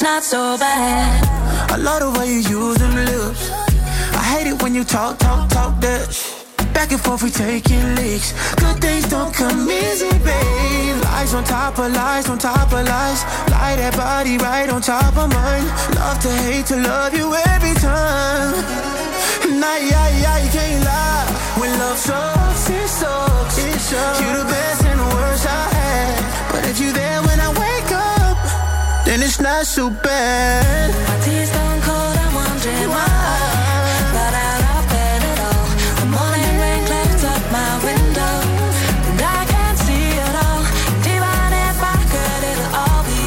it's not so bad. I love the way you use them lips. I hate it when you talk, talk, talk that Back and forth, we taking leaks. Good things don't come easy, babe. Lies on top of lies, on top of lies. Lie that body right on top of mine. Love to hate to love you every time. Nah, yeah, yeah, you can't lie. When love sucks, it sucks. It sucks. You're the best and the worst I had. But if you there then it's not so bad. My tea's gone cold, I'm wondering why But I at all. The morning rain up my window, and I can't see it all. And could, it'll all be.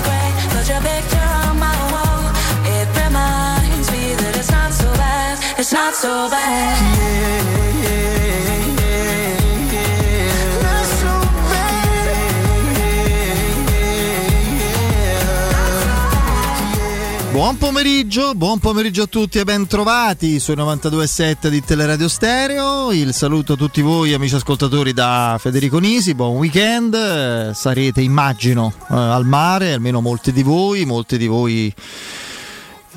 But your picture on my wall, it reminds me that it's not so bad. It's not so bad. Buon pomeriggio, buon pomeriggio a tutti e ben trovati sui 92.7 di Teleradio Stereo. Il saluto a tutti voi amici ascoltatori da Federico Nisi, buon weekend. Sarete immagino eh, al mare, almeno molti di voi, molti di voi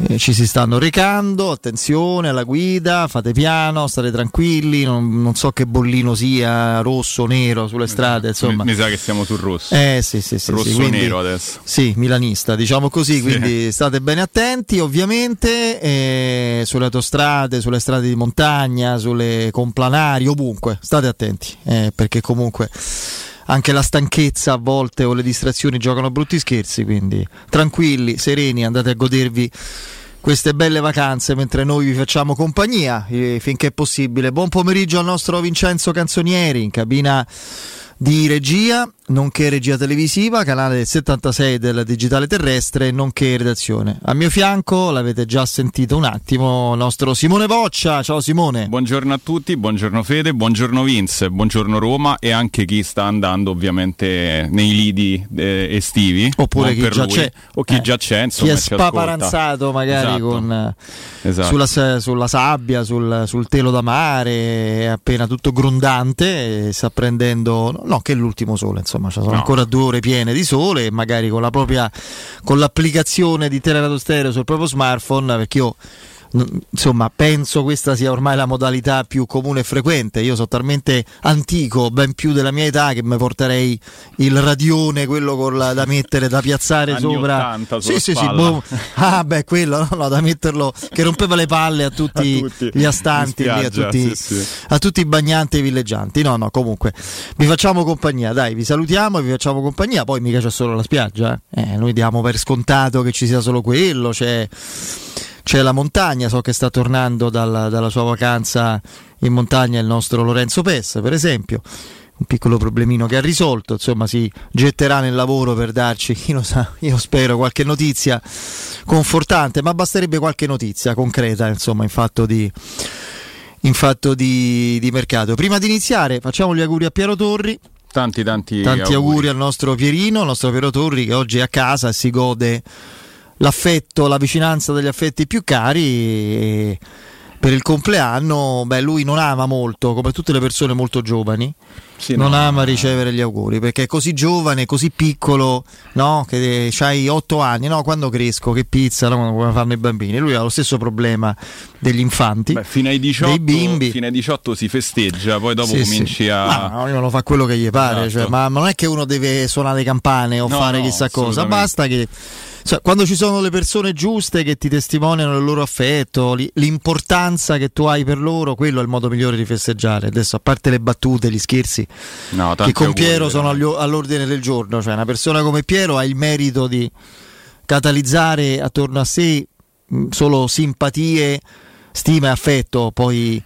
eh, ci si stanno recando, attenzione alla guida, fate piano, state tranquilli, non, non so che bollino sia, rosso, nero sulle strade, insomma. Mi, mi sa che siamo sul rosso. Eh sì, sì, sì. rosso sì, quindi- nero adesso. Sì, milanista, diciamo così, quindi state bene attenti, ovviamente, eh, sulle autostrade, sulle strade di montagna, sulle complanari, ovunque, state attenti, eh, perché comunque anche la stanchezza a volte o le distrazioni giocano brutti scherzi, quindi tranquilli, sereni, andate a godervi queste belle vacanze mentre noi vi facciamo compagnia eh, finché è possibile. Buon pomeriggio al nostro Vincenzo Canzonieri in cabina di regia, nonché regia televisiva, canale 76 del digitale terrestre, nonché redazione. A mio fianco, l'avete già sentito un attimo, il nostro Simone Boccia. Ciao Simone. Buongiorno a tutti, buongiorno Fede, buongiorno Vince, buongiorno Roma e anche chi sta andando ovviamente nei lidi eh, estivi. Oppure chi già lui. c'è. O chi Eh, già c'è, Chi insomma. è ci ascolta. spaparanzato magari Esatto. con, eh, Esatto. sulla, sulla sabbia, sul, sul telo da mare, è appena tutto grondante sta prendendo, no che è l'ultimo sole, insomma, ci sono No. ancora due ore piene di sole e magari con la propria, con l'applicazione di Teleradio Stereo sul proprio smartphone, perché io insomma penso questa sia ormai la modalità più comune e frequente io sono talmente antico ben più della mia età che mi porterei il radione quello con la- da mettere da piazzare Anni sopra 80 sulla sì sì sì boh. ah beh quello no, no, da metterlo che rompeva le palle a tutti, A tutti. gli astanti In lì, a, spiaggia, tutti, sì, sì. a tutti i bagnanti e i villeggianti no no comunque vi facciamo compagnia dai vi salutiamo e vi facciamo compagnia poi mica c'è solo la spiaggia eh. Eh, noi diamo per scontato che ci sia solo quello c'è c'è la montagna, so che sta tornando dalla, dalla sua vacanza in montagna il nostro Lorenzo Pes, per esempio. Un piccolo problemino che ha risolto, insomma, si getterà nel lavoro per darci, chi lo sa, io spero qualche notizia confortante, ma basterebbe qualche notizia concreta, insomma, in fatto di, in fatto di, di mercato. Prima di iniziare, facciamo gli auguri a Piero Torri, Tanti, tanti, Tanti auguri. al nostro Pierino, al nostro Piero Torri che oggi è a casa e si gode l'affetto, la vicinanza degli affetti più cari. per il compleanno, beh, lui non ama molto, come tutte le persone molto giovani, sì, non no, ama ricevere gli auguri perché è così giovane, così piccolo, no? Che hai otto anni, no? Quando cresco, che pizza, no? come fanno i bambini. Lui ha lo stesso problema degli infanti, Beh, fino ai 18, dei bimbi. Fino ai 18 si festeggia, poi dopo sì, cominci sì. a. No, ognuno fa quello che gli pare, esatto. cioè, ma non è che uno deve suonare le campane o fare chissà cosa, basta che cioè, quando ci sono le persone giuste che ti testimoniano il loro affetto, l'importanza che tu hai per loro, quello è il modo migliore di festeggiare. Adesso, a parte le battute, gli scherzi, no, che con Piero sono all'ordine del giorno, cioè una persona come Piero ha il merito di catalizzare attorno a sé solo simpatie, stima e affetto, poi,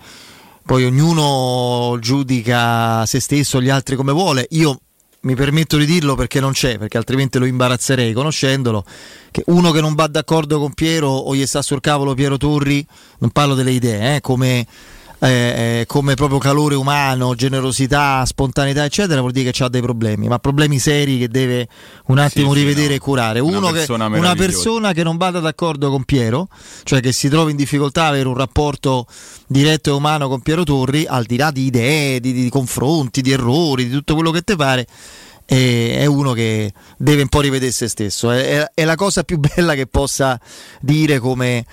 poi ognuno giudica se stesso, gli altri come vuole. Io mi permetto di dirlo perché non c'è, perché altrimenti lo imbarazzerei conoscendolo, che uno che non va d'accordo con Piero o gli sta sul cavolo Piero Turri, non parlo delle idee, eh, come eh, eh, come proprio calore umano, generosità, spontaneità, eccetera, vuol dire che ha dei problemi, ma problemi seri che deve un attimo sì, rivedere sì, no. e curare. Uno una, persona che, una persona che non vada d'accordo con Piero, cioè che si trova in difficoltà a avere un rapporto diretto e umano con Piero Torri, al di là di idee, di, di confronti, di errori, di tutto quello che ti pare è uno che deve un po' rivedere se stesso. È, è, la cosa più bella che possa dire come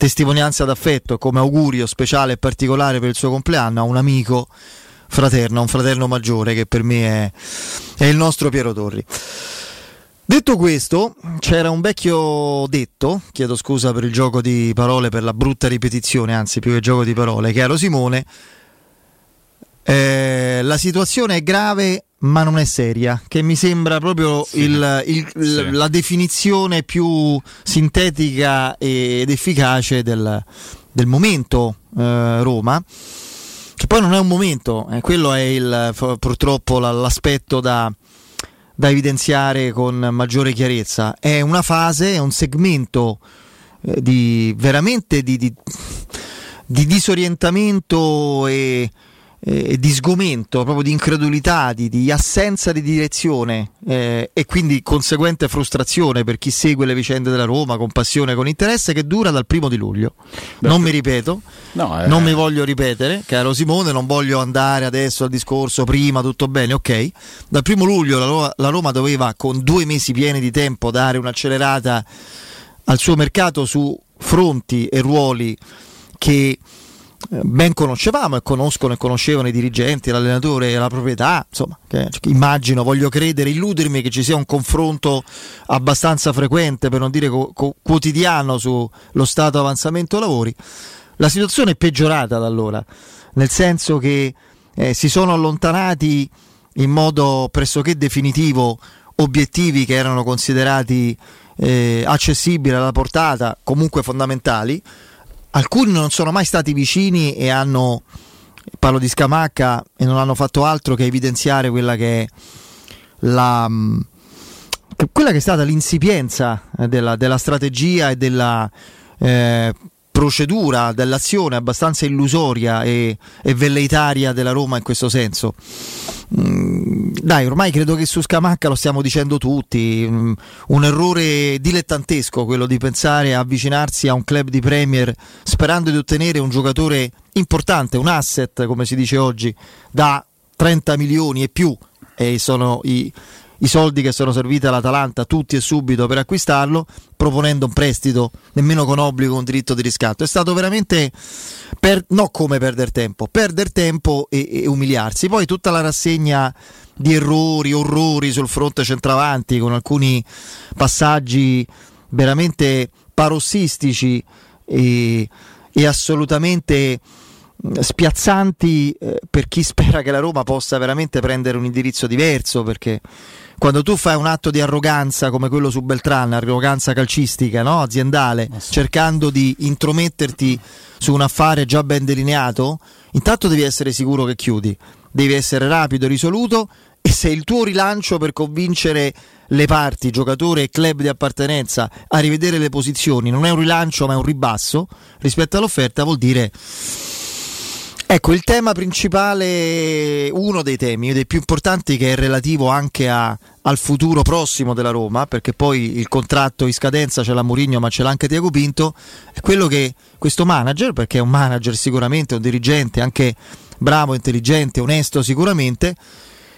testimonianza d'affetto come augurio speciale e particolare per il suo compleanno a un amico fraterno, un fraterno maggiore che per me è, è il nostro Piero Torri. Detto questo, c'era un vecchio detto, chiedo scusa per il gioco di parole, per la brutta ripetizione, anzi più che gioco di parole, caro Simone, eh, la situazione è grave ma non è seria, che mi sembra proprio sì, il, il, sì. la definizione più sintetica ed efficace del, del momento eh, Roma, che poi non è un momento, eh, quello è il, purtroppo l'aspetto da, da, evidenziare con maggiore chiarezza, è una fase, è un segmento eh, di veramente di, di, di disorientamento e eh, di sgomento, proprio di incredulità, di, di assenza di direzione eh, e quindi conseguente frustrazione per chi segue le vicende della Roma con passione, con interesse, che dura dal primo di luglio. Beh, non mi ripeto, no, eh... non mi voglio ripetere, caro Simone, non voglio andare adesso al discorso prima, tutto bene, ok. Dal primo luglio la Roma, la Roma doveva con due mesi pieni di tempo dare un'accelerata al suo mercato su fronti e ruoli che ben conoscevamo e conoscono e conoscevano i dirigenti, l'allenatore e la proprietà, insomma, che, immagino, voglio credere, illudermi che ci sia un confronto abbastanza frequente, per non dire co- co- quotidiano sullo stato avanzamento lavori. La situazione è peggiorata da allora, nel senso che eh, si sono allontanati in modo pressoché definitivo obiettivi che erano considerati eh, accessibili alla portata, comunque fondamentali alcuni non sono mai stati vicini e hanno, parlo di Scamacca, e non hanno fatto altro che evidenziare quella che è la quella che è stata l'insipienza della, della strategia e della eh, procedura, dell'azione abbastanza illusoria e, e, velleitaria della Roma in questo senso. Mm, dai, ormai credo che su Scamacca lo stiamo dicendo tutti, mm, un errore dilettantesco quello di pensare a avvicinarsi a un club di Premier sperando di ottenere un giocatore importante, un asset come si dice oggi, da 30 milioni e più, e sono i i soldi che sono serviti all'Atalanta tutti e subito per acquistarlo, proponendo un prestito nemmeno con obbligo, un diritto di riscatto. È stato veramente per, no come perdere tempo, perdere tempo e, e umiliarsi. Poi tutta la rassegna di errori, orrori sul fronte centravanti con alcuni passaggi veramente parossistici e, e assolutamente spiazzanti eh, per chi spera che la Roma possa veramente prendere un indirizzo diverso perché quando tu fai un atto di arroganza come quello su Beltrán, arroganza calcistica, no? aziendale, cercando di intrometterti su un affare già ben delineato, intanto devi essere sicuro che chiudi, devi essere rapido e risoluto e se il tuo rilancio per convincere le parti, giocatore e club di appartenenza a rivedere le posizioni. Non è un rilancio ma è un ribasso. Rispetto all'offerta, vuol dire Ecco, il tema principale, uno dei temi, dei più importanti, che è relativo anche a, al futuro prossimo della Roma, perché poi il contratto in scadenza ce l'ha Mourinho, ma ce l'ha anche Tiago Pinto, è quello che questo manager, perché è un manager sicuramente, un dirigente anche bravo, intelligente, onesto sicuramente,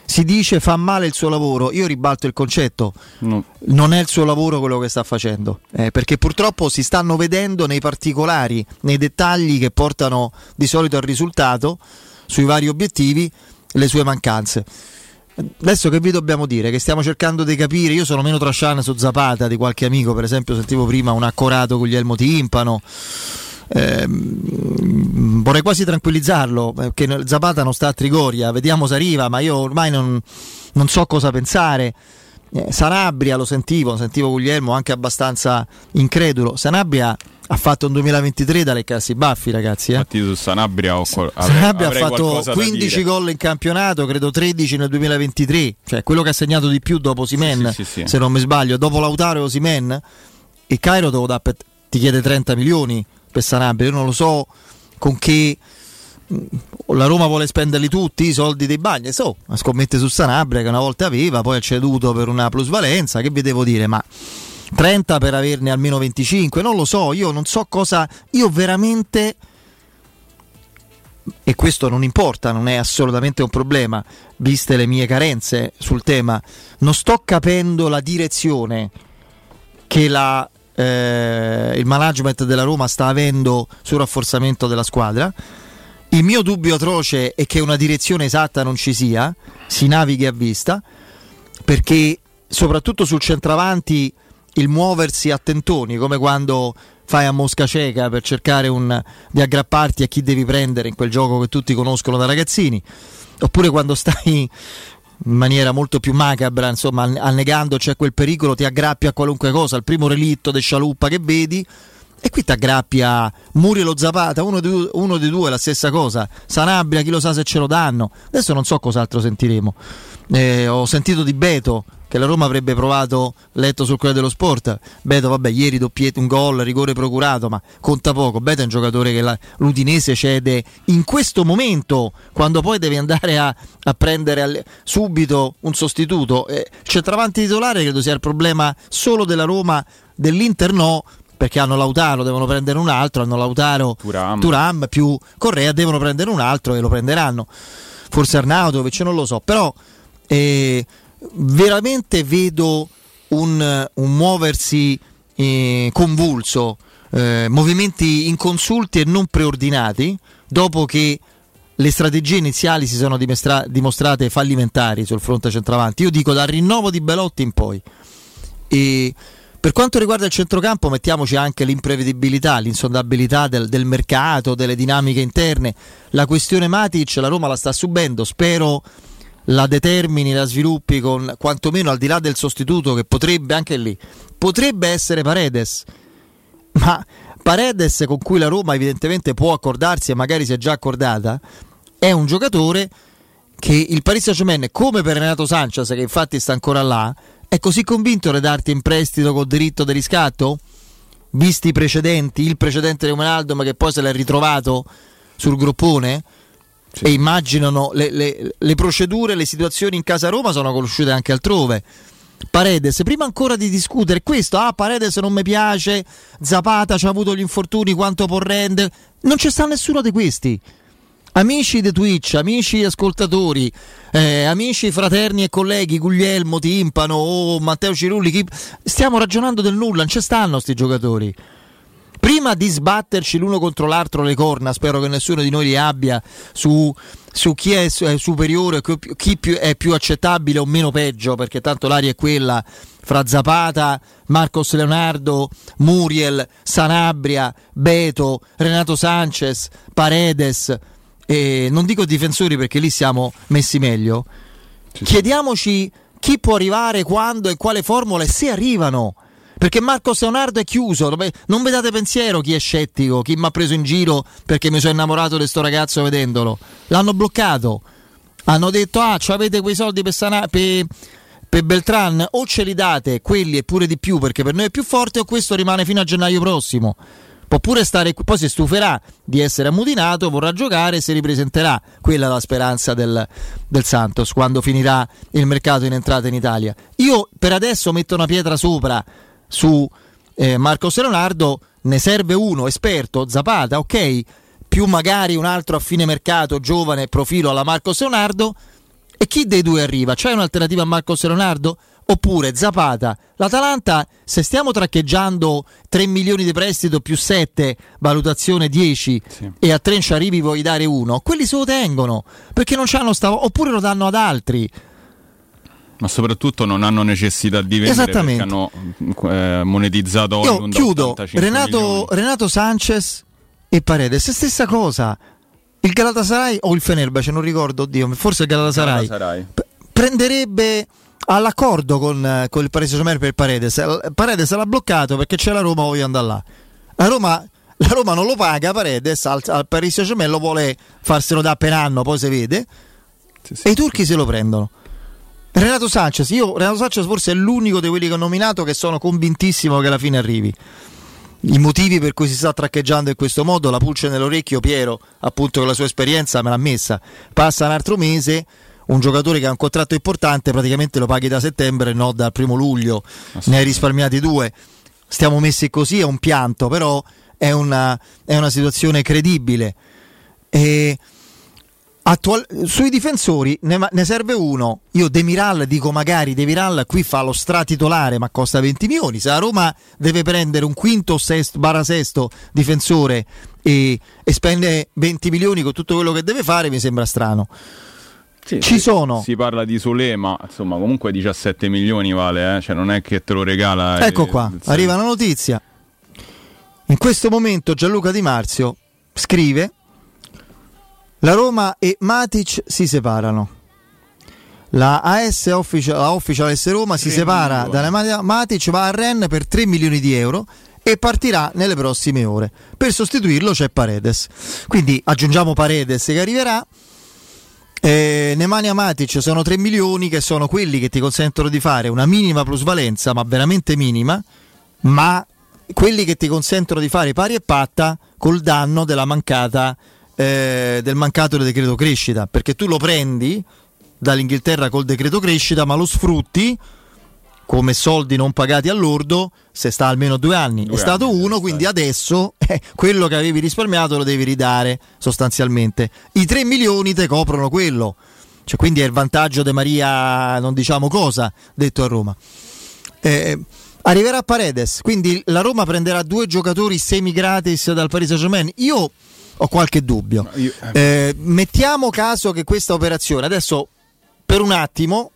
si dice fa male il suo lavoro, io ribalto il concetto, no. non è il suo lavoro quello che sta facendo, eh, perché purtroppo si stanno vedendo nei particolari, nei dettagli che portano di solito al risultato, sui vari obiettivi, le sue mancanze. Adesso che vi dobbiamo dire? Che stiamo cercando di capire, io sono meno trasciana su Zapata di qualche amico, per esempio sentivo prima un accorato con gli Elmo Timpano, eh, vorrei quasi tranquillizzarlo perché Zapata non sta a Trigoria, vediamo se arriva, ma io ormai non, non so cosa pensare. Eh, Sanabria lo sentivo, sentivo Guglielmo anche abbastanza incredulo. Sanabria ha fatto un 2023 da leccarsi i baffi, ragazzi. Eh? Infatti, su Sanabria, ho, Sanabria ha fatto 15 gol in campionato, credo 13 nel 2023, cioè quello che ha segnato di più dopo Simen, sì, sì, sì, se non mi sbaglio, dopo Lautaro e Osimen. E Cairo ti chiede 30 milioni per Sanabria. Io non lo so con che mm, la Roma vuole spenderli tutti i soldi dei bagni. So, scommette su Sanabria che una volta aveva, poi ha ceduto per una plusvalenza. Che vi devo dire? Ma 30 per averne almeno 25, non lo so. Io non so cosa. Io veramente. E questo non importa, non è assolutamente un problema, viste le mie carenze sul tema. Non sto capendo la direzione che la eh, il management della Roma sta avendo sul rafforzamento della squadra. Il mio dubbio atroce è che una direzione esatta non ci sia, si navighi a vista, perché soprattutto sul centravanti il muoversi a tentoni, come quando fai a mosca cieca per cercare un, di aggrapparti a chi devi prendere in quel gioco che tutti conoscono da ragazzini, oppure quando stai in maniera molto più macabra, insomma, annegando c'è quel pericolo, ti aggrappi a qualunque cosa, al primo relitto di scialuppa che vedi. E qui ti aggrappi a Murielo Zapata, uno, di, uno dei due la stessa cosa. Sanabria, chi lo sa se ce lo danno. Adesso non so cos'altro sentiremo. Eh, ho sentito di Beto che la Roma avrebbe provato, letto sul Corriere dello Sport. Beto, vabbè, ieri doppietto, un gol, rigore procurato, ma conta poco. Beto è un giocatore che la, l'Udinese cede in questo momento, quando poi deve andare a, a prendere al, subito un sostituto. Eh, centravanti titolare credo sia il problema solo della Roma, dell'Inter no, perché hanno Lautaro, devono prendere un altro, hanno Lautaro, Turam, Turam più Correa, devono prendere un altro e lo prenderanno. Forse Arnautovic, non lo so, però... Eh, veramente vedo un, un muoversi eh, convulso, eh, movimenti inconsulti e non preordinati dopo che le strategie iniziali si sono dimestra- dimostrate fallimentari sul fronte centravanti. Io dico dal rinnovo di Belotti in poi. E per quanto riguarda il centrocampo, mettiamoci anche l'imprevedibilità, l'insondabilità del, del, mercato, delle dinamiche interne. La questione Matic, la Roma la sta subendo. Spero la determini, la sviluppi con quantomeno al di là del sostituto che potrebbe anche lì, potrebbe essere Paredes, ma Paredes con cui la Roma evidentemente può accordarsi e magari si è già accordata, è un giocatore che il Paris Saint-Germain, come per Renato Sanchez che infatti sta ancora là, è così convinto di darti in prestito col diritto di riscatto? Visti i precedenti, il precedente di Ronaldo ma che poi se l'è ritrovato sul gruppone? Sì. e immaginano le, le, le procedure, le situazioni in casa Roma sono conosciute anche altrove. Paredes, prima ancora di discutere questo, ah Paredes non mi piace, Zapata ci ha avuto gli infortuni, quanto può rendere, non c'è sta nessuno di questi. Amici di Twitch, amici ascoltatori, eh, amici fraterni e colleghi, Guglielmo, Timpano oh, Matteo Cirulli, chi... stiamo ragionando del nulla, non ci stanno questi giocatori prima di sbatterci l'uno contro l'altro le corna, spero che nessuno di noi li abbia su, su chi è superiore, chi è più accettabile o meno peggio, perché tanto l'aria è quella fra Zapata, Marcos Leonardo, Muriel, Sanabria, Beto, Renato Sanchez, Paredes, e non dico difensori perché lì siamo messi meglio. Chiediamoci chi può arrivare, quando e quale formula e se arrivano. Perché Marco Leonardo è chiuso. Non vedate pensiero chi è scettico, chi mi ha preso in giro perché mi sono innamorato di sto ragazzo vedendolo. L'hanno bloccato. Hanno detto: Ah, avete quei soldi per, sana- per, per Beltran? O ce li date quelli e pure di più perché per noi è più forte, o questo rimane fino a gennaio prossimo. può pure stare qui, poi si stuferà di essere ammutinato, vorrà giocare e si ripresenterà. Quella è la speranza del, del Santos quando finirà il mercato in entrata in Italia. Io per adesso metto una pietra sopra su eh, Marcos Leonardo, ne serve uno esperto, Zapata, ok, più magari un altro a fine mercato, giovane, profilo alla Marcos Leonardo. E chi dei due arriva? C'è un'alternativa a Marcos Leonardo? Oppure Zapata, l'Atalanta, se stiamo traccheggiando 3 milioni di prestito più 7, valutazione 10 sì. e a Trencia arrivi vuoi dare uno, quelli se lo tengono perché non c'hanno stavo, oppure lo danno ad altri. Ma soprattutto non hanno necessità di vendere perché hanno eh, monetizzato Io chiudo Renato, Renato Sanchez e Paredes, stessa cosa. Il Galatasaray o il Fenerbahce, non ricordo, oddio, forse il Galatasaray, Galatasaray. P- prenderebbe all'accordo con, con il Paris Saint-Germain per Paredes. Paredes l'ha bloccato perché c'è la Roma, voglio andare là. La Roma, la Roma non lo paga, Paredes al, al Paris Saint-Germain lo vuole farselo da per anno, poi si vede. Sì, sì, e i turchi se lo prendono. Renato Sanchez, io Renato Sanchez forse è l'unico di quelli che ho nominato che sono convintissimo che alla fine arrivi. I motivi per cui si sta traccheggiando in questo modo, la pulce nell'orecchio, Piero, appunto con la sua esperienza me l'ha messa. Passa un altro mese, un giocatore che ha un contratto importante praticamente lo paghi da settembre e non dal primo luglio, ne hai risparmiati due. Stiamo messi così, è un pianto, però è una, è una situazione credibile. E Attual- sui difensori ne, ne, serve uno. Io Demiral dico magari Demiral qui fa lo stratitolare ma costa 20 milioni. Se la Roma deve prendere un quinto sesto, barra sesto difensore e, e spende 20 milioni con tutto quello che deve fare mi sembra strano. Sì, Ci sono. Si parla di Sole, ma insomma, comunque 17 milioni vale, eh? cioè non è che te lo regala. Ecco qua, arriva una notizia. In questo momento Gianluca Di Marzio scrive: La Roma e Matic si separano. La AS Official, la Official S Roma si separa dalle Matic, va a Rennes per 3 milioni di euro e partirà nelle prossime ore. Per sostituirlo c'è Paredes. Quindi aggiungiamo Paredes che arriverà eh, Nemanja Matic sono 3 milioni che sono quelli che ti consentono di fare una minima plusvalenza, ma veramente minima, ma quelli che ti consentono di fare pari e patta col danno della mancata, eh, del mancato decreto crescita, perché tu lo prendi dall'Inghilterra col decreto crescita, ma lo sfrutti come soldi non pagati all'ordo se sta almeno due anni. Due è stato anni, uno, quindi adesso eh, quello che avevi risparmiato lo devi ridare sostanzialmente. I 3 milioni te coprono quello. Cioè, quindi è il vantaggio di Maria, non diciamo cosa, detto a Roma. Eh, arriverà Paredes, quindi la Roma prenderà due giocatori semi gratis dal Paris Saint-Germain. Io ho qualche dubbio. Io... Eh, mettiamo caso che questa operazione, adesso per un attimo,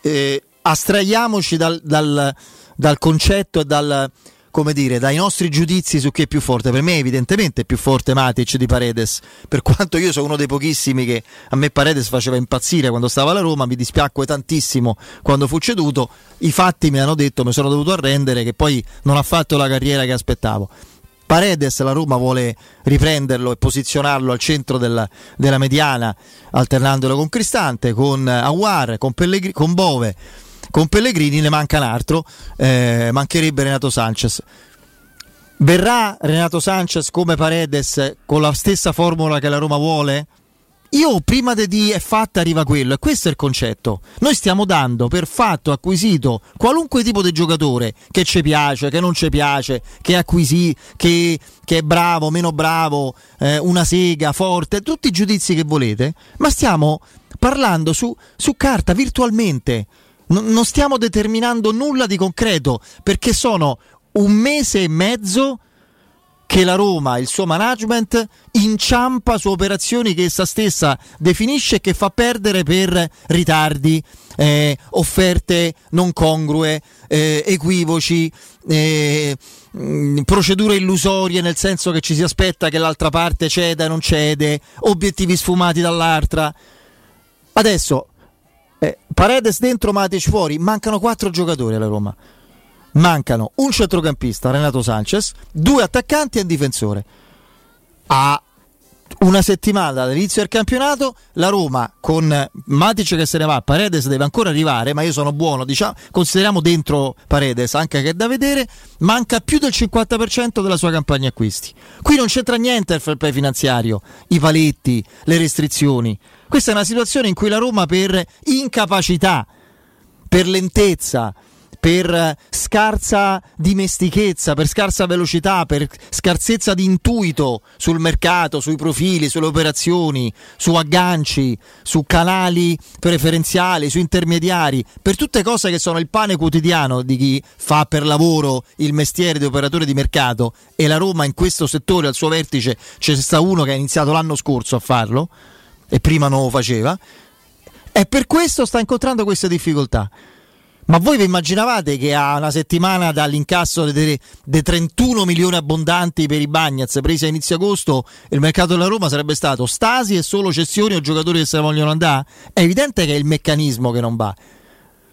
eh, astraiamoci dal, dal, dal concetto e dal, come dire, dai nostri giudizi su chi è più forte. Per me, evidentemente, è più forte Matic di Paredes. Per quanto io sono uno dei pochissimi che a me Paredes faceva impazzire quando stava alla Roma, mi dispiacque tantissimo quando fu ceduto. I fatti mi hanno detto, mi sono dovuto arrendere, che poi non ha fatto la carriera che aspettavo. Paredes la Roma vuole riprenderlo e posizionarlo al centro della, della mediana, alternandolo con Cristante, con Aguar, con, Pellegri, con Bove con Pellegrini ne manca un altro, eh, mancherebbe Renato Sanchez. Verrà Renato Sanchez come Paredes con la stessa formula che la Roma vuole? Io prima di è fatta arriva quello e questo è il concetto. Noi stiamo dando per fatto acquisito qualunque tipo di giocatore che ci piace, che non ci piace, che acquisì, che, che è bravo, meno bravo, eh, una sega, forte, tutti i giudizi che volete, ma stiamo parlando su, su carta virtualmente non stiamo determinando nulla di concreto perché sono un mese e mezzo che la Roma, il suo management, inciampa su operazioni che essa stessa definisce e che fa perdere per ritardi, eh, offerte non congrue, eh, equivoci, eh, mh, procedure illusorie nel senso che ci si aspetta che l'altra parte ceda e non cede, obiettivi sfumati dall'altra. Adesso eh, Paredes dentro, Matic fuori, mancano quattro giocatori alla Roma. Mancano un centrocampista, Renato Sanchez, due attaccanti e un difensore. A una settimana dall'inizio del campionato, la Roma con Matic che se ne va, Paredes deve ancora arrivare, ma io sono buono, diciamo, consideriamo dentro Paredes anche che è da vedere, manca più del 50% della sua campagna acquisti. Qui non c'entra niente il fair play finanziario, i paletti, le restrizioni. Questa è una situazione in cui la Roma per incapacità, per lentezza, per scarsa dimestichezza, per scarsa velocità, per scarsezza di intuito sul mercato, sui profili, sulle operazioni, su agganci, su canali preferenziali, su intermediari, per tutte cose che sono il pane quotidiano di chi fa per lavoro il mestiere di operatore di mercato e la Roma in questo settore al suo vertice c'è sta uno che ha iniziato l'anno scorso a farlo e prima non lo faceva e per questo sta incontrando queste difficoltà. Ma voi vi immaginavate che a una settimana dall'incasso dei, 31 milioni abbondanti per i Bagnets presi a inizio agosto il mercato della Roma sarebbe stato stasi e solo cessioni o giocatori che se ne vogliono andare? È evidente che è il meccanismo che non va.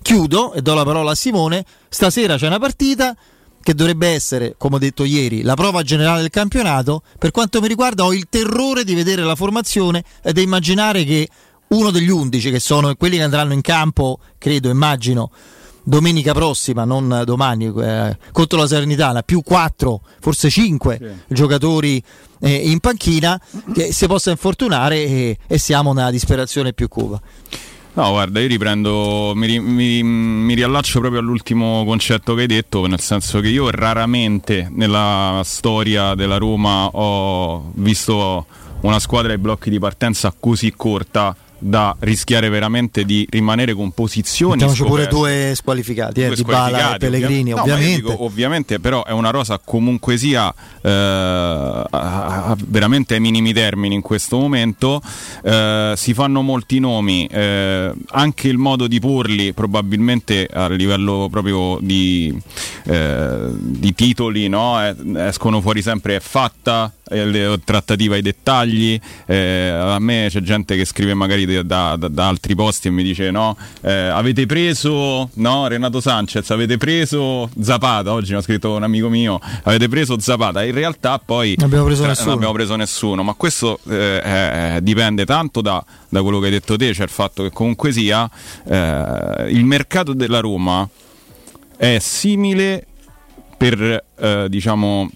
Chiudo e do la parola a Simone. Stasera c'è una partita che dovrebbe essere, come ho detto ieri, la prova generale del campionato. Per quanto mi riguarda ho il terrore di vedere la formazione ed immaginare che uno degli undici, che sono quelli che andranno in campo, credo, immagino, domenica prossima, non domani, eh, contro la Serenitana, più 4, forse 5 sì. giocatori eh, in panchina che si possa infortunare e, e siamo nella disperazione più cupa. No, guarda, io riprendo, mi, mi, mi, riallaccio proprio all'ultimo concetto che hai detto, nel senso che io raramente nella storia della Roma ho visto una squadra ai blocchi di partenza così corta da rischiare veramente di rimanere con posizioni Mettiamoci pure due squalificati, eh, due Di Bala e Pellegrini, ovvia- ovviamente. No, dico, ovviamente però è una rosa comunque sia eh, a, a, veramente ai minimi termini in questo momento, eh, si fanno molti nomi, eh, anche il modo di porli probabilmente a livello proprio di, eh, di titoli no? escono fuori sempre è fatta, trattativa ai dettagli, eh, a me c'è gente che scrive magari da, da, da altri posti e mi dice no, eh, avete preso no, Renato Sanchez, avete preso Zapata, oggi mi ha scritto un amico mio, avete preso Zapata, in realtà poi non abbiamo preso, tra, nessuno. Non abbiamo preso nessuno, ma questo eh, dipende tanto da, da, quello che hai detto te, cioè il fatto che comunque sia eh, il mercato della Roma è simile per eh, diciamo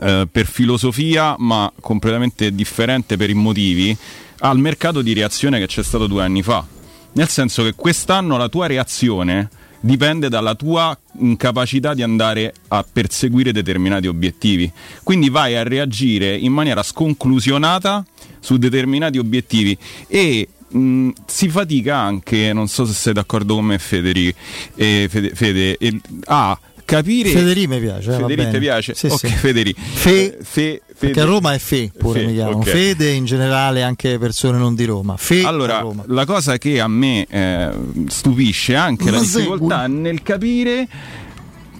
eh, per filosofia ma completamente differente per i motivi al mercato di reazione che c'è stato due anni fa. Nel senso che quest'anno la tua reazione dipende dalla tua incapacità di andare a perseguire determinati obiettivi. Quindi vai a reagire in maniera sconclusionata su determinati obiettivi e mh, si fatica anche, non so se sei d'accordo con me Federi, eh, Fede, Fede eh, a capire. Federi mi piace. Eh, Federi ti piace? Sì, ok, sì. Federi. Fe, eh, fe, perché a Roma è Fe pure fe, mi chiamano. Okay. Fede in generale anche persone non di Roma. Fe allora, Roma. la cosa che a me eh, stupisce anche non la difficoltà segui. nel capire.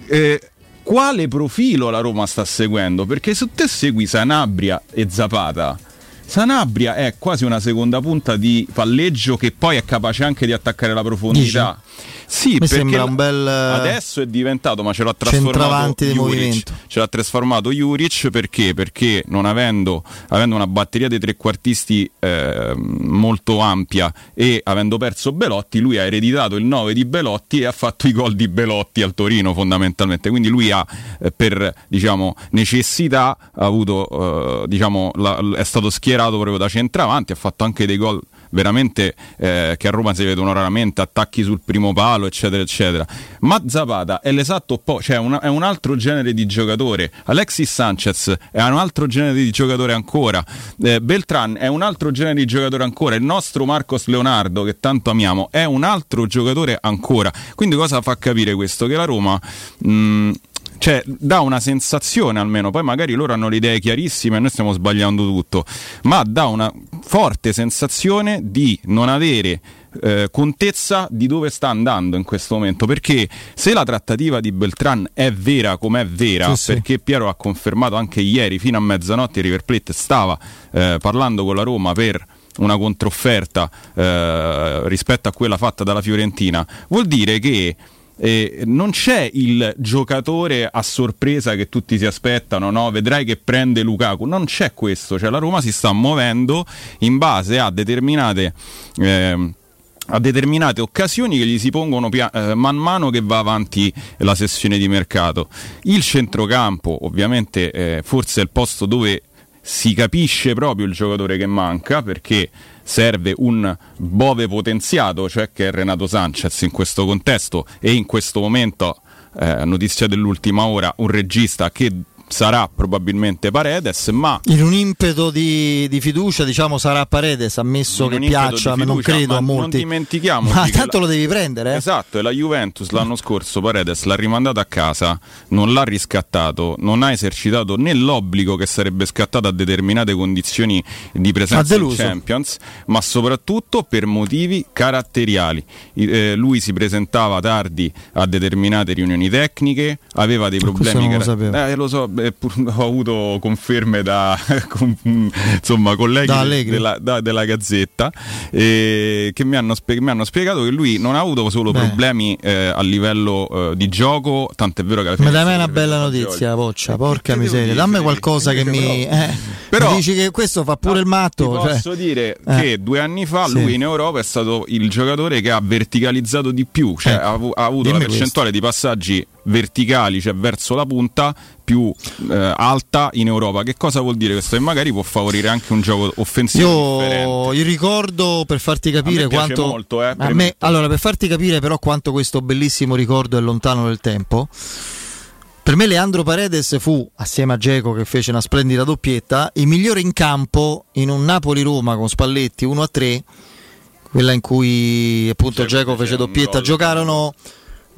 Eh, quale profilo la Roma sta seguendo? Perché se te segui Sanabria e Zapata, Sanabria è quasi una seconda punta di palleggio che poi è capace anche di attaccare la profondità. Dici? Sì, Mi perché un bel adesso è diventato, ma ce l'ha trasformato Juric, ce l'ha trasformato Juric perché? Perché non avendo, avendo una batteria dei trequartisti eh, molto ampia e avendo perso Belotti, lui ha ereditato il 9 di Belotti e ha fatto i gol di Belotti al Torino fondamentalmente. Quindi lui ha eh, per diciamo, necessità ha avuto, eh, diciamo, la, è stato schierato proprio da centravanti, ha fatto anche dei gol veramente eh, che a Roma si vedono raramente attacchi sul primo palo eccetera eccetera. Ma Zapata è l'esatto opposto cioè una, è un altro genere di giocatore. Alexis Sanchez è un altro genere di giocatore ancora. Eh, Beltran è un altro genere di giocatore ancora. Il nostro Marcos Leonardo che tanto amiamo è un altro giocatore ancora. Quindi cosa fa capire questo? che la Roma mh, cioè dà una sensazione almeno, poi magari loro hanno le idee chiarissime e noi stiamo sbagliando tutto, ma dà una forte sensazione di non avere eh, contezza di dove sta andando in questo momento perché se la trattativa di Beltran è vera come è vera sì, perché sì. Piero ha confermato anche ieri fino a mezzanotte River Plate stava eh, parlando con la Roma per una controfferta eh, rispetto a quella fatta dalla Fiorentina vuol dire che eh, non c'è il giocatore a sorpresa che tutti si aspettano, no? vedrai che prende Lukaku, non c'è questo, cioè la Roma si sta muovendo in base a determinate... Eh, a determinate occasioni che gli si pongono pia- eh, man mano che va avanti la sessione di mercato. Il centrocampo, ovviamente, eh, forse è il posto dove si capisce proprio il giocatore che manca perché serve un Bove potenziato, cioè che è Renato Sanchez in questo contesto. E in questo momento, eh, notizia dell'ultima ora, un regista che sarà probabilmente Paredes, ma in un impeto di, di fiducia, diciamo sarà Paredes, ammesso che piaccia, ma non credo a molti. Non dimentichiamo. Ma tanto la... lo devi prendere. Eh? Esatto, e la Juventus l'anno scorso Paredes l'ha rimandato a casa, non l'ha riscattato, non ha esercitato né l'obbligo che sarebbe scattato a determinate condizioni di presenza in Champions, ma soprattutto per motivi caratteriali. Eh, lui si presentava tardi a determinate riunioni tecniche, aveva dei problemi. Car- lo, eh, lo so, eh, ho avuto conferme da con, insomma, colleghi da della, da, della, Gazzetta eh, che mi hanno, spie- mi hanno, spiegato che lui non ha avuto solo Beh. problemi eh, a livello eh, di gioco, tant'è vero che alla fine... Ma dammi una bella notizia, Boccia, porca miseria, dammi qualcosa che mi... Eh, però, mi dici che questo fa pure no, il matto. Cioè... Posso dire eh. che due anni fa sì. lui in Europa è stato il giocatore che ha verticalizzato di più, cioè ha, ha, avuto Dimmi la percentuale questo. di passaggi verticali, cioè verso la punta, più eh, alta in Europa. Che cosa vuol dire questo? E magari può favorire anche un gioco offensivo. Io, io ricordo per farti capire quanto. Molto, eh, per me, allora, per farti capire però quanto questo bellissimo ricordo è lontano nel tempo. Per me Leandro Paredes fu, assieme a Geco che fece una splendida doppietta, il migliore in campo in un Napoli-Roma con Spalletti 1-3, quella in cui appunto Geco fece doppietta, giocarono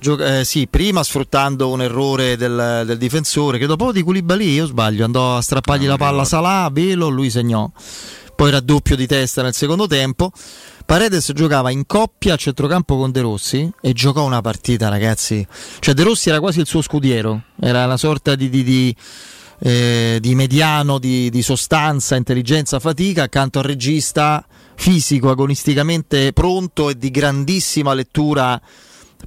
eh, sì, prima sfruttando un errore del, del difensore, credo proprio di Koulibaly, io sbaglio, andò a strappargli la palla a Salah, velo, lui segnò. Poi raddoppio di testa nel secondo tempo. Paredes giocava in coppia a centrocampo con De Rossi e giocò una partita, ragazzi. Cioè De Rossi era quasi il suo scudiero, era una sorta di, di, di, eh, di mediano di, di sostanza, intelligenza, fatica accanto al regista fisico, agonisticamente pronto e di grandissima lettura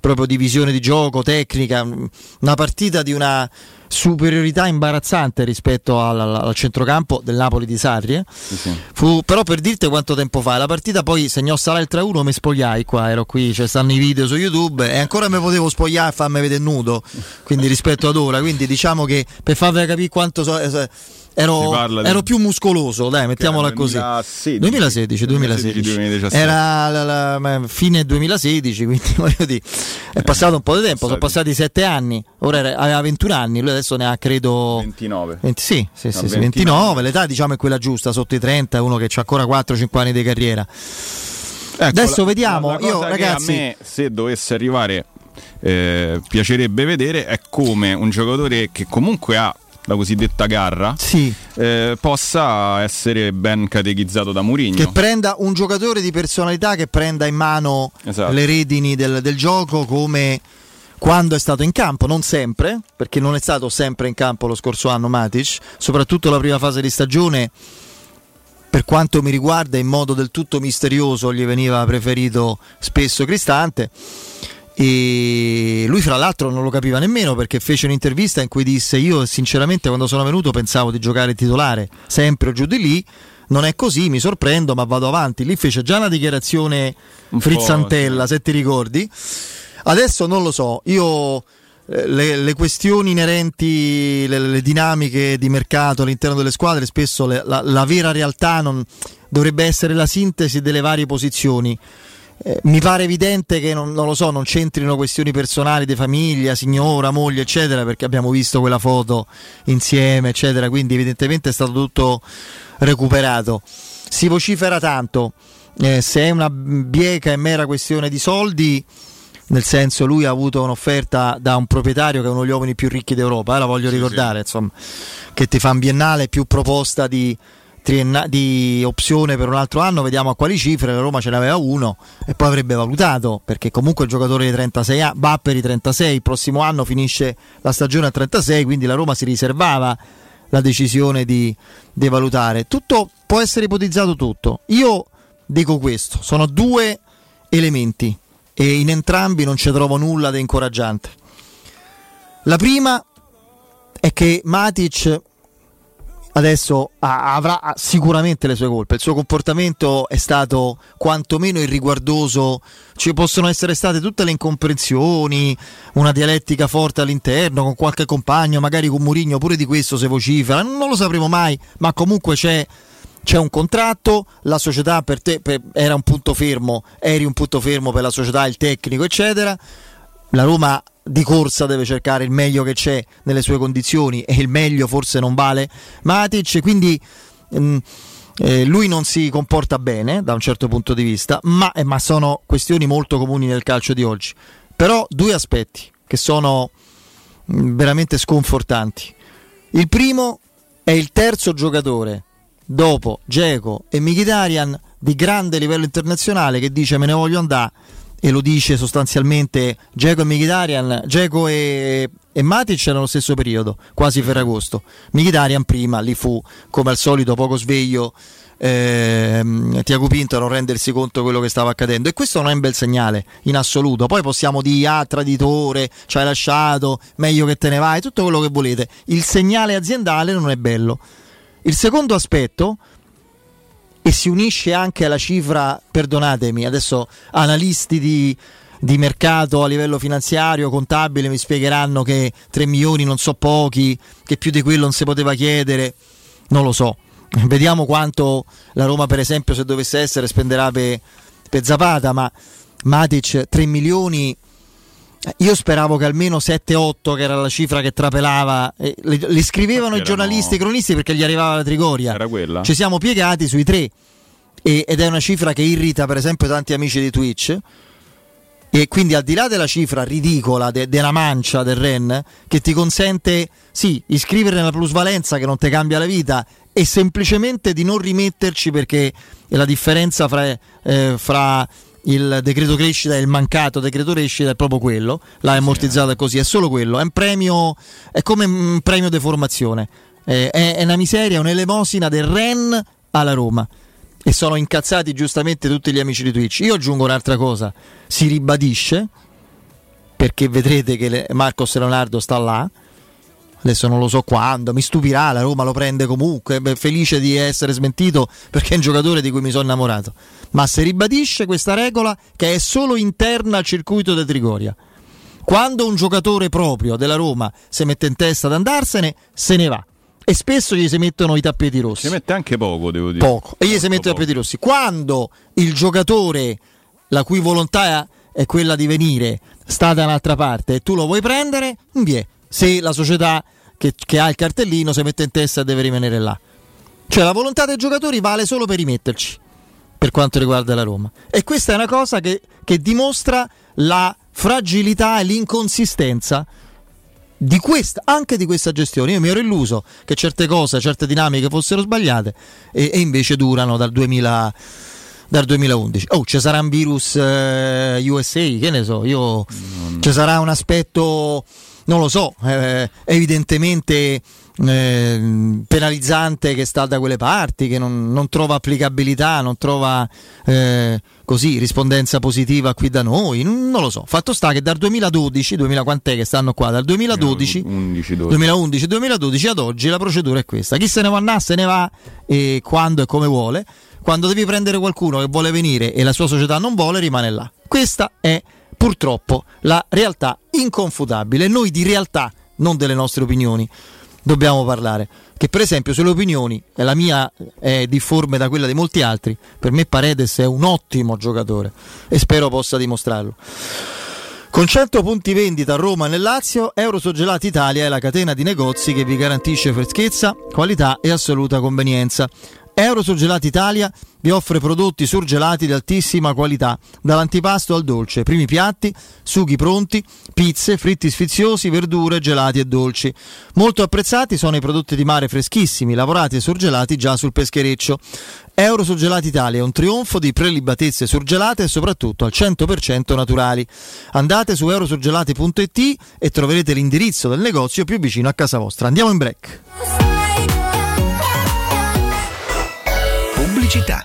proprio di visione di gioco, tecnica, una partita di una superiorità imbarazzante rispetto al, al centrocampo del Napoli di Sarri. Eh. Sì, sì. Fu, però per dirti quanto tempo fa, la partita poi segnò Sala il 3-1, mi spogliai qua, ero qui, cioè stanno i video su YouTube e ancora mi potevo spogliare e farmi vedere nudo, quindi rispetto ad ora, quindi diciamo che per farvi capire quanto so, eh, ero, ero più muscoloso, dai, mettiamola così. 2016, 2016, 2016. 2017. Era la, la, fine 2016, quindi voglio dire, è passato un po' di tempo, sono passati 7 anni, ora era, aveva 21 anni, lui adesso ne ha credo 29. 20, sì, sì, sì, 29. 29, l'età diciamo è quella giusta, sotto i 30, è uno che ha ancora 4-5 anni di carriera. Ecco, Adesso la, vediamo, la io ragazzi... a me se dovesse arrivare eh, piacerebbe vedere è come un giocatore che comunque ha la cosiddetta garra, sì. eh, possa essere ben catechizzato da Mourinho. Che prenda un giocatore di personalità che prenda in mano esatto. le redini del, del gioco come quando è stato in campo, non sempre, perché non è stato sempre in campo lo scorso anno Matic, soprattutto la prima fase di stagione, per quanto mi riguarda in modo del tutto misterioso gli veniva preferito spesso Cristante e lui fra l'altro non lo capiva nemmeno perché fece un'intervista in cui disse io sinceramente quando sono venuto pensavo di giocare titolare sempre giù di lì. Non è così, mi sorprendo ma vado avanti. Lì fece già una dichiarazione un frizzantella se ti ricordi. Adesso non lo so io eh, le, le, questioni inerenti, le, le, dinamiche di mercato all'interno delle squadre, spesso le, la, la, vera realtà non, dovrebbe essere la sintesi delle varie posizioni. Eh, mi pare evidente che non, non, lo so, non c'entrino questioni personali di famiglia, signora, moglie, eccetera, perché abbiamo visto quella foto insieme, eccetera, quindi evidentemente è stato tutto recuperato. Si vocifera tanto, eh, se è una bieca e mera questione di soldi, nel senso lui ha avuto un'offerta da un proprietario che è uno degli uomini più ricchi d'Europa, eh, la voglio sì, ricordare, sì. Insomma, che ti fa un biennale più proposta di trienna- di opzione per un altro anno, vediamo a quali cifre, la Roma ce n'aveva uno e poi avrebbe valutato, perché comunque il giocatore di 36 anni va per i 36, il prossimo anno finisce la stagione a 36, quindi la Roma si riservava la decisione di, di valutare. Tutto può essere ipotizzato tutto. Io dico questo, sono due elementi e in entrambi non ci trovo nulla di incoraggiante. La prima è che Matic adesso avrà sicuramente le sue colpe. Il suo comportamento è stato quantomeno irriguardoso. Ci possono essere state tutte le incomprensioni, una dialettica forte all'interno con qualche compagno, magari con Murigno, pure di questo se vocifera. Non lo sapremo mai, ma comunque c'è. C'è un contratto, la società per te per, era un punto fermo, eri un punto fermo per la società, il tecnico, eccetera. La Roma di corsa deve cercare il meglio che c'è nelle sue condizioni e il meglio forse non vale Matic, quindi mh, mm, eh, lui non si comporta bene da un certo punto di vista, ma, eh, ma, sono questioni molto comuni nel calcio di oggi. Però due aspetti che sono mm, veramente sconfortanti. Il primo è il terzo giocatore dopo Geco e Mkhitaryan di grande livello internazionale che dice me ne voglio andare e lo dice sostanzialmente Geco e Mkhitaryan, Geco e, e Matic erano lo stesso periodo, quasi Ferragosto. Mkhitaryan prima, lì fu come al solito poco sveglio ehm, Tiago Pinto a non rendersi conto di quello che stava accadendo e questo non è un bel segnale in assoluto. Poi possiamo dire ah traditore, ci hai lasciato, meglio che te ne vai, tutto quello che volete. Il segnale aziendale non è bello. Il secondo aspetto e si unisce anche alla cifra, perdonatemi, adesso analisti di, di mercato a livello finanziario, contabile, mi spiegheranno che 3 milioni non so pochi, che più di quello non si poteva chiedere, non lo so. Vediamo quanto la Roma, per esempio, se dovesse essere, spenderà per, per Zapata, ma Matic 3 milioni. Io speravo che almeno 7-8, che era la cifra che trapelava, eh, le, le, scrivevano i giornalisti, i cronisti perché gli arrivava la Trigoria. Era quella. Ci siamo piegati sui tre e, ed è una cifra che irrita per esempio tanti amici di Twitch. E quindi al di là della cifra ridicola de, della mancia del REN, che ti consente, sì, iscrivere nella plusvalenza che non ti cambia la vita e semplicemente di non rimetterci perché la differenza fra, eh, fra il decreto crescita il mancato decreto crescita è proprio quello, l'hai ammortizzato è così, è solo quello, è un premio, è come un premio di formazione, è, è una miseria, un'elemosina del REN alla Roma. E sono incazzati giustamente tutti gli amici di Twitch. Io aggiungo un'altra cosa, si ribadisce, perché vedrete che Marcos Leonardo sta là, adesso non lo so quando, mi stupirà, la Roma lo prende comunque, felice di essere smentito perché è un giocatore di cui mi sono innamorato ma si ribadisce questa regola che è solo interna al circuito di Trigoria. Quando un giocatore proprio della Roma si mette in testa ad andarsene, se ne va. E spesso gli si mettono i tappeti rossi. Si mette anche poco, devo dire. Poco. E gli si mettono i tappeti rossi. Quando il giocatore, la cui volontà è quella di venire, sta da un'altra parte e tu lo vuoi prendere, via. Se la società che, che ha il cartellino si mette in testa e deve rimanere là. Cioè la volontà dei giocatori vale solo per rimetterci per quanto riguarda la Roma. E questa è una cosa che, che dimostra la fragilità e l'inconsistenza di questa, anche di questa gestione. Io mi ero illuso che certe cose, certe dinamiche fossero sbagliate e, e invece durano dal, 2000, dal 2011. Oh, ci sarà un virus eh, USA, che ne so, io, ci sarà un aspetto, non lo so, eh, evidentemente eh, penalizzante che sta da quelle parti, che non, non trova applicabilità, non trova eh, così rispondenza positiva qui da noi, non lo so. Fatto sta che dal 2012, 2000 quant'è che stanno qua, dal 2012, 2011, 2012 ad oggi la procedura è questa. Chi se ne va a se ne va e quando e come vuole. Quando devi prendere qualcuno che vuole venire e la sua società non vuole, rimane là. Questa è purtroppo la realtà inconfutabile. Noi di realtà, non delle nostre opinioni dobbiamo parlare. Che per esempio sulle opinioni, e la mia è difforme da quella di molti altri, per me Paredes è un ottimo giocatore e spero possa dimostrarlo. Con 100 punti vendita a Roma e nel Lazio, Eurosogelati Italia è la catena di negozi che vi garantisce freschezza, qualità e assoluta convenienza. Eurosurgelati Italia vi offre prodotti surgelati di altissima qualità, dall'antipasto al dolce, primi piatti, sughi pronti, pizze, fritti sfiziosi, verdure, gelati e dolci. Molto apprezzati sono i prodotti di mare freschissimi, lavorati e surgelati già sul peschereccio. Eurosurgelati Italia è un trionfo di prelibatezze surgelate e soprattutto al 100% naturali. Andate su eurosurgelati.it e troverete l'indirizzo del negozio più vicino a casa vostra. Andiamo in break. Pubblicità.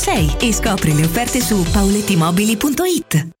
606 e scopri le offerte su paulettimobili.it.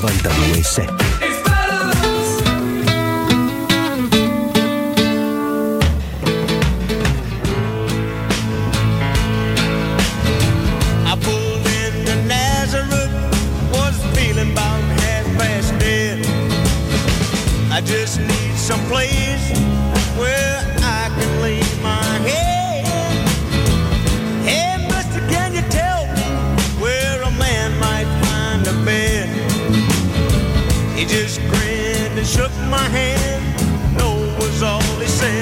927 shook my hand. No was all he said.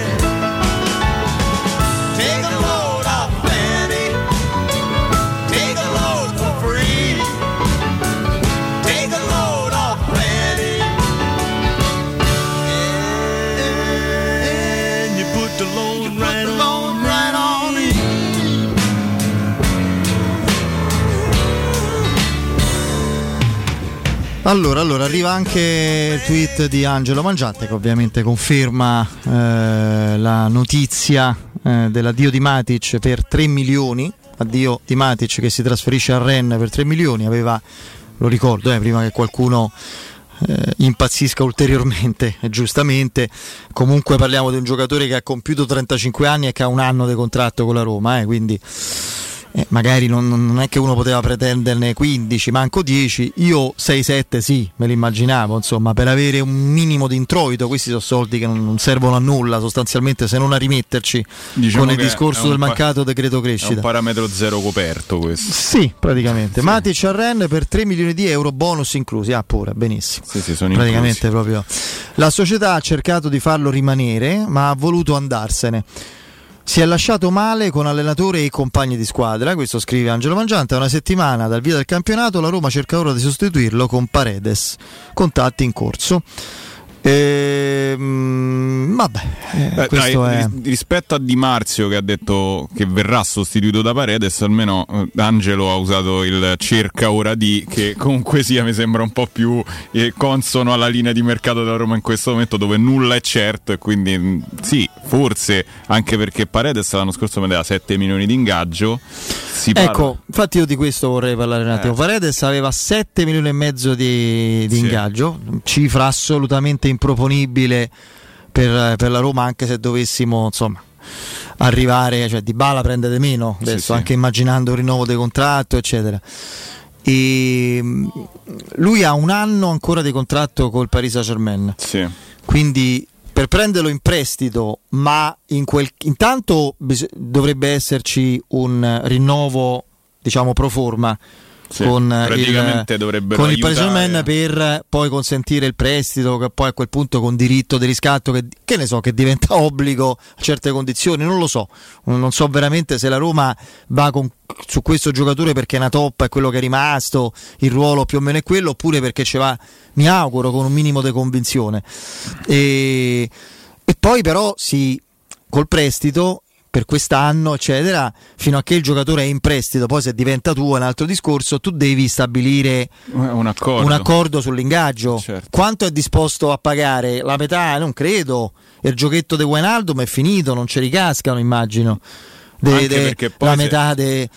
Allora, allora, arriva anche il tweet di Angelo Mangiante che ovviamente conferma eh, la notizia eh, dell'addio di Matic per 3 milioni, addio di Matic che si trasferisce a Rennes per 3 milioni, aveva, lo ricordo, eh, prima che qualcuno eh, impazzisca ulteriormente, giustamente. Comunque parliamo di un giocatore che ha compiuto 35 anni e che ha un anno di contratto con la Roma, eh, quindi eh, magari non, non, è che uno poteva pretenderne 15, manco 10, io 6-7 sì, me l'immaginavo, insomma, per avere un minimo di introito, questi sono soldi che non, non servono a nulla sostanzialmente se non a rimetterci diciamo con il discorso del mancato pa- decreto crescita. È un parametro zero coperto questo. Sì, praticamente. Sì. Matic a Ren per 3 milioni di euro, bonus inclusi, ah pure, benissimo. Sì, sì, sono praticamente inclusi. proprio. La società ha cercato di farlo rimanere, ma ha voluto andarsene. Si è lasciato male con allenatore e compagni di squadra, questo scrive Angelo Mangiante, una settimana dal via del campionato la Roma cerca ora di sostituirlo con Paredes, contatti in corso. Ehm, vabbè, eh, eh, dai, è... rispetto a Di Marzio che ha detto che verrà sostituito da Paredes, almeno eh, Angelo ha usato il cerca ora di che comunque sia mi sembra un po' più eh, consono alla linea di mercato della Roma in questo momento dove nulla è certo e quindi mm, sì, forse anche perché Paredes l'anno scorso vedeva 7 milioni di ingaggio. ecco, infatti io di questo vorrei parlare un attimo. Eh. Paredes aveva 7 milioni e mezzo di, di sì. ingaggio, cifra assolutamente improponibile per, per, la Roma anche se dovessimo insomma arrivare, cioè Di Bala prende di meno adesso, sì, sì. anche immaginando un rinnovo del contratto eccetera. E lui ha un anno ancora di contratto col Paris Saint Germain. Sì. Quindi per prenderlo in prestito, ma in quel, intanto bis- dovrebbe esserci un rinnovo, diciamo, pro forma sì, con, il, con il Paris Saint per poi consentire il prestito che poi a quel punto con diritto di riscatto che, che, ne so che diventa obbligo a certe condizioni non lo so. Non so veramente se la Roma va con, su questo giocatore perché è una top è quello che è rimasto il ruolo più o meno è quello oppure perché ci va mi auguro con un minimo di convinzione. E, e poi però si col prestito per quest'anno, eccetera, fino a che il giocatore è in prestito, poi se diventa tuo è un altro discorso, tu devi stabilire un accordo, un accordo sull'ingaggio. Certo. Quanto è disposto a pagare? La metà, non credo. Il giochetto di Wijnaldum è finito, non ci ricascano, immagino. De, de, la se... metà de...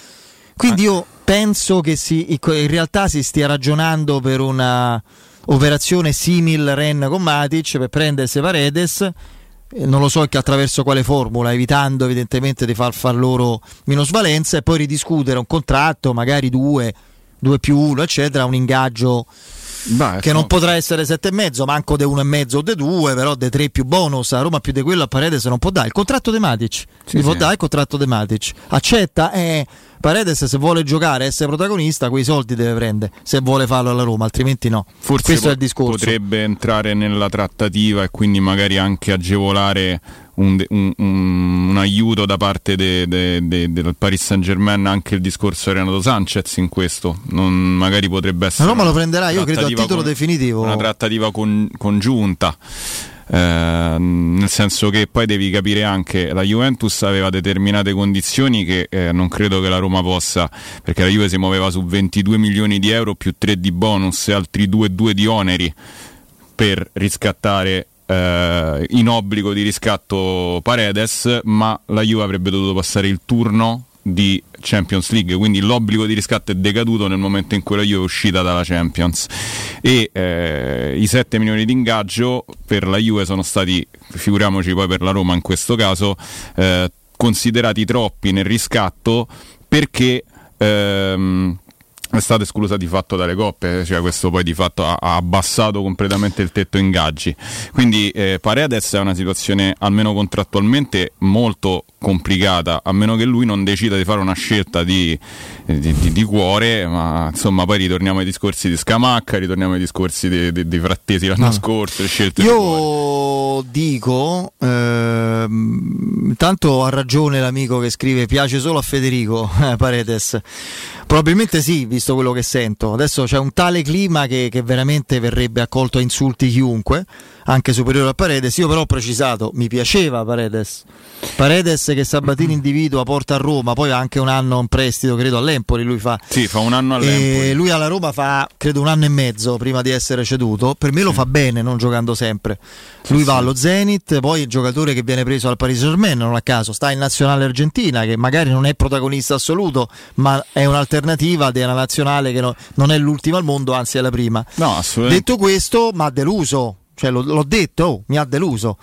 Quindi io penso che si, in realtà si stia ragionando per una operazione simile Ren con Matic per prendersi Paredes non lo so che attraverso quale formula, evitando evidentemente di far far loro minusvalenza e poi ridiscutere un contratto, magari due, due più uno, eccetera, un ingaggio Beh, che non potrà essere sette e mezzo, manco de uno e mezzo o de due, però de tre più bonus, a Roma più di quello a Paredes non può dare. Il contratto de Matic, sì, sì. può dare il contratto de Matic. Accetta, eh, Paredes se vuole giocare e essere protagonista quei soldi deve prendere se vuole farlo alla Roma altrimenti no Forse questo po- è il discorso potrebbe entrare nella trattativa e quindi magari anche agevolare un, un, un, aiuto da parte de, de, de, del Paris Saint Germain anche il discorso Renato Sanchez in questo. Non, magari potrebbe essere la Roma lo prenderà io credo a titolo con, definitivo. una trattativa con, congiunta. Eh, nel senso che poi devi capire anche la Juventus aveva determinate condizioni che eh, non credo che la Roma possa perché la Juve si muoveva su 22 milioni di euro più 3 di bonus e altri 2,2 di oneri per riscattare eh, in obbligo di riscatto Paredes ma la Juve avrebbe dovuto passare il turno di Champions League, quindi l'obbligo di riscatto è decaduto nel momento in cui la Juve è uscita dalla Champions. E eh, i 7 milioni di ingaggio per la Juve sono stati, figuriamoci poi per la Roma in questo caso, eh, considerati troppi nel riscatto perché ehm, è stata esclusa di fatto dalle coppe, cioè questo poi di fatto ha, ha abbassato completamente il tetto ingaggi. Quindi eh, Paredes è una situazione almeno contrattualmente molto complicata, a meno che lui non decida di fare una scelta di, di, di, di cuore, ma insomma poi ritorniamo ai discorsi di Scamacca, ritorniamo ai discorsi di, di, di Frattesi l'anno no. scorso, scelte Io dico, eh, ha ragione l'amico che scrive piace solo a Federico eh, Paredes, probabilmente sì, visto quello che sento. Adesso c'è un tale clima che, che veramente verrebbe accolto a insulti chiunque, anche superiore a Paredes. Io però ho precisato, mi piaceva Paredes. Paredes che Sabatini individua, porta a Roma, poi ha anche un anno in prestito, credo all'Empoli, lui fa. Sì, fa un anno all'Empoli. Lui alla Roma fa, credo, un anno e mezzo prima di essere ceduto. Per me lo fa bene, non giocando sempre. Lui va allo Zenit, poi il giocatore che viene preso al Paris Saint-Germain, non a caso, sta in nazionale argentina, che magari non è protagonista assoluto, ma è un'alternativa della nazionale che no, non è l'ultima al mondo, anzi è la prima. No. Detto questo, ma deluso. Cioè, l'ho, l'ho detto, oh, mi ha deluso.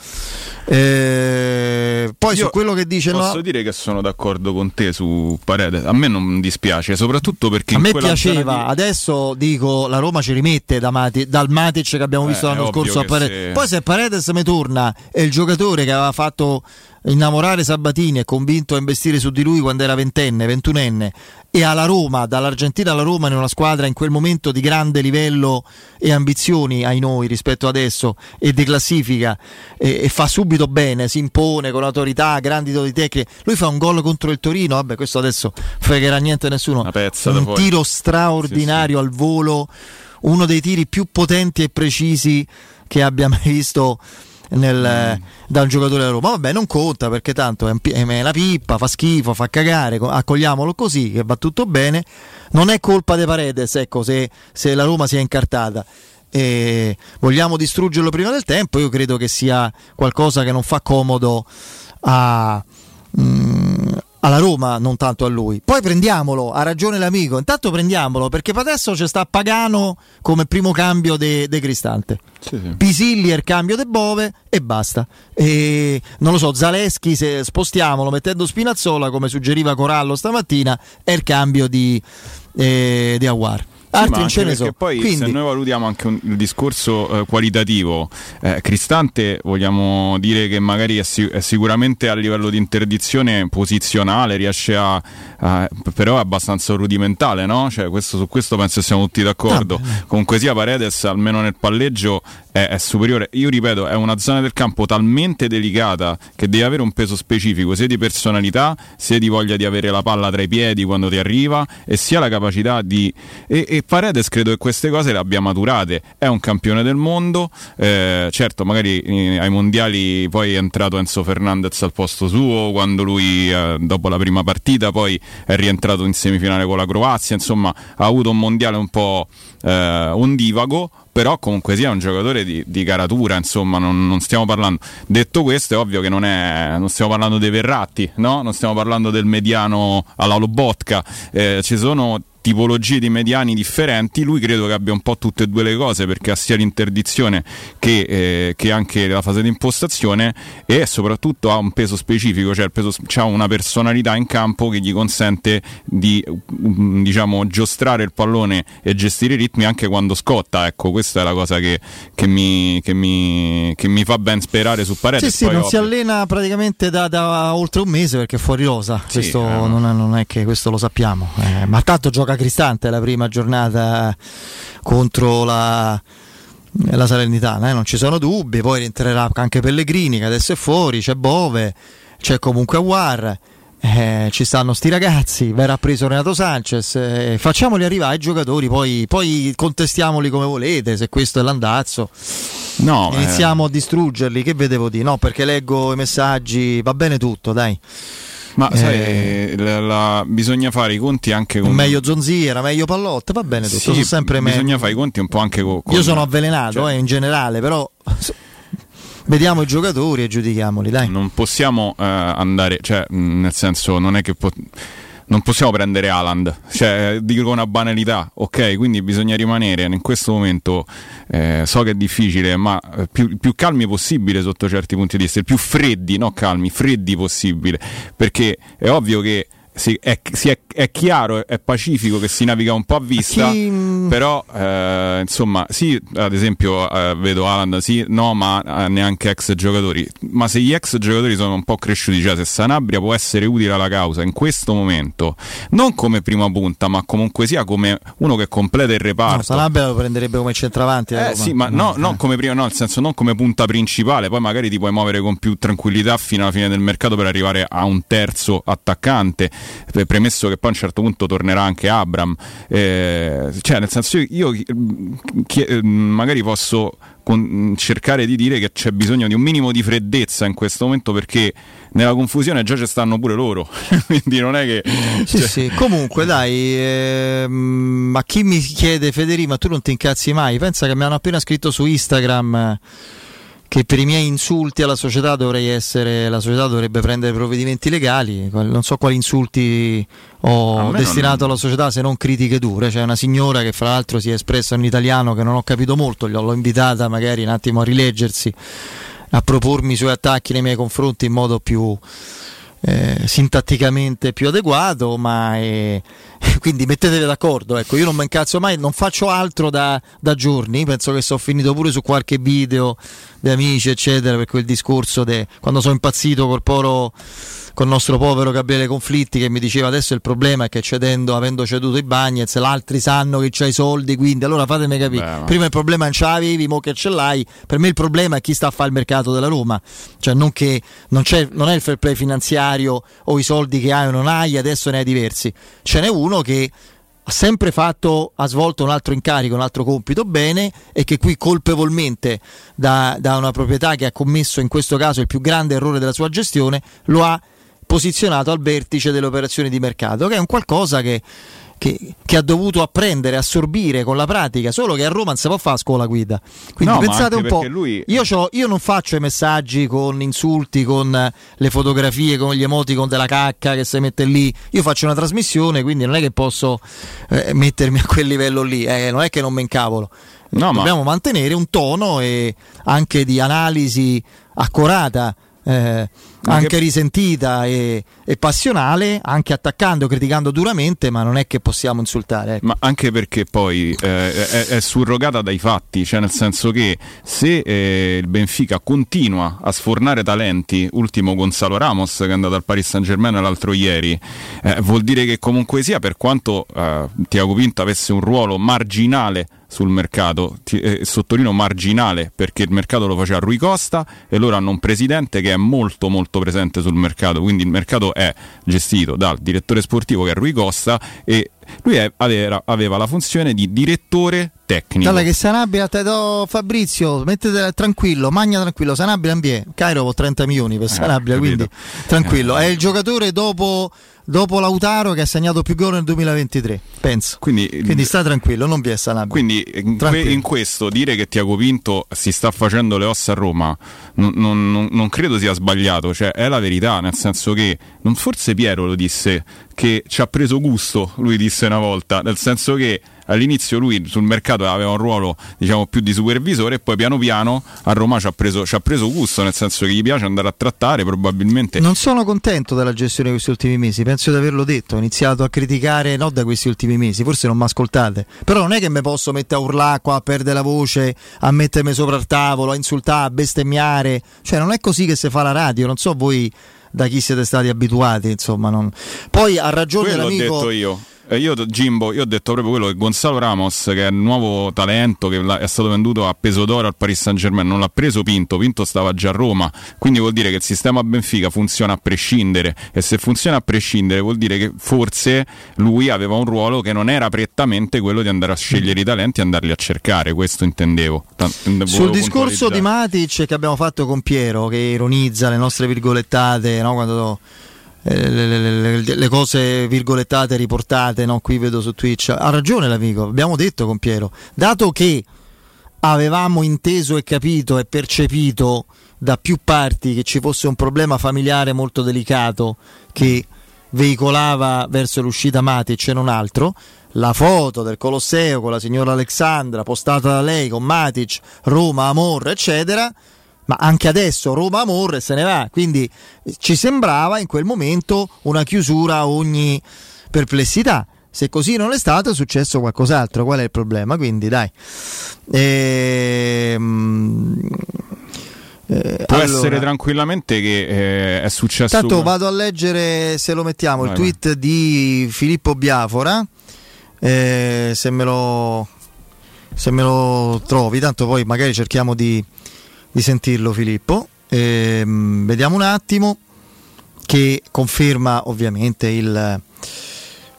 Eh, poi Io su quello che dice Posso no, dire che sono d'accordo con te su Paredes. A me non dispiace, soprattutto perché a me piaceva, di- adesso dico la Roma ci rimette da Mati- dal Matic che abbiamo Eh, visto l'anno scorso a Paredes. se- Poi se Paredes mi torna e il giocatore che aveva fatto innamorare Sabatini e convinto a investire su di lui quando era ventenne, ventunenne e alla Roma, dall'Argentina alla Roma in una squadra in quel momento di grande livello e ambizioni ai noi rispetto adesso e di classifica e, e fa subito bene, si impone con autorità, grandi doti tecniche. Lui fa un gol contro il Torino, vabbè, questo adesso fregherà niente a nessuno. un fuori. tiro straordinario al volo, uno dei tiri più potenti e precisi che abbia mai visto nel, da un giocatore della Roma. Vabbè, non conta perché tanto è, un è una pippa, fa schifo, fa cagare, co- accogliamolo così che va tutto bene. Non è colpa di Paredes, ecco, se, se la Roma si è incartata. E vogliamo distruggerlo prima del tempo, io credo che sia qualcosa che non fa comodo a, mm, alla Roma, non tanto a lui. Poi prendiamolo, ha ragione l'amico. Intanto prendiamolo perché per adesso c'è sta Pagano come primo cambio de, de Cristante. Pisilli è il cambio de Bove e basta. E non lo so, Zaleschi, se spostiamolo mettendo Spinazzola, come suggeriva Corallo stamattina, è il cambio di, eh, di Aguar. Altri anche ce ne perché so. poi Quindi, se noi valutiamo anche un- il discorso eh, qualitativo, eh, Cristante vogliamo dire che magari è, si- è sicuramente a livello di interdizione posizionale, riesce a, a- però è abbastanza rudimentale, no? Cioè, questo- su questo penso siamo tutti d'accordo. Comunque sia Paredes, almeno nel palleggio, è, è superiore. Io ripeto, è una zona del campo talmente delicata che deve avere un peso specifico, sia di personalità, sia di voglia di avere la palla tra i piedi quando ti arriva, e sia la capacità di... E, e Paredes credo che queste cose le abbia maturate. È un campione del mondo, eh, certo, magari eh, ai mondiali poi è entrato Enzo Fernandez al posto suo, quando lui eh, dopo la prima partita poi è rientrato in semifinale con la Croazia, insomma ha avuto un mondiale un po' eh, ondivago, però comunque sia un giocatore di, di caratura, insomma, non, non stiamo parlando. Detto questo, è ovvio che non, è, non stiamo parlando dei Verratti, no? Non stiamo parlando del mediano alla Lobotka, eh, ci sono tipologie di mediani differenti, lui credo che abbia un po' tutte e due le cose perché ha sia l'interdizione che, eh, che anche la fase di impostazione e soprattutto ha un peso specifico, cioè il peso, ha una personalità in campo che gli consente di mm, diciamo giostrare il pallone e gestire i ritmi anche quando scotta, ecco questa è la cosa che, che, mi, che, mi, che mi fa ben sperare su Paredes. Sì, sì, non ovvio- si allena praticamente da, da oltre un mese perché è fuori rosa. Sì, questo eh, non, è, non è che questo lo sappiamo. Eh, ma tanto gioca Cristante la prima giornata contro la, la Salernitana, eh, non ci sono dubbi. Poi rientrerà anche Pellegrini che adesso è fuori, c'è Bove, c'è comunque Aguar. eh, ci stanno sti ragazzi, verrà preso Renato Sanchez, eh, facciamoli arrivare i giocatori, poi, poi contestiamoli come volete, se questo è l'andazzo. No, eh, Iniziamo a distruggerli, che vedevo di? No, perché leggo i messaggi, va bene tutto, dai. Ma Eh, sai, la- la- bisogna fare i conti anche con. Meglio Zonziera, meglio Pallotta, va bene tutto, Sì, sono sempre meglio. bisogna fare i conti un po' anche con. con- Io sono avvelenato cioè- eh, in generale, però vediamo i giocatori e giudichiamoli, dai. Non possiamo eh, andare, cioè, mh, nel senso, non è che. po- non possiamo prendere Haaland, cioè, dico una banalità, ok? Quindi bisogna rimanere in questo momento, eh, so che è difficile, ma eh, più, più calmi possibile sotto certi punti di vista, più freddi, no calmi, freddi possibile, perché è ovvio che si- è, si è- è chiaro, è pacifico che si naviga un po' a vista, Chi- mm, però eh, insomma, sì, ad esempio eh, vedo Haaland, sì, no, ma eh, neanche ex giocatori. Ma se gli ex giocatori sono un po' cresciuti, cioè se Sanabria può essere utile alla causa in questo momento, non come prima punta, ma comunque sia come uno che completa il No, reparto. Sanabria lo prenderebbe come centravanti. Eh Roma. sì, ma no, non come prima, no, nel senso non come punta principale, poi magari ti puoi muovere con più tranquillità fino alla fine del mercato per arrivare a un terzo attaccante. Premesso che poi a un certo punto tornerà anche Abram, eh, cioè nel senso io, io chi, magari posso con, cercare di dire che c'è bisogno di un minimo di freddezza in questo momento perché nella confusione già ci stanno pure loro. Quindi non è che sì, cioè... sì. comunque dai eh, ma chi mi chiede Federico ma tu non ti incazzi mai? Pensa che mi hanno appena scritto su Instagram che per i miei insulti alla società dovrei essere la società dovrebbe prendere provvedimenti legali non so quali insulti ho destinato non... alla società se non critiche dure. C'è una signora che fra l'altro si è espressa in italiano che non ho capito molto l'ho invitata magari un attimo a rileggersi a propormi i suoi attacchi nei miei confronti in modo più eh, sintatticamente più adeguato, ma è... quindi mettetevi d'accordo. Ecco, io non mi incazzo mai, non faccio altro da, da giorni. Penso che sono finito pure su qualche video di amici, eccetera, per quel discorso de... quando sono impazzito col poro con il nostro povero Gabriele Conflitti che mi diceva adesso il problema è che cedendo, avendo ceduto i Bagnets, l'altri sanno che c'hai i soldi, quindi allora fatemi capire. Beh, Prima il problema non ce l'avevi, mo che ce l'hai. Per me il problema è chi sta a fare il mercato della Roma. Cioè non che non, non è il fair play finanziario o i soldi che hai o non hai, adesso ne hai diversi. Ce n'è uno che ha sempre fatto, ha svolto un altro incarico, un altro compito bene e che qui colpevolmente da, da, una proprietà che ha commesso in questo caso il più grande errore della sua gestione lo ha posizionato al vertice delle operazioni di mercato, che è un qualcosa che, che, che, ha dovuto apprendere, assorbire con la pratica, solo che a Roma non si può fare a scuola guida. Quindi no, pensate un po', lui... io, io, non faccio i messaggi con insulti, con le fotografie, con gli emoticon della cacca che si mette lì, io faccio una trasmissione, quindi non è che posso eh, mettermi a quel livello lì, eh, non è che non me incavolo. No, Dobbiamo ma... mantenere un tono e anche di analisi accurata eh, anche che... risentita e, e, passionale, anche attaccando, criticando duramente, ma non è che possiamo insultare. Ecco. Ma anche perché poi eh, è, è, surrogata dai fatti, cioè nel senso che se eh, il Benfica continua a sfornare talenti, ultimo Gonzalo Ramos che è andato al Paris Saint Germain l'altro ieri, eh, vuol dire che comunque sia, per quanto eh, Tiago Pinto avesse un ruolo marginale sul mercato, eh, sottolineo marginale perché il mercato lo faceva Rui Costa e loro hanno un presidente che è molto molto presente sul mercato, quindi il mercato è gestito dal direttore sportivo che è Rui Costa e lui è, aveva, aveva, la funzione di direttore tecnico. Dalla che Sanabria te do Fabrizio, mettete tranquillo, magna tranquillo, Sanabria Ambie, Cairo con 30 milioni per eh, Sanabria, eh, quindi tranquillo. È il giocatore dopo dopo Lautaro che ha segnato più gol nel 2023, penso. Quindi, quindi sta tranquillo, non vi è Sanabria. Quindi in, que, in, questo dire che Tiago Pinto si sta facendo le ossa a Roma non, non, non, credo sia sbagliato, cioè è la verità, nel senso che non forse Piero lo disse che ci ha preso gusto, lui disse una volta, nel senso che all'inizio lui sul mercato aveva un ruolo diciamo più di supervisore e poi piano piano a Roma ci ha, preso, ci ha preso gusto nel senso che gli piace andare a trattare probabilmente non sono contento della gestione di questi ultimi mesi penso di averlo detto ho iniziato a criticare no da questi ultimi mesi forse non mi ascoltate però non è che mi posso mettere a urlare qua a perdere la voce a mettermi sopra il tavolo a insultare a bestemmiare cioè non è così che si fa la radio non so voi da chi siete stati abituati insomma non... poi ha ragione Quello l'amico ho detto io io, Jimbo, io ho detto proprio quello che Gonzalo Ramos, che è il nuovo talento che è stato venduto a peso d'oro al Paris Saint Germain, non l'ha preso Pinto, Pinto stava già a Roma, quindi vuol dire che il sistema Benfica funziona a prescindere e se funziona a prescindere vuol dire che forse lui aveva un ruolo che non era prettamente quello di andare a scegliere i talenti e andarli a cercare, questo intendevo. Sul discorso di Matic che abbiamo fatto con Piero, che ironizza le nostre virgolettate, no? quando eh, le, le, le, cose virgolettate riportate, no? qui vedo su Twitch. Ha ragione l'amico, abbiamo detto con Piero, dato che avevamo inteso e capito e percepito da più parti che ci fosse un problema familiare molto delicato che veicolava verso l'uscita Matic e non altro, la foto del Colosseo con la signora Alexandra postata da lei con Matic, Roma, Amor, eccetera, ma anche adesso Roma Amor se ne va, quindi ci sembrava in quel momento una chiusura a ogni perplessità. Se così non è stato, è successo qualcos'altro. Qual è il problema? Quindi, dai. Ehm, eh, Può allora, essere tranquillamente che eh, è successo. Tanto vado a leggere se lo mettiamo vai, il tweet vai. di Filippo Biafora. Eh, se, me lo, se me lo trovi, tanto poi magari cerchiamo di, di sentirlo Filippo. Ehm, vediamo un attimo. che conferma ovviamente il,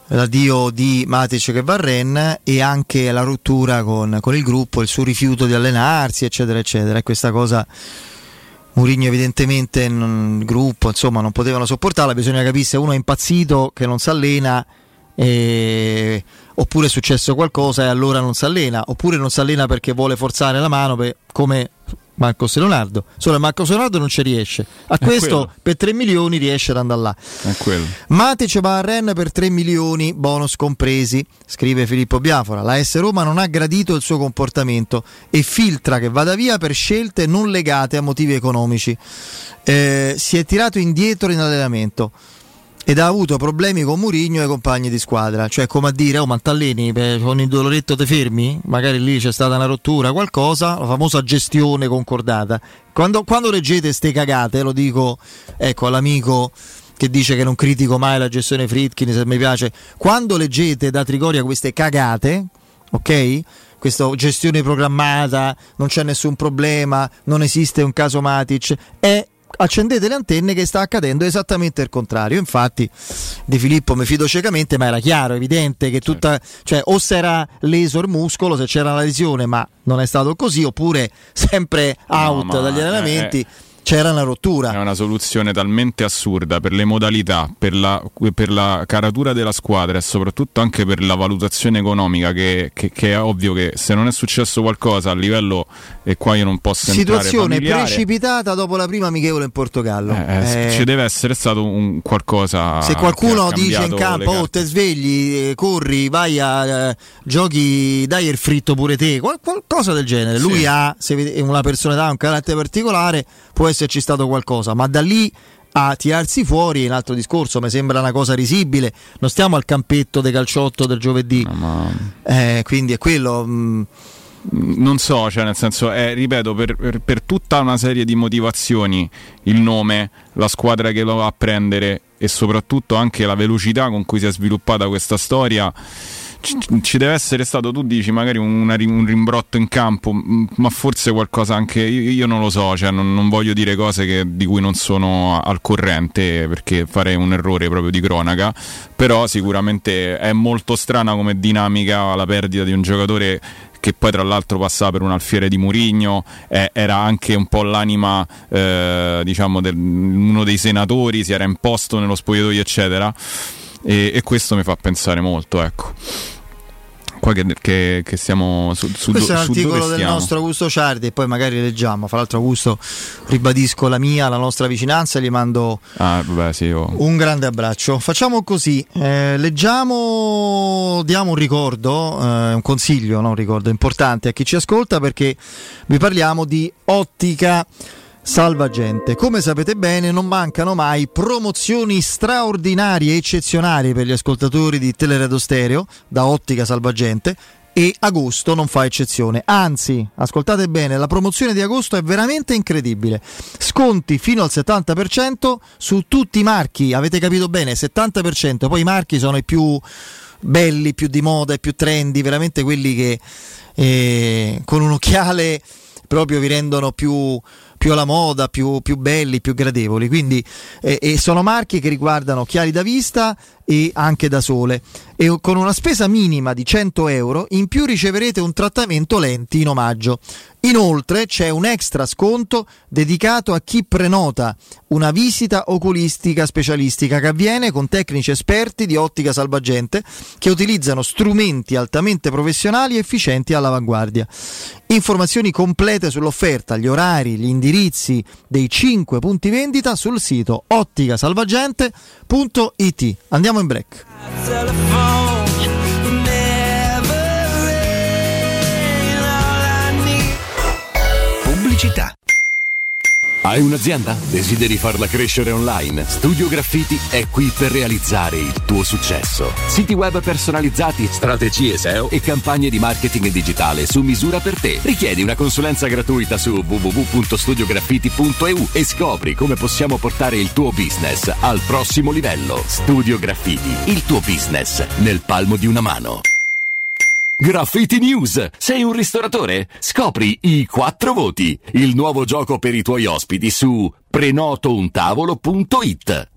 l'addio di Matic che va a Rennes e anche la rottura con, con, il gruppo, il suo rifiuto di allenarsi, eccetera, eccetera. E questa cosa Mourinho evidentemente non, il gruppo insomma non potevano sopportarla, bisogna capire se uno è impazzito che non si allena e... oppure è successo qualcosa e allora non si allena, oppure non si allena perché vuole forzare la mano per, come Marcos Leonardo. Solo Marcos Leonardo non ci riesce. A questo per 3 milioni riesce ad andare là. Matic va a Rennes per 3 milioni, bonus compresi, scrive Filippo Biafora. La S Roma non ha gradito il suo comportamento e filtra che vada via per scelte non legate a motivi economici. Eh, si è tirato indietro in allenamento ed ha avuto problemi con Murigno e i compagni di squadra. Cioè, come a dire, oh, ma t'alleni con il doloretto te fermi? Magari lì c'è stata una rottura, qualcosa, la famosa gestione concordata. Quando, quando leggete ste cagate, lo dico ecco, all'amico che dice che non critico mai la gestione Fritkin, se mi piace. Quando leggete da Trigoria queste cagate, ok? Questa gestione programmata, non c'è nessun problema, non esiste un caso Matic, è accendete le antenne che sta accadendo esattamente il contrario. Infatti, Di Filippo mi fido ciecamente, ma era chiaro, evidente che tutta, cioè, o si era leso il muscolo se c'era la lesione, ma non è stato così, oppure sempre out no, dagli allenamenti. Eh, c'era una rottura. È una soluzione talmente assurda per le modalità, per la, per la caratura della squadra e soprattutto anche per la valutazione economica che, che, che, è ovvio che se non è successo qualcosa a livello e qua io non posso situazione familiare, precipitata dopo la prima amichevole in Portogallo. Eh, eh, ci deve essere stato un qualcosa Se qualcuno dice in campo "Oh, te svegli, eh, corri, vai a eh, giochi, dai il fritto pure te", qual- qualcosa del genere. Sì. Lui ha se una personalità, un carattere particolare, può esserci stato qualcosa, ma da lì a tirarsi fuori è un altro discorso, mi sembra una cosa risibile, non stiamo al campetto del calciotto del giovedì, no, ma... eh, quindi è quello... Mh, mm. Non so, cioè nel senso, è, ripeto, per, per, per, tutta una serie di motivazioni, il nome, la squadra che lo va a prendere e soprattutto anche la velocità con cui si è sviluppata questa storia ci deve essere stato, tu dici magari una, un rimbrotto in campo, ma forse qualcosa anche, io, io non lo so, cioè non, non voglio dire cose che, di cui non sono al corrente perché farei un errore proprio di cronaca, però sicuramente è molto strana come dinamica la perdita di un giocatore che poi tra l'altro passava per un alfiere di Murigno, eh, era anche un po' l'anima eh, diciamo del, uno dei senatori, si era imposto nello spogliatoio eccetera. E, e questo mi fa pensare molto ecco qua che, che, che siamo su, su questo do, è l'articolo del nostro Augusto Ciardi e poi magari leggiamo. Fra l'altro Augusto ribadisco la mia la nostra vicinanza gli mando ah, beh, sì, oh. un grande abbraccio. Facciamo così eh, leggiamo diamo un ricordo eh, un consiglio non un ricordo importante a chi ci ascolta perché vi parliamo di ottica Salvagente. Come sapete bene, non mancano mai promozioni straordinarie eccezionali per gli ascoltatori di Teleradio Stereo da Ottica Salvagente e agosto non fa eccezione. Anzi, ascoltate bene, la promozione di agosto è veramente incredibile. Sconti fino al 70% su tutti i marchi, avete capito bene, 70%, poi i marchi sono i più belli, più di moda e più trendy, veramente quelli che eh, con un occhiale proprio vi rendono più più alla moda, più, più belli, più gradevoli. Quindi eh, e sono marchi che riguardano occhiali da vista e anche da sole. E con una spesa minima di 100 euro in più riceverete un trattamento lenti in omaggio. Inoltre c'è un extra sconto dedicato a chi prenota una visita oculistica specialistica che avviene con tecnici esperti di ottica salvagente che utilizzano strumenti altamente professionali e efficienti all'avanguardia. Informazioni complete sull'offerta, gli orari, gli indirizzi dei 5 punti vendita sul sito otticasalvagente.it. Andiamo in break. Pubblicità. Hai un'azienda? Desideri farla crescere online? Studio Graffiti è qui per realizzare il tuo successo. Siti web personalizzati, strategie SEO e campagne di marketing digitale su misura per te. Richiedi una consulenza gratuita su www.studiograffiti.eu e scopri come possiamo portare il tuo business al prossimo livello. Studio Graffiti, il tuo business nel palmo di una mano. Graffiti News! Sei un ristoratore? Scopri i quattro voti, il nuovo gioco per i tuoi ospiti su prenotountavolo.it.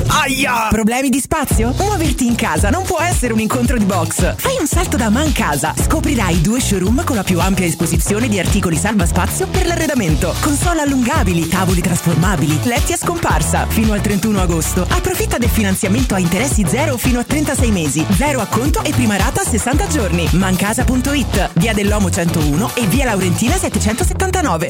aia! Problemi di spazio? Muoverti in casa non può essere un incontro di box. Fai un salto da Man Casa. Scoprirai due showroom con la più ampia esposizione di articoli salva spazio per l'arredamento. Console allungabili, tavoli trasformabili, letti a scomparsa. Fino al 31 agosto. Approfitta del finanziamento a interessi zero fino a 36 mesi. Zero acconto e prima rata a 60 giorni. Mancasa.it. Via dell'Omo 101 e via Laurentina 779.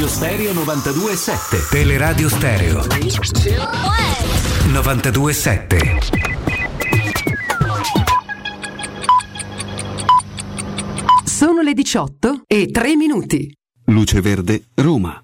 Teleradio Stereo 92.7 Teleradio Stereo 92.7 Sono le 18 e 3 minuti. Luce Verde, Roma.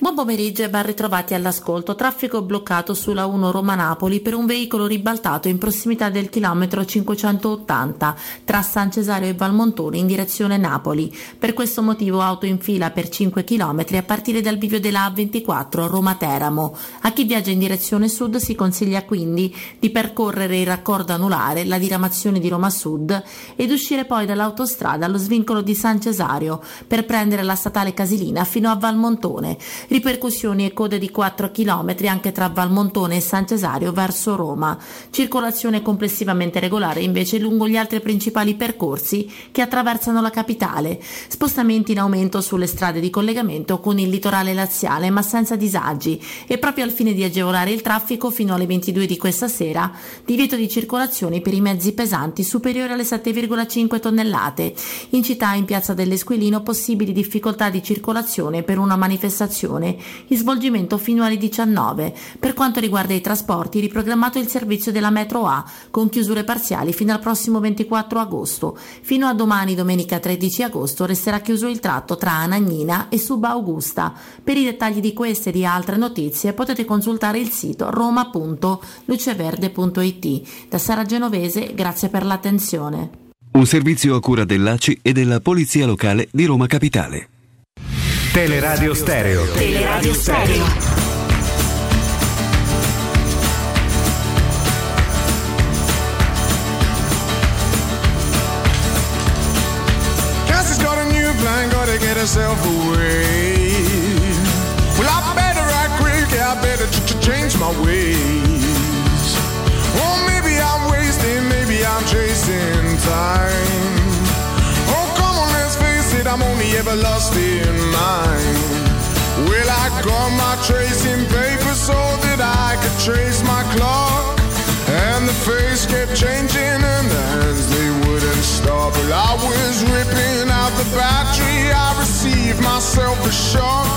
Buon pomeriggio e ben ritrovati all'ascolto. Traffico bloccato sulla 1 Roma-Napoli per un veicolo ribaltato in prossimità del chilometro 580 tra San Cesario e Valmontone in direzione Napoli. Per questo motivo auto in fila per 5 km a partire dal bivio della A24 Roma-Teramo. A chi viaggia in direzione sud si consiglia quindi di percorrere il raccordo anulare, la diramazione di Roma Sud ed uscire poi dall'autostrada allo svincolo di San Cesario per prendere la statale Casilina fino a Valmontone ripercussioni e code di 4 km anche tra Valmontone e San Cesario verso Roma. Circolazione complessivamente regolare invece lungo gli altri principali percorsi che attraversano la capitale. Spostamenti in aumento sulle strade di collegamento con il litorale laziale ma senza disagi e proprio al fine di agevolare il traffico fino alle 22 di questa sera divieto di circolazione per i mezzi pesanti superiori alle 7,5 tonnellate. In città in piazza dell'Esquilino possibili difficoltà di circolazione per una manifestazione Lione, in svolgimento fino alle 19. Per quanto riguarda i trasporti, riprogrammato il servizio della metro A, con chiusure parziali fino al prossimo 24 agosto. Fino a domani, domenica 13 agosto, resterà chiuso il tratto tra Anagnina e Suba Augusta. Per i dettagli di queste e di altre notizie potete consultare il sito roma.luceverde.it. Da Sara Genovese, grazie per l'attenzione. Un servizio a cura dell'ACI e della Polizia Locale di Roma Capitale. Teleradio Stereo. Teleradio Stereo. Cassie's got a new plan, gotta get herself away. Well, I better act quick, I better ch- ch- change my ways. Or maybe I'm wasting, maybe I'm chasing time. I'm only ever lost in mine. Well, I got my tracing paper so that I could trace my clock. And the face kept changing and the hands they wouldn't stop. Well, I was ripping out the battery, I received myself a shock.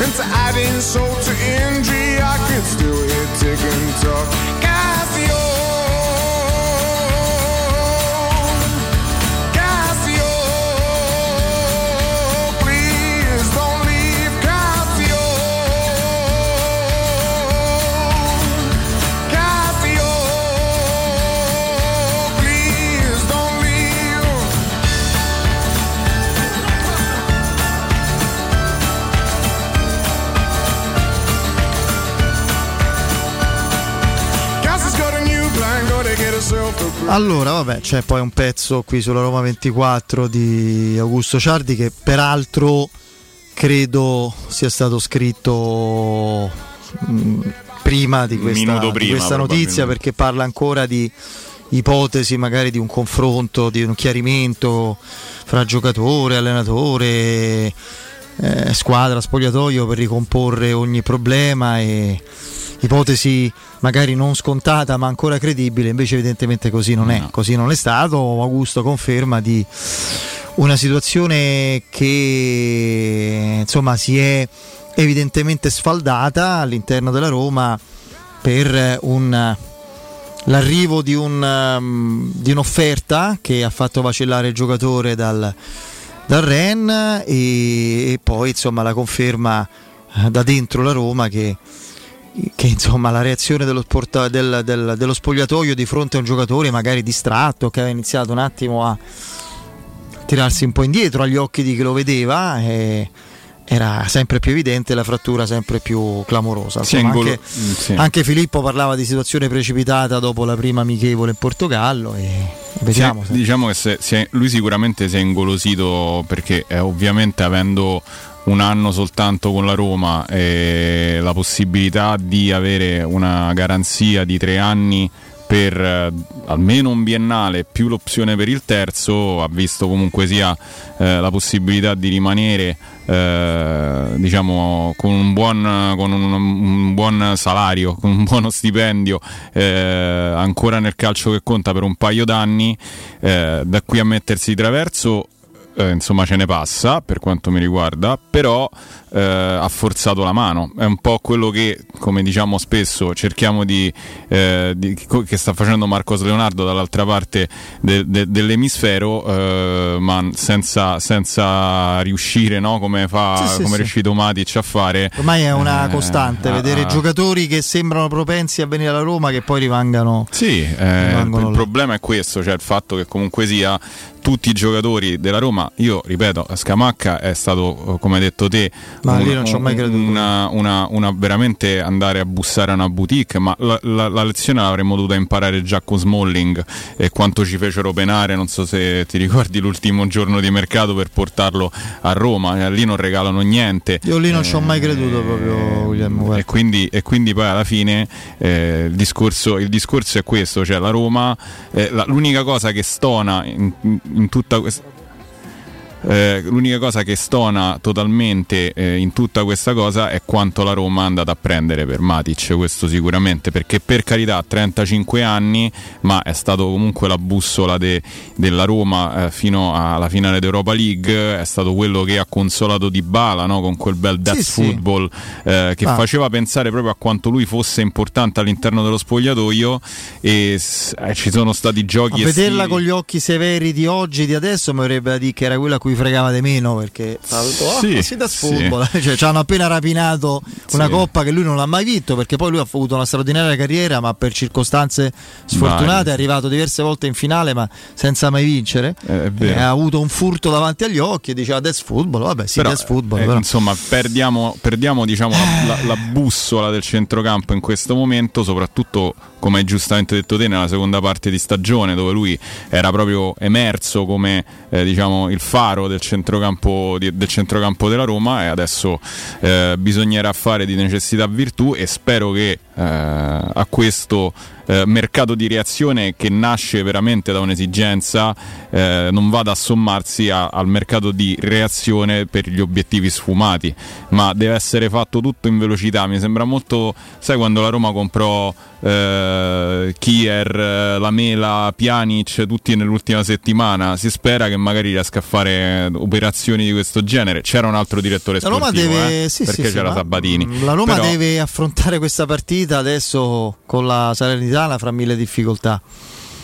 And to add insult to injury, I could still hear tick and talk. Casio, Allora, vabbè, c'è poi un pezzo qui sulla Roma 24 di Augusto Ciardi che peraltro credo sia stato scritto mh, prima di questa, Minuto di prima, questa notizia perché parla ancora di ipotesi magari di un confronto, di un chiarimento fra giocatore, allenatore, eh, squadra, spogliatoio per ricomporre ogni problema e ipotesi magari non scontata ma ancora credibile, invece evidentemente così non è, così non è stato. Augusto conferma di una situazione che insomma si è evidentemente sfaldata all'interno della Roma per un l'arrivo di, un, um, di un'offerta che ha fatto vacillare il giocatore dal, dal Ren e, e poi insomma la conferma da dentro la Roma che, che insomma la reazione dello, sporta- del- del- dello spogliatoio di fronte a un giocatore magari distratto che aveva iniziato un attimo a tirarsi un po' indietro agli occhi di chi lo vedeva e era sempre più evidente la frattura sempre più clamorosa Insomma, anche, mm, sì. anche Filippo parlava di situazione precipitata dopo la prima amichevole in Portogallo e vediamo Sì, diciamo che se- è- lui sicuramente si è ingolosito perché eh, ovviamente avendo un anno soltanto con la Roma e la possibilità di avere una garanzia di tre anni per eh, almeno un biennale più l'opzione per il terzo ha visto comunque sia eh, la possibilità di rimanere eh, diciamo con un buon, con un, un buon salario con un buono stipendio eh, ancora nel calcio che conta per un paio d'anni eh, da qui a mettersi di traverso eh, insomma ce ne passa per quanto mi riguarda, però eh, ha forzato la mano. È un po' quello che, come diciamo spesso, cerchiamo di, eh, di- che sta facendo Marcos Leonardo dall'altra parte de- de- dell'emisfero, eh, ma senza, senza riuscire, no? come, fa, Sì, sì, come è riuscito Matic a fare. Ormai è una Eh, costante vedere ah. giocatori che sembrano propensi a venire alla Roma che poi rimangano. Sì, eh, rimangono il là. problema è questo, cioè il fatto che comunque sia tutti i giocatori della Roma, io ripeto, Scamacca è stato, eh, come hai detto te, Ma lì non ci ho mai creduto. Una, una- una veramente andare a bussare a una boutique, ma la, la- la lezione l'avremmo dovuta imparare già con Smalling e quanto ci fecero penare, non so se ti ricordi l'ultimo giorno di mercato per portarlo a Roma, eh, lì non regalano niente. Io lì non ci ho mai creduto proprio, guarda. E quindi, e quindi poi alla fine eh, il, discorso, il discorso è questo, cioè la Roma, eh, la- l'unica cosa che stona in, in tutta questa... eh, l'unica cosa che stona totalmente eh, in tutta questa cosa è quanto la Roma è andata a prendere per Matic, questo sicuramente, perché per carità 35 anni, ma è stato comunque la bussola de, della Roma eh, fino alla finale d'Europa League, è stato quello che ha consolato Di Bala no? con quel bel death sì, football sì. Eh, che ah. faceva pensare proprio a quanto lui fosse importante all'interno dello spogliatoio e eh, ci sono stati giochi... A vederla con gli occhi severi di oggi, di adesso, mi avrebbe da dire che era quella a cui fregava di meno perché oh, sì, si da sfootball sì. cioè, ci hanno appena rapinato una sì. coppa che lui non ha mai vinto perché poi lui ha avuto una straordinaria carriera ma per circostanze sfortunate Vai. è arrivato diverse volte in finale ma senza mai vincere eh, ha avuto un furto davanti agli occhi e diceva that's football vabbè sì però, football eh, però. insomma perdiamo, perdiamo diciamo, la, la, la bussola del centrocampo in questo momento soprattutto come hai giustamente detto te nella seconda parte di stagione dove lui era proprio emerso come eh, diciamo, il faro del centrocampo, di, del centrocampo della Roma e adesso eh, bisognerà fare di necessità virtù e spero che a questo eh, mercato di reazione che nasce veramente da un'esigenza eh, non vada a sommarsi a, al mercato di reazione per gli obiettivi sfumati, ma deve essere fatto tutto in velocità. Mi sembra molto, sai quando la Roma comprò eh, Kier, Lamela, Pjanic, tutti nell'ultima settimana, si spera che magari riesca a fare operazioni di questo genere. C'era un altro direttore sportivo, la Roma deve, eh, sì, perché sì, c'era Sabatini. La Roma Però... deve affrontare questa partita adesso con la Salernitana fra mille difficoltà.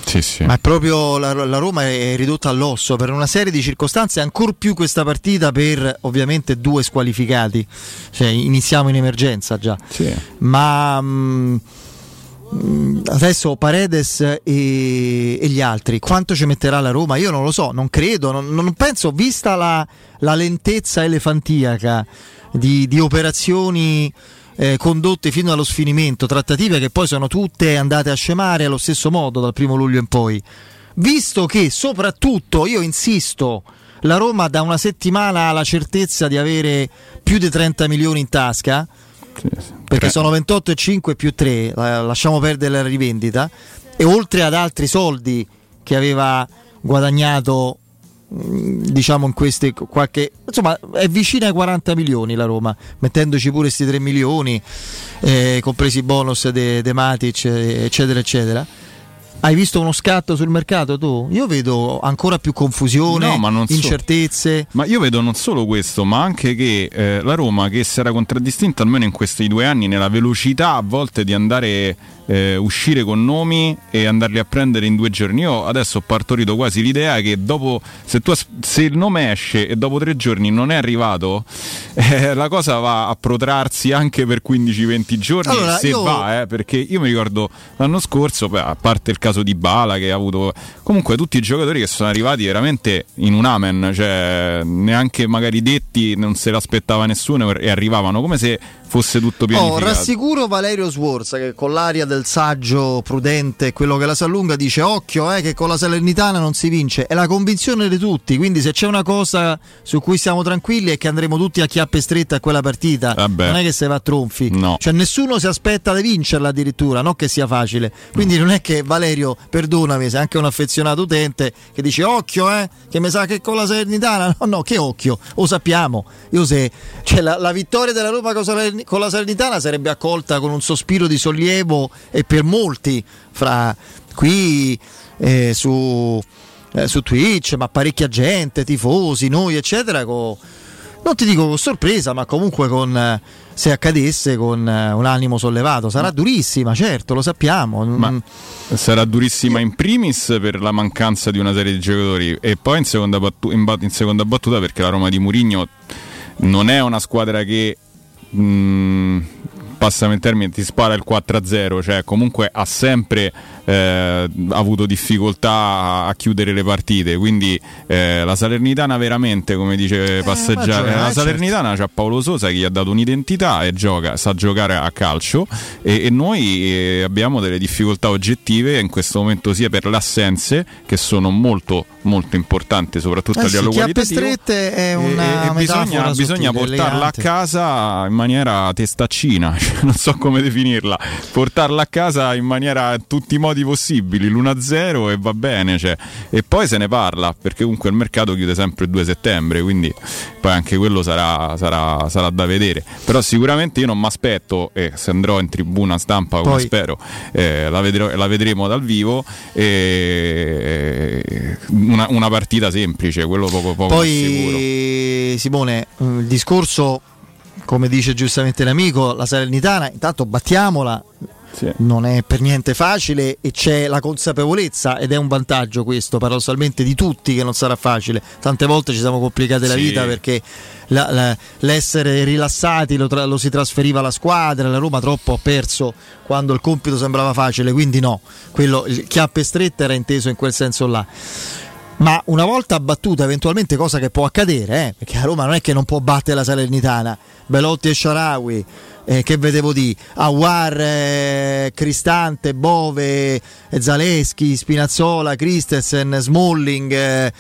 Sì, sì. Ma è proprio la, la, Roma è ridotta all'osso per una serie di circostanze, ancor più questa partita per ovviamente due squalificati. Cioè, iniziamo in emergenza già. Sì. Ma mh, mm, adesso Paredes e, e, gli altri, quanto ci metterà la Roma? Io non lo so, non credo, non, non penso, vista la, la lentezza elefantiaca di, di operazioni eh, condotte fino allo sfinimento, trattative che poi sono tutte andate a scemare allo stesso modo dal primo luglio in poi. Visto che soprattutto, io insisto, la Roma da una settimana ha la certezza di avere più di 30 milioni in tasca, perché sono 28,5 più 3, lasciamo perdere la rivendita, e oltre ad altri soldi che aveva guadagnato diciamo in queste qualche insomma è vicina ai 40 milioni la Roma mettendoci pure questi 3 milioni eh, compresi i bonus de, de Matic eccetera eccetera hai visto uno scatto sul mercato tu? Io vedo ancora più confusione, no, ma incertezze. So. Ma io vedo non solo questo, ma anche che eh, la Roma, che si era contraddistinta almeno in questi due anni nella velocità a volte di andare eh, uscire con nomi e andarli a prendere in due giorni. Io adesso ho partorito quasi l'idea che dopo, se, tu, se il nome esce e dopo tre giorni non è arrivato, eh, la cosa va a protrarsi anche per 15-20 giorni allora, se io... va, eh, perché io mi ricordo l'anno scorso, beh, a parte il caso di Bala che ha avuto comunque tutti i giocatori che sono arrivati veramente in un amen, cioè neanche magari detti non se l'aspettava nessuno e arrivavano come se fosse tutto pianificato. Oh, rassicuro Valerio Sforza che con l'aria del saggio prudente, quello che la sa lunga dice occhio eh, che con la Salernitana non si vince, è la convinzione di tutti, quindi se c'è una cosa su cui siamo tranquilli è che andremo tutti a chiappe strette a quella partita, Vabbè. non è che si va a tronfi, no. cioè nessuno si aspetta di vincerla addirittura, non che sia facile, quindi no. non è che Valerio, perdonami, sei anche un affezionato utente che dice occhio eh, che mi sa che con la Salernitana, no no, che occhio, lo sappiamo, io se, cioè la, la vittoria della Roma con la Salernitana con la Salernitana sarebbe accolta con un sospiro di sollievo e per molti fra qui eh, su, eh, su, Twitch, ma parecchia gente, tifosi, noi eccetera, con, non ti dico con sorpresa, ma comunque con, eh, se accadesse con eh, un animo sollevato. Sarà durissima, certo, lo sappiamo. Ma mm. sarà durissima in primis per la mancanza di una serie di giocatori e poi in seconda, battu- in bat- in seconda battuta perché la Roma di Murigno non è una squadra che mh, mm, passami il termine, ti spara il 4-0, cioè comunque ha sempre eh, avuto difficoltà a chiudere le partite. Quindi eh, la Salernitana veramente, come dice eh, Passeggiare, la certo. Salernitana certo. c'ha Paolo Sosa che gli ha dato un'identità e gioca, sa giocare a calcio e, e noi eh, abbiamo delle difficoltà oggettive in questo momento sia per le assenze che sono molto molto importanti soprattutto eh a livello sì, qualitativo strette è una e, e bisogna, bisogna portarla a casa in maniera testaccina non so come definirla portarla a casa in maniera in tutti i modi possibili, l'1-0 e va bene. Cioè. E poi se ne parla, perché comunque il mercato chiude sempre il 2 settembre, quindi poi anche quello sarà, sarà, sarà da vedere. Però sicuramente io non mi aspetto, e se andrò in tribuna stampa come poi. spero, eh, la, vedrò, la, vedremo dal vivo, eh, una, una, partita semplice, quello poco poco poi, sicuro. Simone, il discorso come dice giustamente l'amico, la Salernitana, intanto battiamola, sì. non è per niente facile e c'è la consapevolezza ed è un vantaggio questo paradossalmente di tutti che non sarà facile. Tante volte ci siamo complicate la sì. vita perché la, la, l'essere rilassati lo, tra, lo, si trasferiva alla squadra, la Roma troppo ha perso quando il compito sembrava facile, quindi no, quello, il chiappe strette era inteso in quel senso là ma una volta battuta eventualmente cosa che può accadere eh, perché la Roma non è che non può battere la Salernitana. Belotti e Sharawi eh, che vedevo di Awar, eh, Cristante, Bove, Zaleschi, Spinazzola, Christensen, Smalling, eh,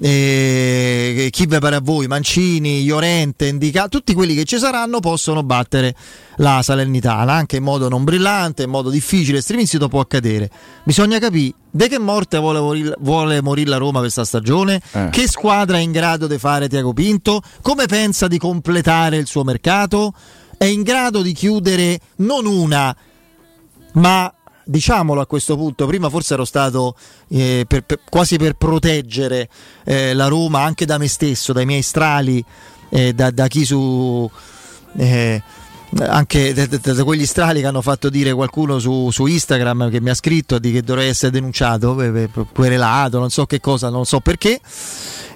eh, chi ve pare a voi, Mancini, Iorente, Indica, tutti quelli che ci saranno possono battere la Salernitana, anche in modo non brillante, in modo difficile, Strinzito può accadere. Bisogna capire de che morte vuole morire, vuole morire la Roma questa stagione, eh. che squadra è in grado di fare Tiago Pinto, come pensa di completare il suo mercato è in grado di chiudere non una, ma diciamolo a questo punto, prima forse ero stato eh, per, per, quasi per proteggere eh, la Roma anche da me stesso, dai miei strali, eh, da, da, chi su... Eh, anche da, da, quegli strali che hanno fatto dire qualcuno su, su, Instagram che mi ha scritto di che dovrei essere denunciato, querelato, non so che cosa, non so perché.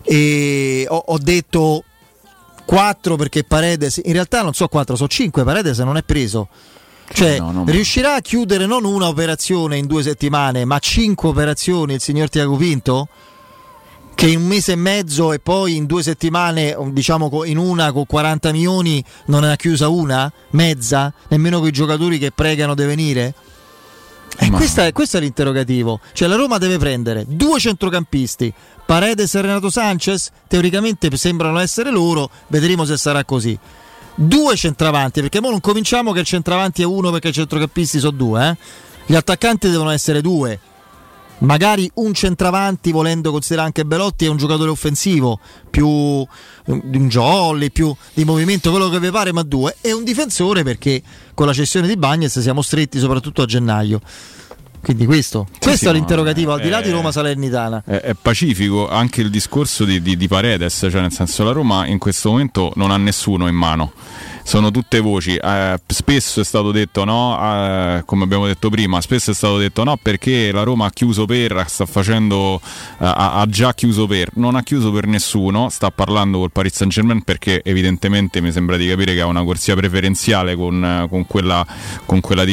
E ho, ho detto 4 perché Paredes, in realtà non so 4, so 5, Paredes non è preso. Cioè, no, no, riuscirà a chiudere non una operazione in due settimane, ma cinque operazioni il signor Tiago Pinto? Che in un mese e mezzo e poi in due settimane, diciamo in una con 40 milioni, non ne ha chiusa una? Mezza? Nemmeno con i giocatori che pregano di venire? E questo è, questo è l'interrogativo. Cioè la Roma deve prendere due centrocampisti, Paredes e Renato Sanchez, teoricamente sembrano essere loro, vedremo se sarà così. Due centravanti, perché ora non cominciamo che il centravanti è uno perché i centrocampisti sono due. Eh? Gli attaccanti devono essere due. Magari un centravanti, volendo considerare anche Belotti, è un giocatore offensivo, più di un jolly, più di movimento, quello che vi pare, ma due. E un difensore perché con la cessione di Bagnets siamo stretti soprattutto a gennaio. Quindi questo, sì, questo sì, è l'interrogativo, no, al di là di Roma Salernitana. È, è, pacifico anche il discorso di, di, di Paredes, cioè nel senso la Roma in questo momento non ha nessuno in mano sono tutte voci. Eh, spesso è stato detto no, eh, come abbiamo detto prima, spesso è stato detto no perché la Roma ha chiuso per, sta facendo, eh, ha, già chiuso per, non ha chiuso per nessuno, sta parlando col Paris Saint Germain perché evidentemente mi sembra di capire che ha una corsia preferenziale con, con, quella, con, quella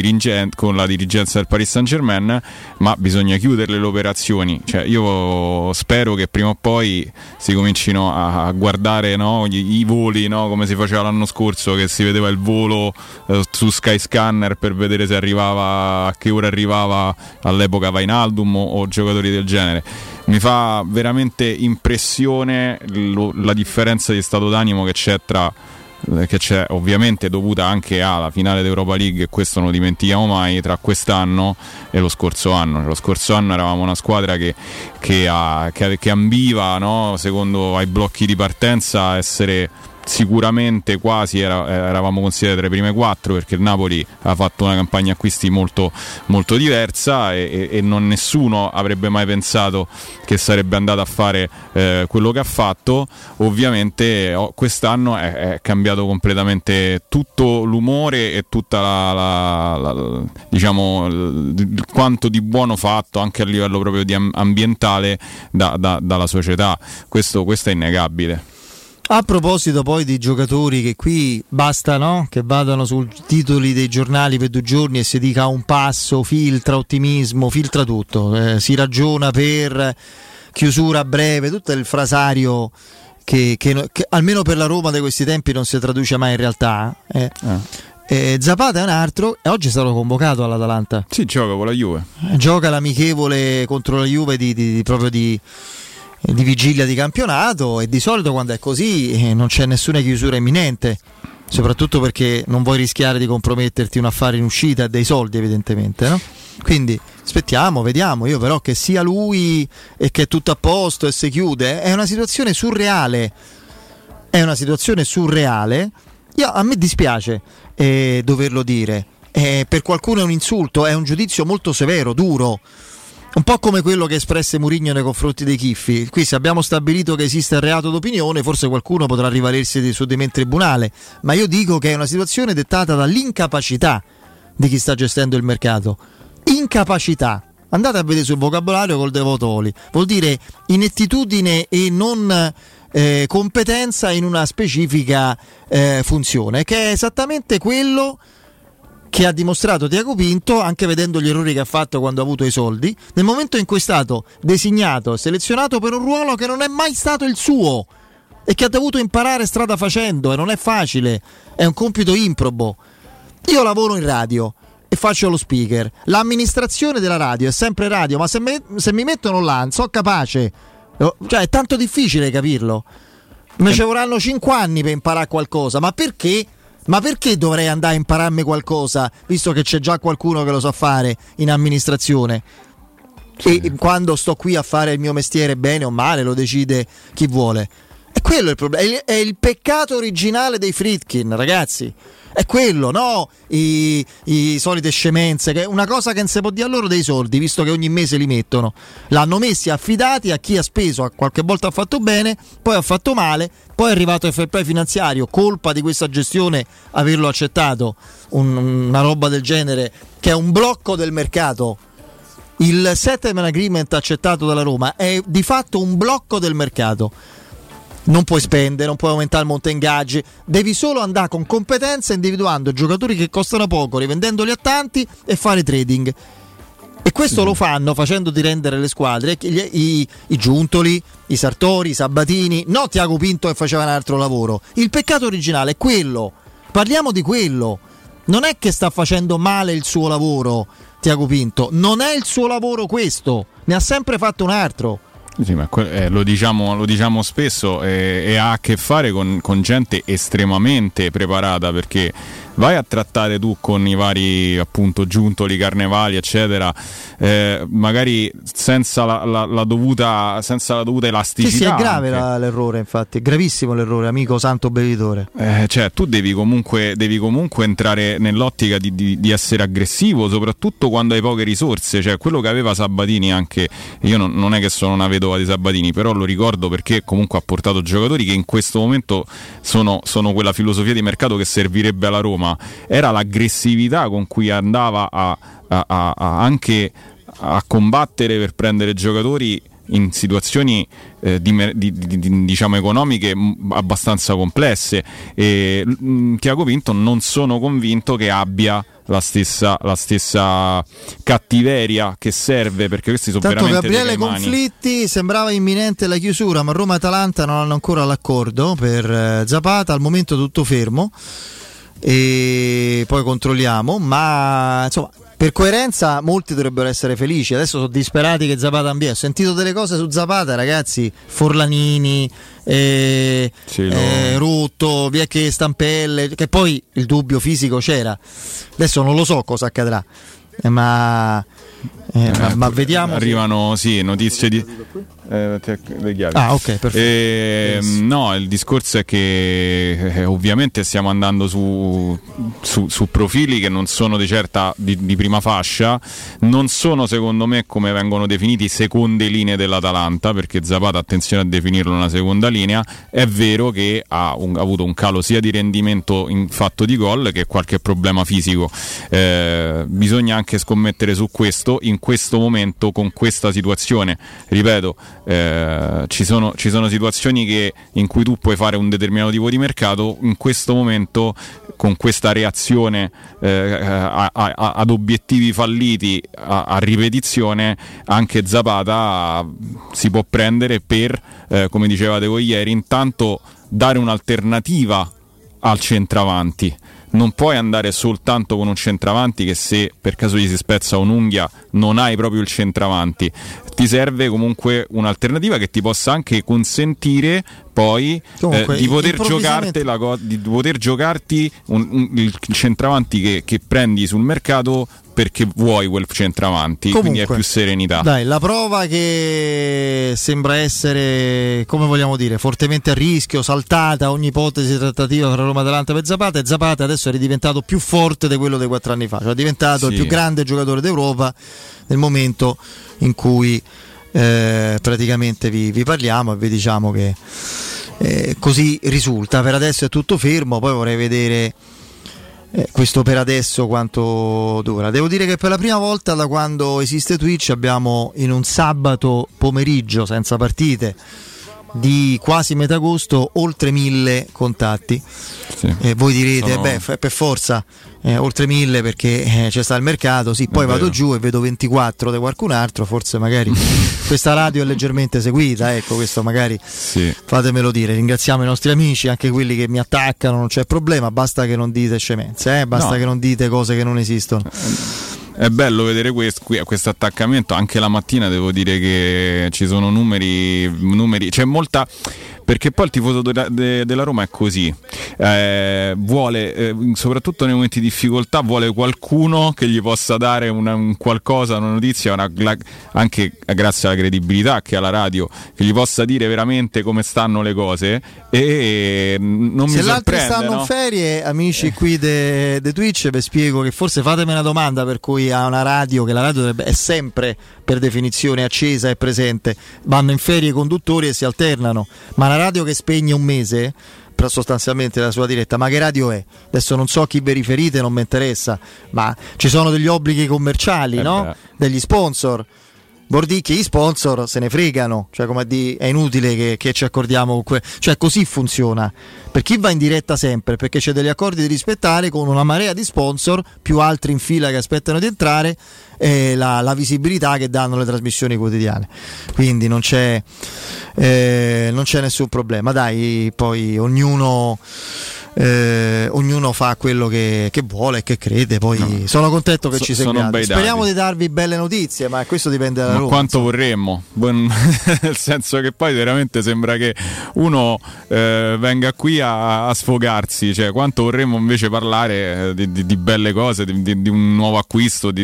con la dirigenza del Paris Saint Germain, ma bisogna chiuderle le operazioni. Cioè, io spero che prima o poi si comincino a, a guardare no, i, i, voli no, come si faceva l'anno scorso che si vedeva il volo eh, su Skyscanner per vedere se arrivava a che ora arrivava all'epoca Vainaldum o, o giocatori del genere mi fa veramente impressione lo, la differenza di stato d'animo che c'è tra eh, che c'è ovviamente dovuta anche alla finale d'Europa League e questo non lo dimentichiamo mai tra quest'anno e lo scorso anno lo scorso anno eravamo una squadra che, che, ha, che, che ambiva no? secondo ai blocchi di partenza essere sicuramente quasi era, eravamo considerati tra le prime quattro perché il Napoli ha fatto una campagna acquisti molto, molto diversa e, e, non nessuno avrebbe mai pensato che sarebbe andato a fare eh, quello che ha fatto. Ovviamente oh, quest'anno è, è, cambiato completamente tutto l'umore e tutta la, la, la diciamo il, quanto di buono fatto anche a livello proprio ambientale da, da, dalla società. Questo, questo è innegabile a proposito poi di giocatori che qui basta no? che vadano sui titoli dei giornali per due giorni e si dica un passo, filtra ottimismo, filtra tutto, eh, si ragiona per chiusura breve, tutto il frasario che, che, che, almeno per la Roma di questi tempi non si traduce mai in realtà. Eh. Eh. Zapata è un altro e oggi è stato convocato all'Atalanta. Sì, gioca con la Juve. Gioca l'amichevole contro la Juve di, di, di proprio di di vigilia di campionato e di solito quando è così eh, non c'è nessuna chiusura imminente soprattutto perché non vuoi rischiare di comprometterti un affare in uscita e dei soldi evidentemente no? quindi Aspettiamo, vediamo. Io però che sia lui e che è tutto a posto e si chiude, è una situazione surreale. È una situazione surreale. Io, a me dispiace eh, doverlo dire. Eh, per qualcuno è un insulto, è un giudizio molto severo, duro. Un po' come quello che espresse Murigno nei confronti dei Chiffi. Qui se abbiamo stabilito che esiste il reato d'opinione, forse qualcuno potrà rivalersi su di me in tribunale, ma io dico che è una situazione dettata dall'incapacità di chi sta gestendo il mercato. Incapacità. Andate a vedere sul vocabolario col devotoli. Vuol dire inettitudine e non eh, competenza in una specifica eh, funzione, che è esattamente quello che ha dimostrato Tiago Pinto anche vedendo gli errori che ha fatto quando ha avuto i soldi, nel momento in cui è stato designato, selezionato per un ruolo che non è mai stato il suo e che ha dovuto imparare strada facendo e non è facile, è un compito improbo. Io lavoro in radio e faccio lo speaker. L'amministrazione della radio è sempre radio, ma se, me, se mi mettono là, non so capace. Cioè, è tanto difficile capirlo. Mi ci vorranno 5 anni per imparare qualcosa, ma perché? Ma perché dovrei andare a impararmi qualcosa, visto che c'è già qualcuno che lo sa fare in amministrazione? Sì. E quando sto qui a fare il mio mestiere bene o male, lo decide chi vuole. Quello è il problema. È il peccato originale dei Fritkin, ragazzi. È quello, no? I, i solite scemenze, che una cosa che non si può dire a loro dei soldi, visto che ogni mese li mettono. L'hanno messi affidati a chi ha speso, qualche volta ha fatto bene, poi ha fatto male, poi è arrivato il play finanziario, colpa di questa gestione averlo accettato, un, una roba del genere, che è un blocco del mercato. Il settlement agreement accettato dalla Roma è di fatto un blocco del mercato non puoi spendere, non puoi aumentare il monte ingaggi, devi solo andare con competenza individuando giocatori che costano poco, rivendendoli a tanti e fare trading. E questo lo fanno facendoti rendere le squadre, i, i, i, Giuntoli, i Sartori, i Sabatini, no Tiago Pinto che faceva un altro lavoro. Il peccato originale è quello, parliamo di quello. Non è che sta facendo male il suo lavoro, Tiago Pinto, non è il suo lavoro questo, ne ha sempre fatto un altro. Sì, eh, lo, diciamo, lo, diciamo, spesso eh, e ha a che fare con, con gente estremamente preparata perché vai a trattare tu con i vari appunto giuntoli, carnevali, eccetera, eh, magari senza la, la, la, dovuta, senza la dovuta elasticità. Sì, sì, è grave la, l'errore, infatti, è gravissimo l'errore, amico santo bevitore. Eh, cioè, tu devi comunque, devi comunque entrare nell'ottica di, di, di, essere aggressivo, soprattutto quando hai poche risorse, cioè quello che aveva Sabatini anche, io non, non è che sono una vedova di Sabatini, però lo ricordo perché comunque ha portato giocatori che in questo momento sono, sono quella filosofia di mercato che servirebbe alla Roma era l'aggressività con cui andava a, a, a, a anche a combattere per prendere giocatori in situazioni eh, di, di, di, diciamo economiche abbastanza complesse. E mh, Tiago Pinto non sono convinto che abbia la stessa, la stessa cattiveria che serve perché questi sono Tanto veramente Gabriele Conflitti sembrava imminente la chiusura ma Roma e Atalanta non hanno ancora l'accordo per eh, Zapata. Al momento tutto fermo e poi controlliamo, ma insomma per coerenza molti dovrebbero essere felici. Adesso sono disperati che Zapata ambia. Ho sentito delle cose su Zapata, ragazzi. Forlanini, eh, sì, no. eh, Rutto, via che Stampelle. Che poi il dubbio fisico c'era. Adesso non lo so cosa accadrà. Eh, ma, eh, ma, ma, vediamo. Arrivano sì, notizie di. Eh, le chiavi. Ah, ok, perfetto. E, no, il discorso è che eh, ovviamente stiamo andando su, su, su, profili che non sono di certa di, di, prima fascia, non sono secondo me come vengono definiti seconde linee dell'Atalanta, perché Zapata attenzione a definirlo una seconda linea, è vero che ha, un, ha avuto un calo sia di rendimento in fatto di gol che qualche problema fisico. Eh, bisogna anche scommettere su questo in questo momento con questa situazione. Ripeto, eh, ci, sono, ci, sono, situazioni che, in cui tu puoi fare un determinato tipo di mercato, in questo momento con questa reazione eh, a, a, ad obiettivi falliti a, a, ripetizione, anche Zapata si può prendere per, eh, come dicevate voi ieri, intanto dare un'alternativa al centravanti non puoi andare soltanto con un centravanti che se per caso gli si spezza un'unghia non hai proprio il centravanti. Ti serve comunque un'alternativa che ti possa anche consentire poi Comunque, eh, di, poter go- di poter giocarti un, un, il centravanti che, che prendi sul mercato perché vuoi quel centravanti, Comunque, quindi è più serenità. Dai, la prova che sembra essere, come vogliamo dire, fortemente a rischio, saltata ogni ipotesi trattativa tra Roma Atalanta e Zapata, e Zapata adesso è ridiventato più forte di quello di quattro anni fa, cioè è diventato sì. il più grande giocatore d'Europa nel momento in cui eh, praticamente vi, vi, parliamo e vi diciamo che eh, così risulta. Per adesso è tutto fermo, poi vorrei vedere eh, questo per adesso quanto dura. Devo dire che per la prima volta da quando esiste Twitch abbiamo in un sabato pomeriggio senza partite di quasi metà agosto oltre mille contatti. Sì. Eh, voi direte, Sono... beh, per forza eh, oltre mille perché eh, c'è sta il mercato, sì, poi vado giù e vedo 24 di qualcun altro, forse magari questa radio è leggermente seguita, ecco, questo magari sì. fatemelo dire. Ringraziamo i nostri amici, anche quelli che mi attaccano, non c'è problema, basta che non dite scemenze, eh? basta no. che non dite cose che non esistono. È bello vedere questo, questo attaccamento, anche la mattina devo dire che ci sono numeri, numeri c'è molta perché poi il tifoso de, de, della Roma è così, eh, vuole, eh, soprattutto nei momenti di difficoltà, vuole qualcuno che gli possa dare una, un qualcosa, una notizia, una, la, anche grazie alla credibilità che ha la radio, che gli possa dire veramente come stanno le cose e non Se mi sorprende. Se stanno no? in ferie, amici qui di Twitch, vi spiego che forse fatemi una domanda per cui ha una radio, che la radio dovrebbe, è sempre per definizione accesa e presente, vanno in ferie i conduttori e si alternano, ma la radio che spegne un mese sostanzialmente la sua diretta, ma che radio è? Adesso non so chi vi riferite, non mi interessa, ma ci sono degli obblighi commerciali, eh no? Degli sponsor. Bordicchi, gli sponsor se ne fregano, cioè come dire, è inutile che, che ci accordiamo con que- cioè così funziona. Per chi va in diretta sempre, perché c'è degli accordi da rispettare con una marea di sponsor, più altri in fila che aspettano di entrare, e la, la visibilità che danno le trasmissioni quotidiane. Quindi non c'è, eh, non c'è nessun problema. Dai, poi ognuno eh, ognuno fa quello che, che, vuole e che crede. Poi no. sono contento che so, ci seguiate. Speriamo di darvi belle notizie, ma questo dipende da Roma. Quanto insomma. vorremmo, nel senso che poi veramente sembra che uno eh, venga qui a, a, sfogarsi. Cioè, quanto vorremmo invece parlare eh, di, di, di belle cose, di, di, un nuovo acquisto, di,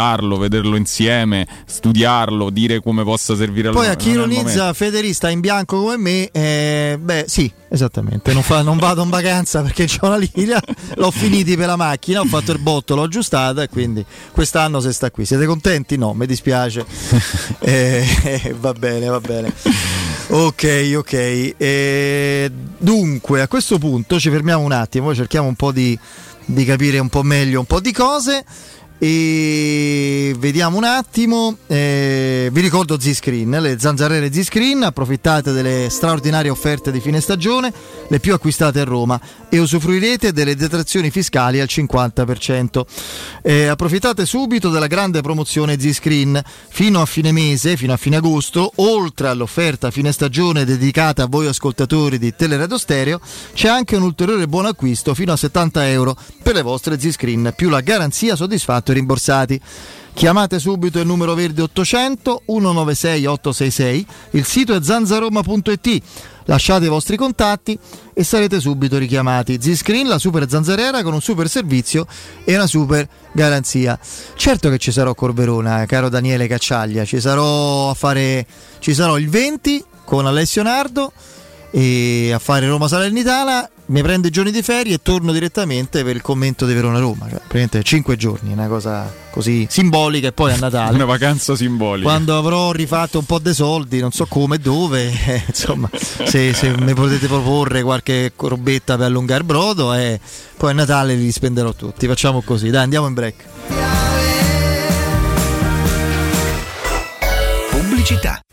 analizzarlo, vederlo insieme, studiarlo, dire come possa servire a Poi a chi ironizza Federista in bianco come me, eh, beh, sì, esattamente. Non, fa, non vado in vacanza perché c'ho una linea, l'ho finiti per la macchina, ho fatto il botto, l'ho aggiustata e quindi quest'anno se sta qui. Siete contenti? No, mi dispiace. eh, eh, va bene, va bene. Ok, ok. Eh, dunque, a questo punto ci fermiamo un attimo, cerchiamo un po' di, di capire un po' meglio un po' di cose e vediamo un attimo eh, vi ricordo Z-Screen le zanzariere Z-Screen approfittate delle straordinarie offerte di fine stagione le più acquistate a Roma e usufruirete delle detrazioni fiscali al 50% eh, approfittate subito della grande promozione Z-Screen fino a fine mese fino a fine agosto oltre all'offerta fine stagione dedicata a voi ascoltatori di Teleradio Stereo c'è anche un ulteriore buon acquisto fino a 70 euro per le vostre Z-Screen più la garanzia soddisfatta rimborsati. Chiamate subito il numero verde 800 196 866, il sito è zanzaroma.it. Lasciate i vostri contatti e sarete subito richiamati. Z-Screen, la super zanzariera con un super servizio e una super garanzia. Certo che ci sarò a Corverona, caro Daniele Cacciaglia, ci sarò a fare ci sarò il 20 con Alessio Nardo e a fare Roma Salernitana mi prendo i giorni di ferie e torno direttamente per il commento di Verona Roma cioè praticamente 5 giorni una cosa così simbolica e poi a Natale. Una vacanza simbolica. Quando avrò rifatto un po' dei soldi non so come e dove eh, insomma se, se, mi potete proporre qualche robetta per allungare il brodo e eh, poi a Natale li spenderò tutti facciamo così. Dai andiamo in break. Pubblicità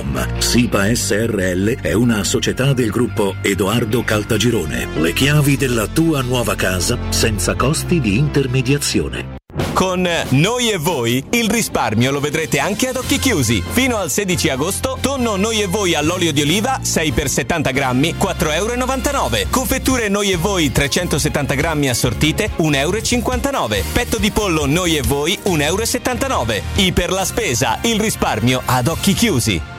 www.sipa.com. SIPA SRL è una società del gruppo Edoardo Caltagirone. Le chiavi della tua nuova casa senza costi di intermediazione. Con Noi e Voi il risparmio lo vedrete anche ad occhi chiusi. Fino al 16 agosto, tonno Noi e Voi all'olio di oliva 6 x 70 grammi, 4,99 euro. Confetture Noi e Voi 370 grammi assortite, 1,59 euro. Petto di pollo Noi e Voi, 1,79 euro. Iper la spesa, il risparmio ad occhi chiusi.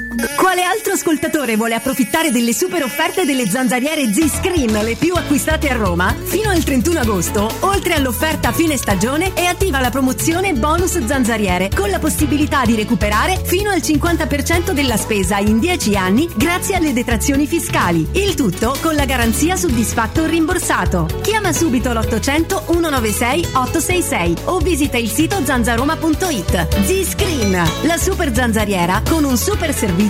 Quale altro ascoltatore vuole approfittare delle super offerte delle zanzariere Z-Screen, le più acquistate a Roma? Fino al 31 agosto, oltre all'offerta fine stagione, è attiva la promozione bonus zanzariere, con la possibilità di recuperare fino al 50% della spesa in 10 anni grazie alle detrazioni fiscali. Il tutto con la garanzia soddisfatto rimborsato. Chiama subito l'800 196 866 o visita il sito zanzaroma.it. Z-Screen, la super zanzariera con un super servizio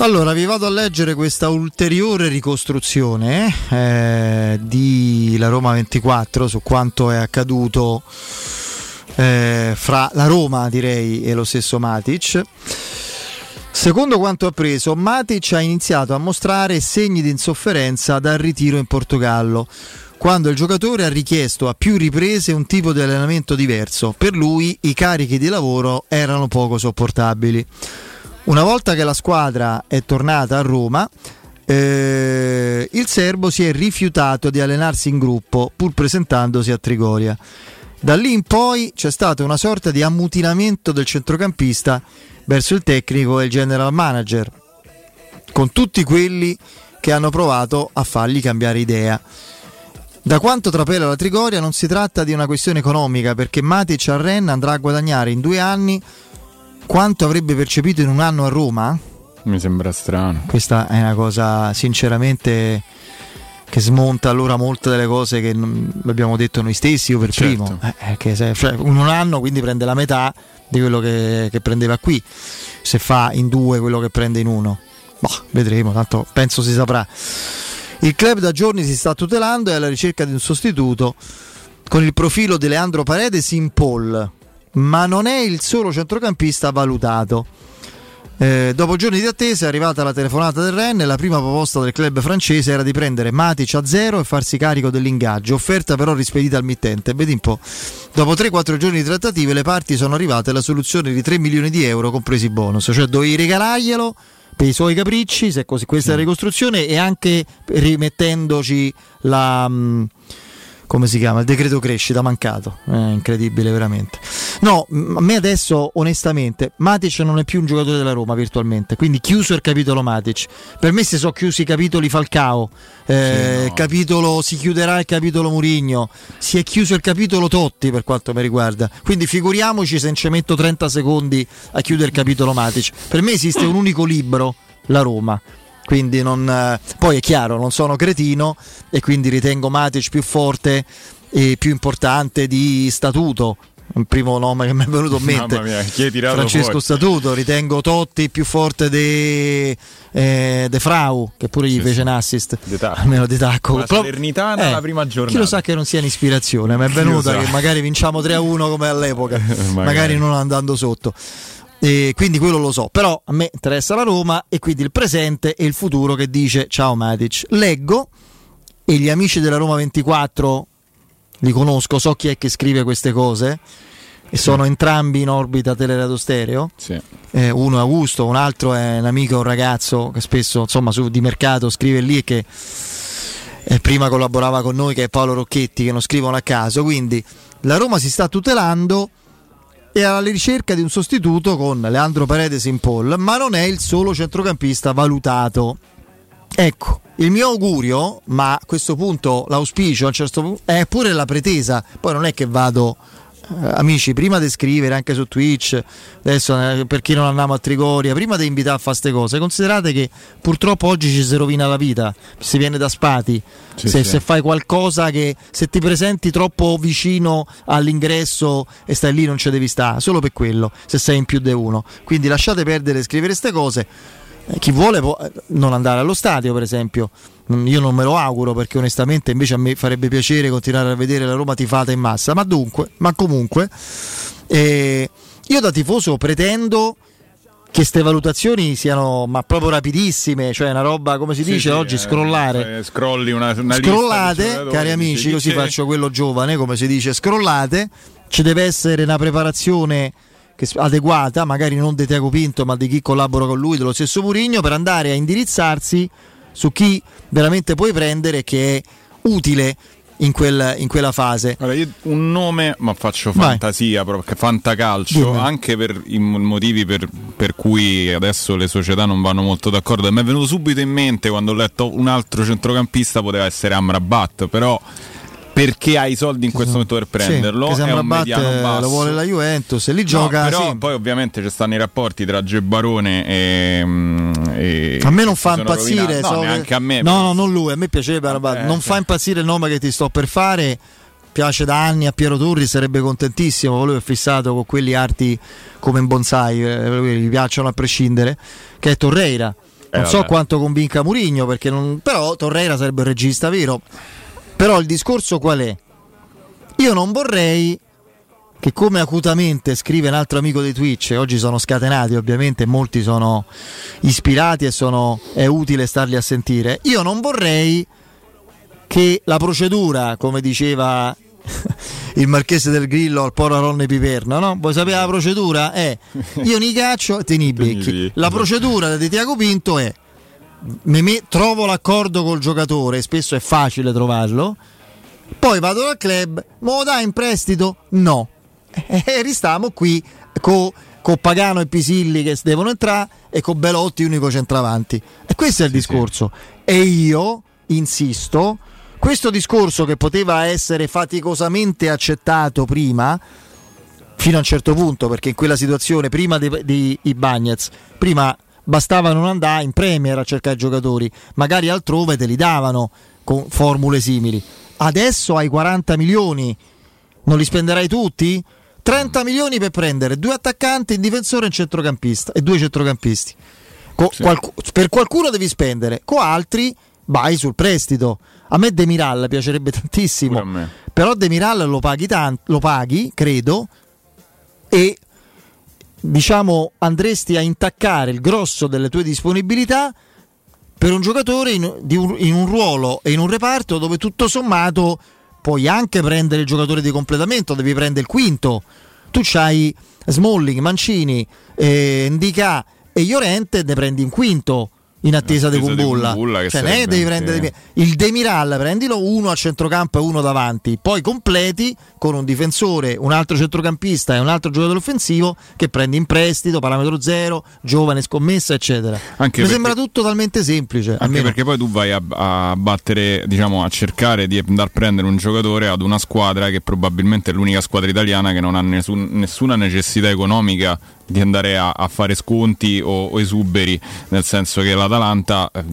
Allora, vi vado a leggere questa ulteriore ricostruzione eh, di La Roma 24 su quanto è accaduto eh, fra la Roma, direi, e lo stesso Matic. Secondo quanto appreso, Matic ha iniziato a mostrare segni di insofferenza dal ritiro in Portogallo, quando il giocatore ha richiesto a più riprese un tipo di allenamento diverso. Per lui i carichi di lavoro erano poco sopportabili. Una volta che la squadra è tornata a Roma, eh, il serbo si è rifiutato di allenarsi in gruppo, pur presentandosi a Trigoria. Da lì in poi c'è stata una sorta di ammutinamento del centrocampista verso il tecnico e il general manager, con tutti quelli che hanno provato a fargli cambiare idea. Da quanto trapela la Trigoria non si tratta di una questione economica perché Matic a Rennes andrà a guadagnare in due anni quanto avrebbe percepito in un anno a Roma? Mi sembra strano. Questa è una cosa sinceramente che smonta allora molte delle cose che abbiamo detto noi stessi, io per certo. primo. Eh, che se, cioè, in un anno quindi prende la metà di quello che, che, prendeva qui, se fa in due quello che prende in uno. Boh, vedremo, tanto penso si saprà. Il club da giorni si sta tutelando e è alla ricerca di un sostituto con il profilo di Leandro Paredes in Paul, ma non è il solo centrocampista valutato. Eh, dopo giorni di attesa è arrivata la telefonata del Rennes la prima proposta del club francese era di prendere Matic a zero e farsi carico dell'ingaggio, offerta però rispedita al mittente. Vedi un po'. Dopo 3-4 giorni di trattative le parti sono arrivate alla soluzione di 3 milioni di euro compresi bonus, cioè dovevi regalarglielo per i suoi capricci, se così questa è la ricostruzione, e anche rimettendoci la. Mh, mm, come si chiama? Il decreto crescita mancato. È incredibile, veramente. No, a me adesso, onestamente, Matic non è più un giocatore della Roma virtualmente. Quindi chiuso il capitolo Matic. Per me si sono chiusi i capitoli Falcao. Eh, sì, no. capitolo, si chiuderà il capitolo Murigno. Si è chiuso il capitolo Totti per quanto mi riguarda. Quindi figuriamoci se ci metto 30 secondi a chiudere il capitolo Matic. Per me esiste un unico libro, la Roma quindi non, eh, poi è chiaro, non sono cretino e quindi ritengo Matic più forte e più importante di statuto. Il primo nome che mi è venuto in mente mia, Francesco fuori? Statuto. Ritengo Totti più forte di eh, De Frau, che pure gli sì, fece sì. un assist. Almeno di tacco. La Salernitana eh, la prima giornata. Chi lo sa che non sia un'ispirazione, mi è venuta che magari vinciamo 3-1 come all'epoca, magari. magari non andando sotto. E quindi quello lo so, però a me interessa la Roma e quindi il presente e il futuro che dice ciao Matic. Leggo e gli amici della Roma 24 li conosco, so chi è che scrive queste cose e sono entrambi in orbita Teleradio Stereo. Sì. Eh, uno è Augusto, un altro è un amico, un ragazzo che spesso insomma su, di mercato scrive lì e che eh, prima collaborava con noi che è Paolo Rocchetti che non scrivono a caso. Quindi la Roma si sta tutelando è alla ricerca di un sostituto con Leandro Paredes in Paul, ma non è il solo centrocampista valutato. Ecco, il mio augurio, ma a questo punto l'auspicio a un certo punto, è pure la pretesa, poi non è che vado amici, prima di scrivere anche su Twitch, adesso eh, per chi non andiamo a Trigoria, prima di invitare a fare queste cose, considerate che purtroppo oggi ci si rovina la vita, si viene da spati. Sì, se, sì. se, fai qualcosa che se ti presenti troppo vicino all'ingresso e stai lì non ci devi stare, solo per quello, se sei in più di uno. Quindi lasciate perdere scrivere queste cose. Eh, chi vuole può non andare allo stadio, per esempio. Io non me lo auguro perché onestamente invece a me farebbe piacere continuare a vedere la Roma tifata in massa, ma dunque, ma comunque, eh, io da tifoso pretendo che queste valutazioni siano ma proprio rapidissime, cioè una roba come si sì, dice sì, oggi, eh, scrollare. Eh, scrolli una, una scrollate, cari amici, così faccio quello giovane, come si dice, scrollate, ci deve essere una preparazione adeguata, magari non di Tiago Pinto, ma di chi collabora con lui, dello stesso Murigno, per andare a indirizzarsi su chi veramente puoi prendere che è utile in, quel, in quella fase. Allora, io un nome, ma faccio fantasia, proprio, fantacalcio, Dimmi. anche per i motivi per, per, cui adesso le società non vanno molto d'accordo. Mi è venuto subito in mente quando ho letto un altro centrocampista poteva essere Amrabat, però perché hai i soldi in questo momento per prenderlo. Sì, è un mediano basso. lo vuole la Juventus e gioca. No, però sì. poi ovviamente ci stanno i rapporti tra Gebarone e, e a me non fa impazzire. No, so neanche che... a me. No, no, non lui. A me piaceva. Eh, non fa impazzire il nome che ti sto per fare. Piace da anni a Piero Turri, sarebbe contentissimo. Lui è fissato con quelli arti come in bonsai, eh, gli piacciono a prescindere. Che è Torreira. Non eh, so quanto convinca Murigno, non... però Torreira sarebbe un regista vero però il discorso qual è? Io non vorrei che come acutamente scrive un altro amico di Twitch, oggi sono scatenati ovviamente, molti sono ispirati e sono, è utile starli a sentire, io non vorrei che la procedura, come diceva il marchese del Grillo al Poro Ronne Piperno, no? Vuoi sapere la procedura? È io ni caccio te ni becchi. La procedura di Tiago Pinto è me, trovo l'accordo col giocatore, spesso è facile trovarlo, Poi vado dal club, me lo dai in prestito? No. E ristiamo qui con con Pagano e Pisilli che devono entrare e con Belotti unico centravanti. E questo è il sì, discorso. Sì. E io insisto, questo discorso che poteva essere faticosamente accettato prima, fino a un certo punto, perché in quella situazione, prima di, di, Bagnets, prima bastava non andare in Premier a cercare giocatori, magari altrove te li davano con formule simili. Adesso hai 40 milioni, non li spenderai tutti? 30 milioni per prendere due attaccanti, un difensore e un centrocampista e due centrocampisti. Co- sì. qualc- per qualcuno devi spendere, con altri vai sul prestito. A me Demiral piacerebbe tantissimo, però Demiral lo paghi, tan- lo paghi, credo, e diciamo andresti a intaccare il grosso delle tue disponibilità per un giocatore in, un, in un ruolo e in un reparto dove tutto sommato puoi anche prendere il giocatore di completamento, devi prendere il quinto. Tu c'hai Smalling, Mancini, eh, Indica e Llorente, ne prendi in quinto in attesa, di Kumbulla. Cioè, ne devi prendere sì. il Demiral, prendilo uno a centrocampo e uno davanti, poi completi con un difensore, un altro centrocampista e un altro giocatore offensivo che prendi in prestito, parametro zero, giovane scommessa, eccetera. Anche Mi perché, sembra tutto talmente semplice. Anche almeno. perché poi tu vai a, a, battere, diciamo, a cercare di andare a prendere un giocatore ad una squadra che probabilmente è l'unica squadra italiana che non ha nessun, nessuna necessità economica di andare a, a fare sconti o, o, esuberi, nel senso che l'Atalanta, eh,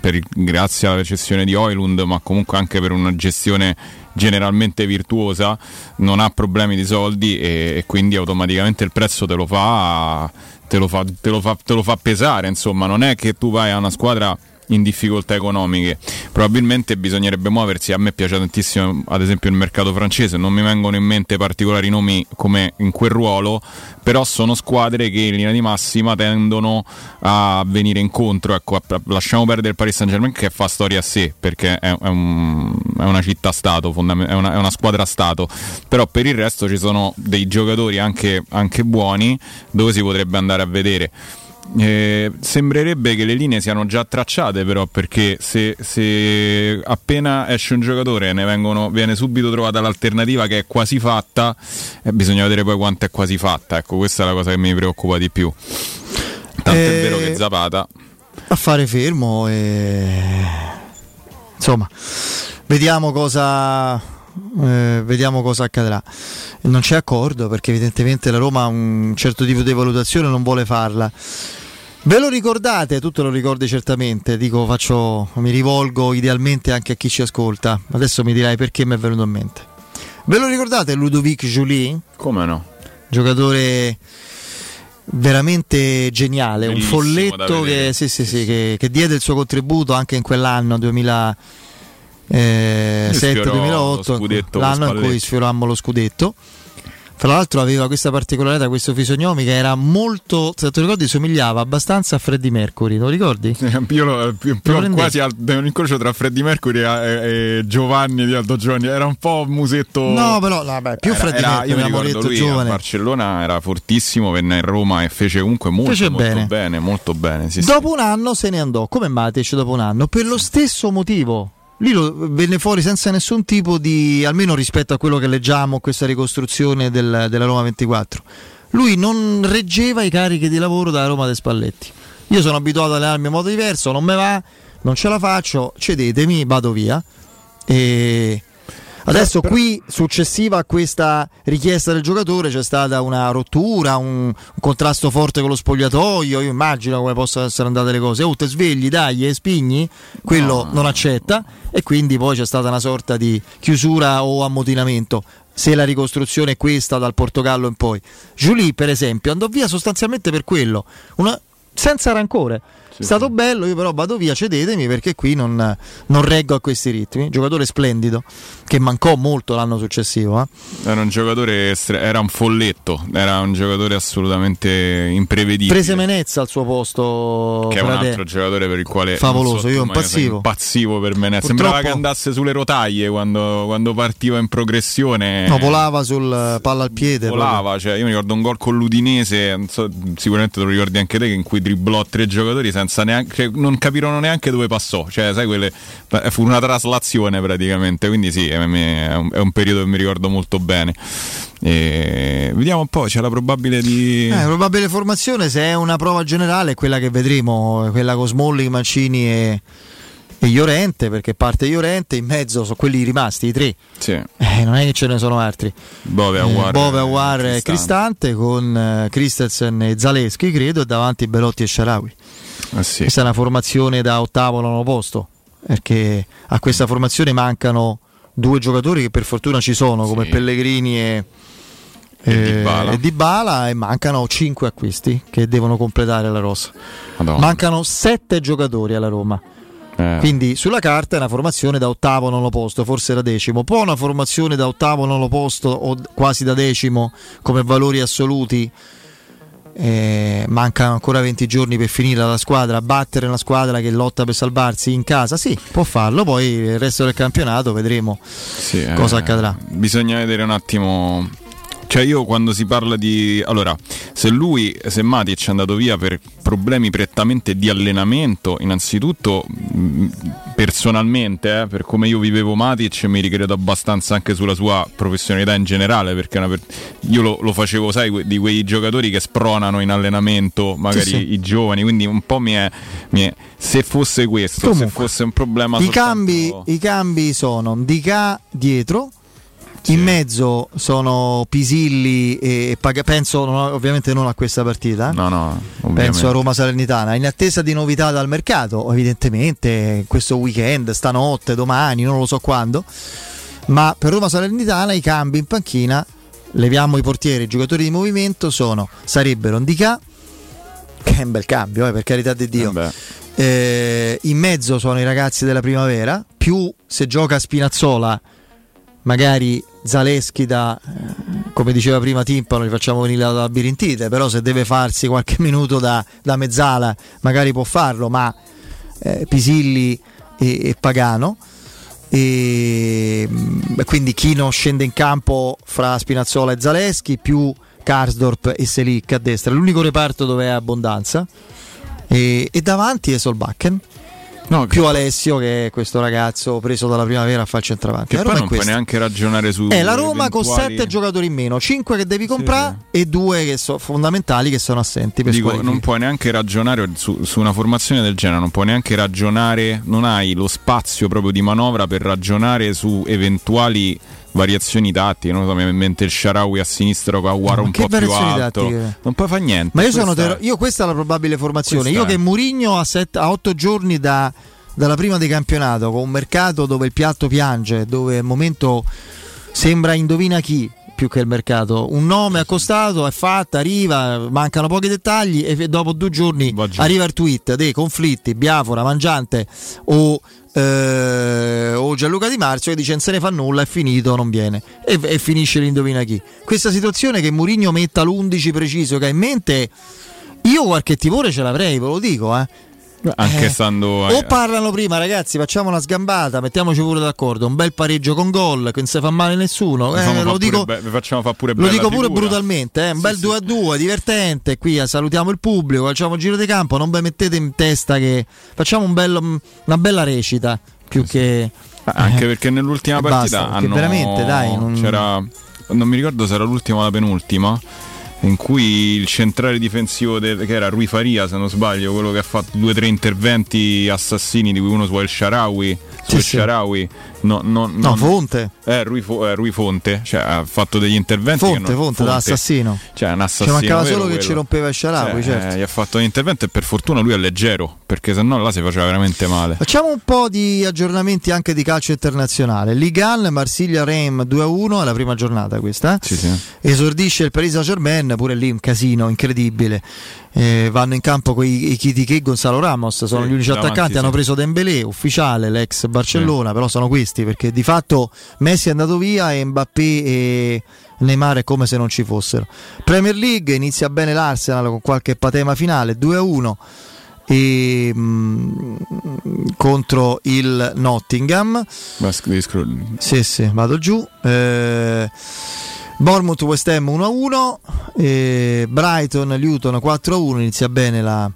per, grazie alla recessione di Oilund, ma comunque anche per una gestione generalmente virtuosa, non ha problemi di soldi e, e quindi automaticamente il prezzo te lo fa, te lo fa, te lo fa, te lo fa pesare, insomma, non è che tu vai a una squadra in difficoltà economiche. Probabilmente bisognerebbe muoversi. A me piace tantissimo, ad esempio, il mercato francese. Non mi vengono in mente particolari nomi come in quel ruolo, però sono squadre che in linea di massima tendono a venire incontro. Ecco, lasciamo perdere il Paris Saint Germain che fa storia a sé perché è, è, un, è una città-stato, fondament- è, una, è una squadra-stato. Però per il resto ci sono dei giocatori anche, anche buoni dove si potrebbe andare a vedere. Eh, sembrerebbe che le linee siano già tracciate però perché se, se appena esce un giocatore ne vengono, viene subito trovata l'alternativa che è quasi fatta eh, bisogna vedere poi quanto è quasi fatta ecco questa è la cosa che mi preoccupa di più. Tanto eh, è vero che Zapata affare fermo e insomma vediamo cosa eh, vediamo cosa accadrà non c'è accordo perché evidentemente la Roma un certo tipo di valutazione non vuole farla. Ve lo ricordate? Tu te lo ricordi certamente, dico, faccio, mi rivolgo idealmente anche a chi ci ascolta. Adesso mi dirai perché mi è venuto in mente. Ve lo ricordate Ludovic Julie? Come no? Giocatore veramente geniale, Bellissimo un folletto che, sì, sì, sì, che, che, diede il suo contributo anche in quell'anno 2007-2008, eh, l'anno in cui sfiorammo lo scudetto. Tra l'altro aveva questa particolarità, questo fisionomi che era molto, se ti ricordi, somigliava abbastanza a Freddie Mercury, lo ricordi? Io lo, più, più quasi al, un incrocio tra Freddie Mercury e, e, Giovanni di Aldo Giovanni, era un po' un musetto... No, però no, beh, più era, Freddie era, Mercury, io mi ricordo lui giovane. a Barcellona era fortissimo, venne in Roma e fece comunque molto, fece molto bene. bene, molto bene. Sì, dopo sì. un anno se ne andò, come Matic dopo un anno, per lo stesso motivo lì venne fuori senza nessun tipo di, almeno rispetto a quello che leggiamo, questa ricostruzione del, della Roma 24. Lui non reggeva i carichi di lavoro da Roma dei Spalletti. Io sono abituato ad allenarmi in modo diverso, non me va, non ce la faccio, cedetemi, vado via. E Adesso qui, successiva a questa richiesta del giocatore, c'è stata una rottura, un, un contrasto forte con lo spogliatoio. Io immagino come possano essere andate le cose. Oh, te svegli, dai, e spigni, quello no. non accetta, e quindi poi c'è stata una sorta di chiusura o ammutinamento se la ricostruzione è questa dal Portogallo in poi. Julie, per esempio, andò via sostanzialmente per quello, una, senza rancore sì, è stato sì. bello, io però vado via, cedetemi perché qui non, non, reggo a questi ritmi. Giocatore splendido che mancò molto l'anno successivo. Eh. Era un giocatore, era un folletto, era un giocatore assolutamente imprevedibile. Prese Menezza al suo posto. Che è un altro giocatore per il quale favoloso, so io impazzivo. Impazzivo per Menezza. Purtroppo... Sembrava che andasse sulle rotaie quando, quando, partiva in progressione. No, volava sul palla al piede. Volava, cioè, io mi ricordo un gol con l'Udinese, so, sicuramente te lo ricordi anche te, in cui dribblò tre giocatori senza neanche, cioè, non capirono neanche dove passò, cioè sai quelle, fu una traslazione praticamente, quindi sì, è un, è un periodo che mi ricordo molto bene. E vediamo un po', c'è la probabile di... Eh, probabile formazione, se è una prova generale è quella che vedremo, quella con Smalling, Mancini e e Iorente perché parte Iorente in mezzo sono quelli rimasti i tre sì. eh, non è che ce ne sono altri Bove, Aguar, eh, Bove, Aguar e Cristante con eh, Christensen e Zaleschi credo e davanti Belotti e Sharawi eh sì. questa è una formazione da ottavo nono posto perché a questa formazione mancano due giocatori che per fortuna ci sono come Pellegrini e e, eh, e Dybala e mancano 5 acquisti che devono completare la rosa. Madonna. Mancano 7 giocatori alla Roma. Eh. Quindi sulla carta è una formazione da ottavo nono posto, forse da decimo. Poi una formazione da ottavo nono posto o quasi da decimo come valori assoluti. Eh, mancano ancora 20 giorni per finire la squadra, battere una squadra che lotta per salvarsi in casa, sì, può farlo, poi il resto del campionato vedremo sì, cosa eh, accadrà. Bisogna vedere un attimo cioè io quando si parla di... Allora, se lui, se Matic è andato via per problemi prettamente di allenamento, innanzitutto personalmente, eh, per come io vivevo Matic, mi ricredo abbastanza anche sulla sua professionalità in generale, perché per... io lo, lo, facevo, sai, di quei giocatori che spronano in allenamento, magari sì, sì. i giovani, quindi un po' mi è... Mi è se fosse questo, Comunque, se fosse un problema... I, soltanto... cambi, I cambi sono Dica dietro in mezzo sono Pisilli e Pag- penso ovviamente non a questa partita. No, no, penso a Roma Salernitana. In attesa di novità dal mercato, evidentemente questo weekend, stanotte, domani, non lo so quando. Ma per Roma Salernitana i cambi in panchina, leviamo i portieri, i giocatori di movimento sono sarebbero Ndika che è un bel cambio, eh, per carità di Dio. Eh eh, in mezzo sono i ragazzi della primavera, più se gioca Spinazzola magari Zaleschi da, come diceva prima Timpano, gli facciamo venire la labirintite, però se deve farsi qualche minuto da, da mezzala magari può farlo, ma eh, Pisilli e, e Pagano. E, mm, quindi chi non scende in campo fra Spinazzola e Zaleschi più Karsdorp e Selic a destra, l'unico reparto dove è abbondanza. E, e davanti è Solbakken No, più Alessio che è questo ragazzo preso dalla primavera a fare il centravanti. Che poi non puoi neanche ragionare su. È la Roma eventuali... con sette giocatori in meno, cinque che devi comprare sì, e due che sono fondamentali che sono assenti. Per Dico, non puoi neanche ragionare su, su, una formazione del genere, non puoi neanche ragionare, non hai lo spazio proprio di manovra per ragionare su eventuali variazioni tattiche, non so, mi in mente il Sharawi a sinistra con Aguara un po' più alto. Tattiche? Non puoi fare niente. Ma io questa... sono ter- io questa è la probabile formazione. Questa io che Murigno a, set- a otto giorni da, dalla prima di campionato, con un mercato dove il piatto piange, dove al momento sembra indovina chi più che il mercato. Un nome accostato, è fatta, arriva, mancano pochi dettagli e dopo due giorni arriva il tweet dei conflitti, Biafora, Mangiante o eh, o Gianluca Di Marzio che dice non se ne fa nulla, è finito, non viene e, e finisce l'indovina chi. Questa situazione che Murigno metta l'11 preciso che ha in mente, io qualche timore ce l'avrei, ve lo dico, eh. Anche eh, stando o parlano prima, ragazzi, facciamo una sgambata, mettiamoci pure d'accordo. Un bel pareggio con gol, che non si fa male nessuno. Eh, lo dico, be- facciamo fa pure lo dico pure brutalmente. Eh, un sì, bel 2 a 2, divertente. Qui eh, salutiamo il pubblico, facciamo un giro di campo. Non vi mettete in testa che facciamo un bello, una bella recita più sì, che. Anche perché nell'ultima partita basta, hanno... veramente, dai, non... c'era. Non mi ricordo se era l'ultima o la penultima in cui il centrale difensivo del, che era Rui Faria se non sbaglio quello che ha fatto due o tre interventi assassini di cui uno su El Sharawi su sì, sì. Sharawi no, no, no, Fonte. Eh, Rui, eh, Rui, Fonte cioè, ha fatto degli interventi Fonte, non, Fonte, Fonte. da assassino cioè un assassino ci mancava solo quello. che ci rompeva il Sharawi cioè, certo. eh, gli ha fatto un intervento e per fortuna lui è leggero perché sennò là si faceva veramente male. Facciamo un po' di aggiornamenti anche di calcio internazionale. Ligan, Marsiglia Reim 2-1 è la prima giornata questa. Sì, sì. esordisce il Paris Saint Germain pure lì un casino incredibile. Eh, vanno in campo con i Kitty e Gonzalo Ramos sono sì, gli unici attaccanti sì. hanno preso Dembélé ufficiale l'ex Barcellona però sono questi perché di fatto Messi è andato via e Mbappé e Neymar è come se non ci fossero. Premier League inizia bene l'Arsenal con qualche patema finale 2-1 e, mh, mm, contro il Nottingham. Sì sì vado giù. Eh, Bournemouth West Ham 1-1, Brighton Luton 4-1, inizia bene la,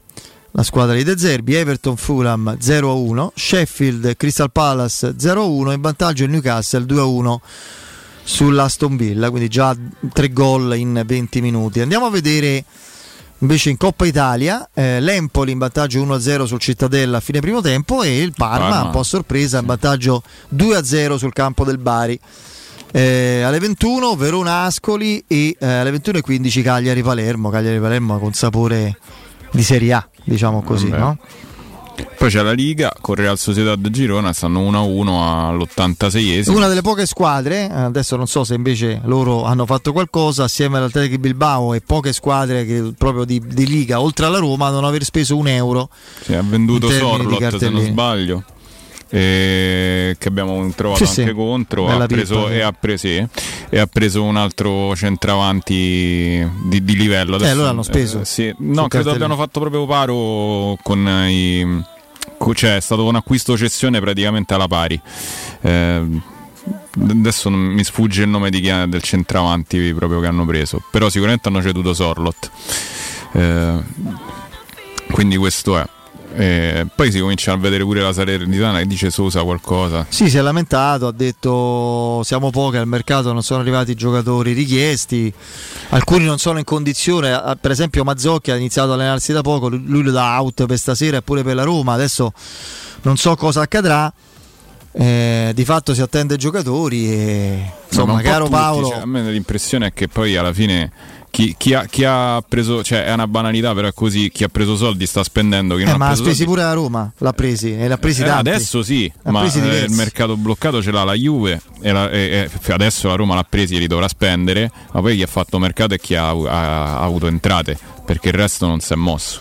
la squadra di De Zerbi, Everton Fulham 0-1, Sheffield Crystal Palace 0-1, in vantaggio il Newcastle 2-1 sull'Aston Villa, quindi già tre gol in 20 minuti. Andiamo a vedere invece in Coppa Italia eh, l'Empoli in vantaggio 1-0 sul Cittadella a fine primo tempo e il Parma, Parma. un po' sorpresa in vantaggio 2-0 sul campo del Bari. Eh, alle 21 Verona Ascoli e eh, alle 21.15 Cagliari Palermo. Cagliari Palermo con sapore di Serie A, diciamo così, no? Poi c'è la Liga, con Real Sociedad Girona, stanno 1-1 all'86esimo. Una delle poche squadre, adesso non so se invece loro hanno fatto qualcosa, assieme all'Atletico Bilbao e poche squadre che, proprio di, di, Liga, oltre alla Roma, non aver speso un euro. Si è venduto Sorlot, se non sbaglio eh, che abbiamo trovato sì, anche sì. contro ha preso, e, ha preso, e, ha preso, un altro centravanti di, di livello. Adesso, eh, loro hanno speso. Eh, sì. No, credo abbiano fatto proprio paro con i... Cioè, è stato un acquisto cessione praticamente alla pari. Eh, adesso mi sfugge il nome di chi, del centravanti proprio che hanno preso, però sicuramente hanno ceduto Sorlot. Eh, quindi questo è. E poi si comincia a vedere pure la Salernitana che dice Sosa qualcosa. Sì, si è lamentato, ha detto siamo pochi al mercato, non sono arrivati i giocatori richiesti, alcuni non sono in condizione, per esempio Mazzocchi ha iniziato a allenarsi da poco, lui lo dà out per stasera e pure per la Roma, adesso non so cosa accadrà. Eh, di fatto si attende i giocatori e insomma, caro tutti, Paolo. Cioè, a me l'impressione è che poi alla fine chi, chi, ha, chi, ha, preso, cioè è una banalità, però è così: chi ha preso soldi sta spendendo. Chi eh, ma ha spesi soldi... pure la Roma, l'ha presi e l'ha presi eh, tanti. Adesso sì, l'ha ma eh, il mercato bloccato ce l'ha la Juve e, la, e, e, adesso la Roma l'ha presi e li dovrà spendere. Ma poi chi ha fatto mercato è chi ha, ha avuto entrate perché il resto non si è mosso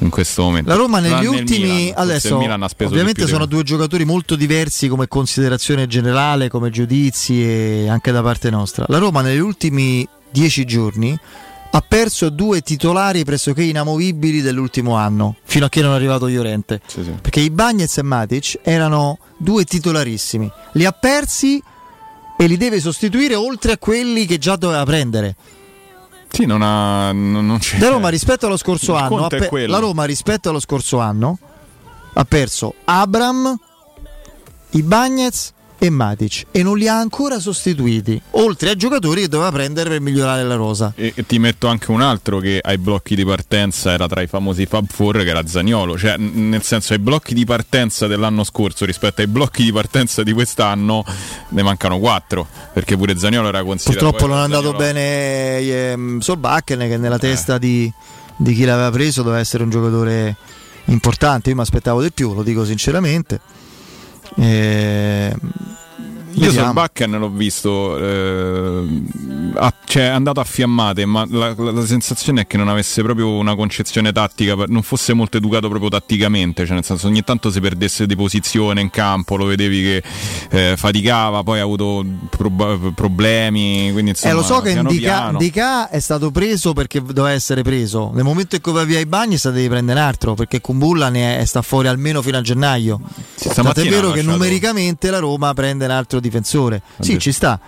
in questo momento. La Roma negli ultimi Milan, adesso ovviamente sono due giocatori molto diversi come considerazione generale, come giudizi e anche da parte nostra. La Roma negli ultimi dieci giorni ha perso due titolari pressoché inamovibili dell'ultimo anno, fino a che non è arrivato Llorente. Sì, sì. Perché i Bagnets e Matic erano due titolarissimi. Li ha persi e li deve sostituire oltre a quelli che già doveva prendere. Sì, non ha. Non, non c'è. La Roma rispetto allo scorso Il anno. Pe- la Roma rispetto allo scorso anno ha perso Abram, i Bagnets e Matic e non li ha ancora sostituiti, oltre ai giocatori che doveva prendere per migliorare la rosa. E, e, ti metto anche un altro che ai blocchi di partenza era tra i famosi Fab Four che era Zaniolo, cioè nel senso ai blocchi di partenza dell'anno scorso rispetto ai blocchi di partenza di quest'anno ne mancano quattro, perché pure Zaniolo era considerato... Purtroppo non è andato bene ehm, Solbakken che nella testa eh. di, di chi l'aveva preso doveva essere un giocatore importante, io mi aspettavo di più, lo dico sinceramente. Eh, io sul Bakken l'ho visto, eh, a, cioè è andato a fiammate, ma la, la, la, sensazione è che non avesse proprio una concezione tattica, non fosse molto educato proprio tatticamente, cioè nel senso ogni tanto si perdesse di posizione in campo, lo vedevi che eh, faticava, poi ha avuto pro- problemi. Quindi, insomma, eh, lo so che Indica è stato preso perché doveva essere preso. Nel momento in cui va via i bagni, sta devi prendere un altro perché Kumbulla ne è, sta fuori almeno fino a gennaio. Sì, Tant'è vero che numericamente la Roma prende un altro difensore. Sì, ci sta.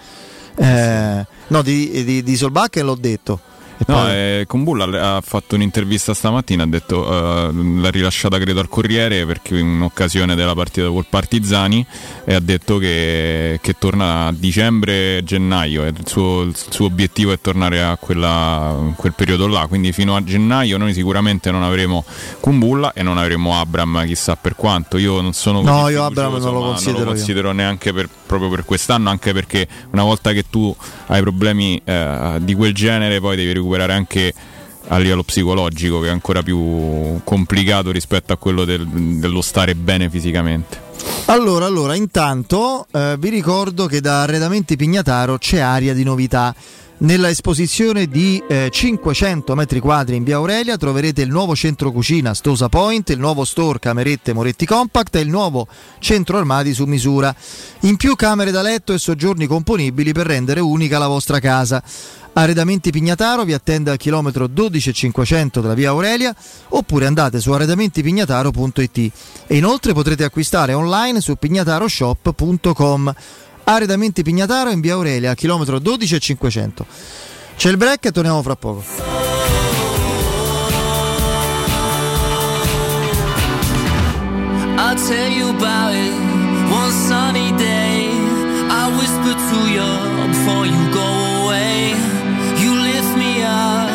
Eh, no, di, di, di Solbakken l'ho detto. No, poi... eh, Combulla ha fatto un'intervista stamattina, ha detto uh, l'ha rilasciata credo al Corriere perché in occasione della partita col Partizani e ha detto che, che torna a dicembre-gennaio il suo, il suo, obiettivo è tornare a quella, quel periodo là, quindi fino a gennaio noi sicuramente non avremo Kumbulla e non avremo Abram chissà per quanto, io non sono No, io Abram non lo considero, non lo considero neanche per, proprio per quest'anno, anche perché una volta che tu hai problemi eh, di quel genere poi devi recuperare anche a livello psicologico che è ancora più complicato rispetto a quello del, dello stare bene fisicamente. Allora, allora intanto eh, vi ricordo che da Arredamenti Pignataro c'è aria di novità. Nella esposizione di eh, 500 metri quadri in via Aurelia troverete il nuovo centro cucina Stosa Point, il nuovo store Camerette Moretti Compact e il nuovo centro armadi su misura. In più camere da letto e soggiorni componibili per rendere unica la vostra casa. Arredamenti Pignataro vi attende al chilometro 12500 della via Aurelia oppure andate su arredamentipignataro.it e inoltre potrete acquistare online su pignataroshop.com. aridamente Pignataro in via Aurelia, chilometro 12 e 500. C'è il break e torniamo fra poco. I'll tell you about it one sunny day. I whisper to you before you go away. You lift me up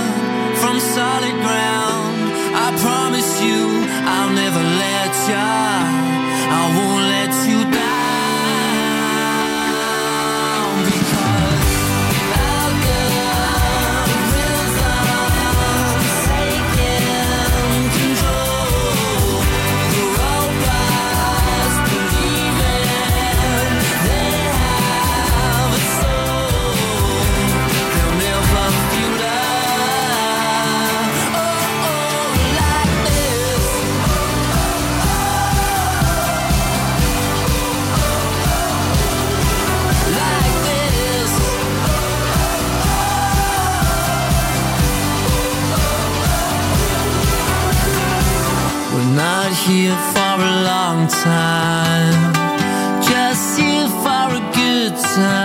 from solid ground. I promise you I'll never let you. I won't let you down. Here for a long time, just here for a good time.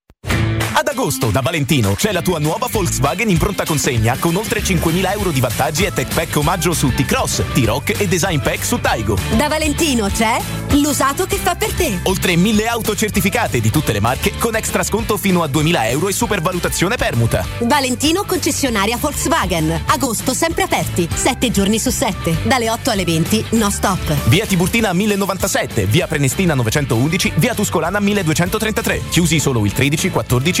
Ad agosto da Valentino c'è la tua nuova Volkswagen in pronta consegna con oltre 5.000 euro di vantaggi e tech pack omaggio su T-Cross, T-Rock e design pack su Taigo. Da Valentino c'è l'usato che fa per te. Oltre 1.000 auto certificate di tutte le marche con extra sconto fino a 2.000 euro e supervalutazione permuta. Valentino concessionaria Volkswagen. Agosto sempre aperti, 7 giorni su 7, dalle 8 alle 20, no stop. Via Tiburtina 1097, via Prenestina 911, via Tuscolana 1233. Chiusi solo il 13, 14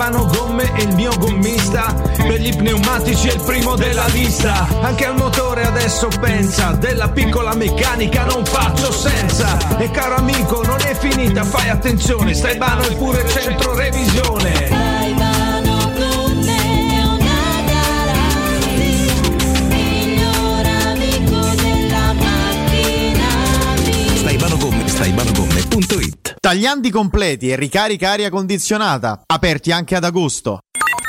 Stefano Gomme è il mio gommista. Per gli pneumatici è il primo della lista. Anche al motore adesso pensa Della piccola meccanica non faccio senza. E caro amico non è finita Fai attenzione Stefano è pure centro revisione. Staibanogomme, staibanogomme.it Tagliandi completi e ricarica aria condizionata, aperti anche ad agosto.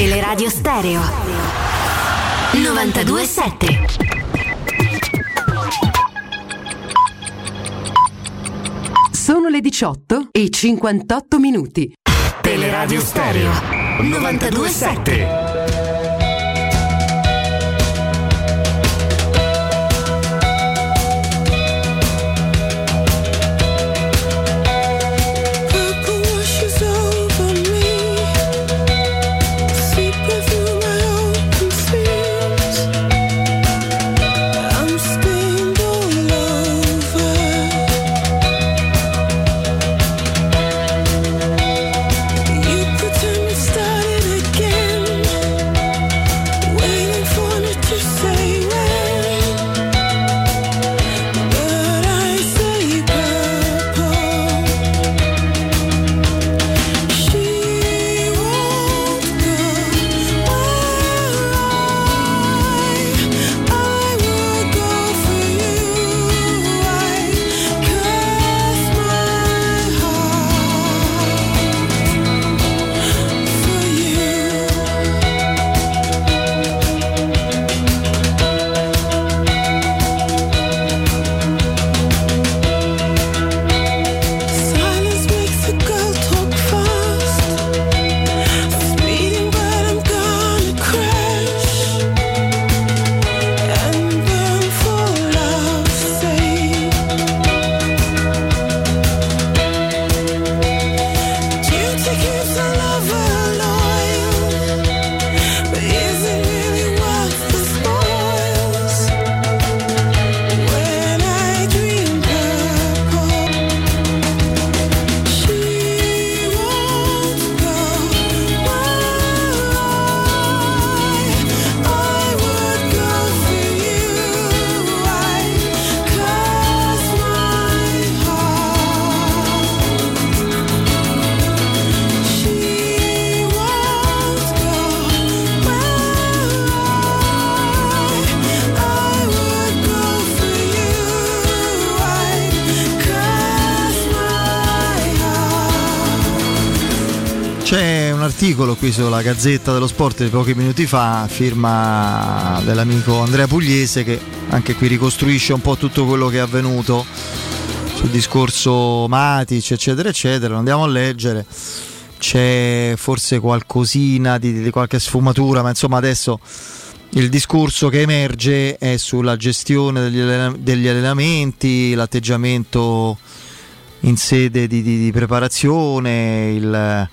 Teleradio Stereo 927 Sono le 18 e 58 minuti. Teleradio Stereo 927. Articolo qui sulla Gazzetta dello Sport di pochi minuti fa, firma dell'amico Andrea Pugliese, che anche qui ricostruisce un po' tutto quello che è avvenuto sul discorso Matic, eccetera, eccetera. Andiamo a leggere. C'è forse qualcosina di, di qualche sfumatura, ma insomma adesso il discorso che emerge è sulla gestione degli, degli allenamenti, l'atteggiamento in sede di, di, di preparazione, il,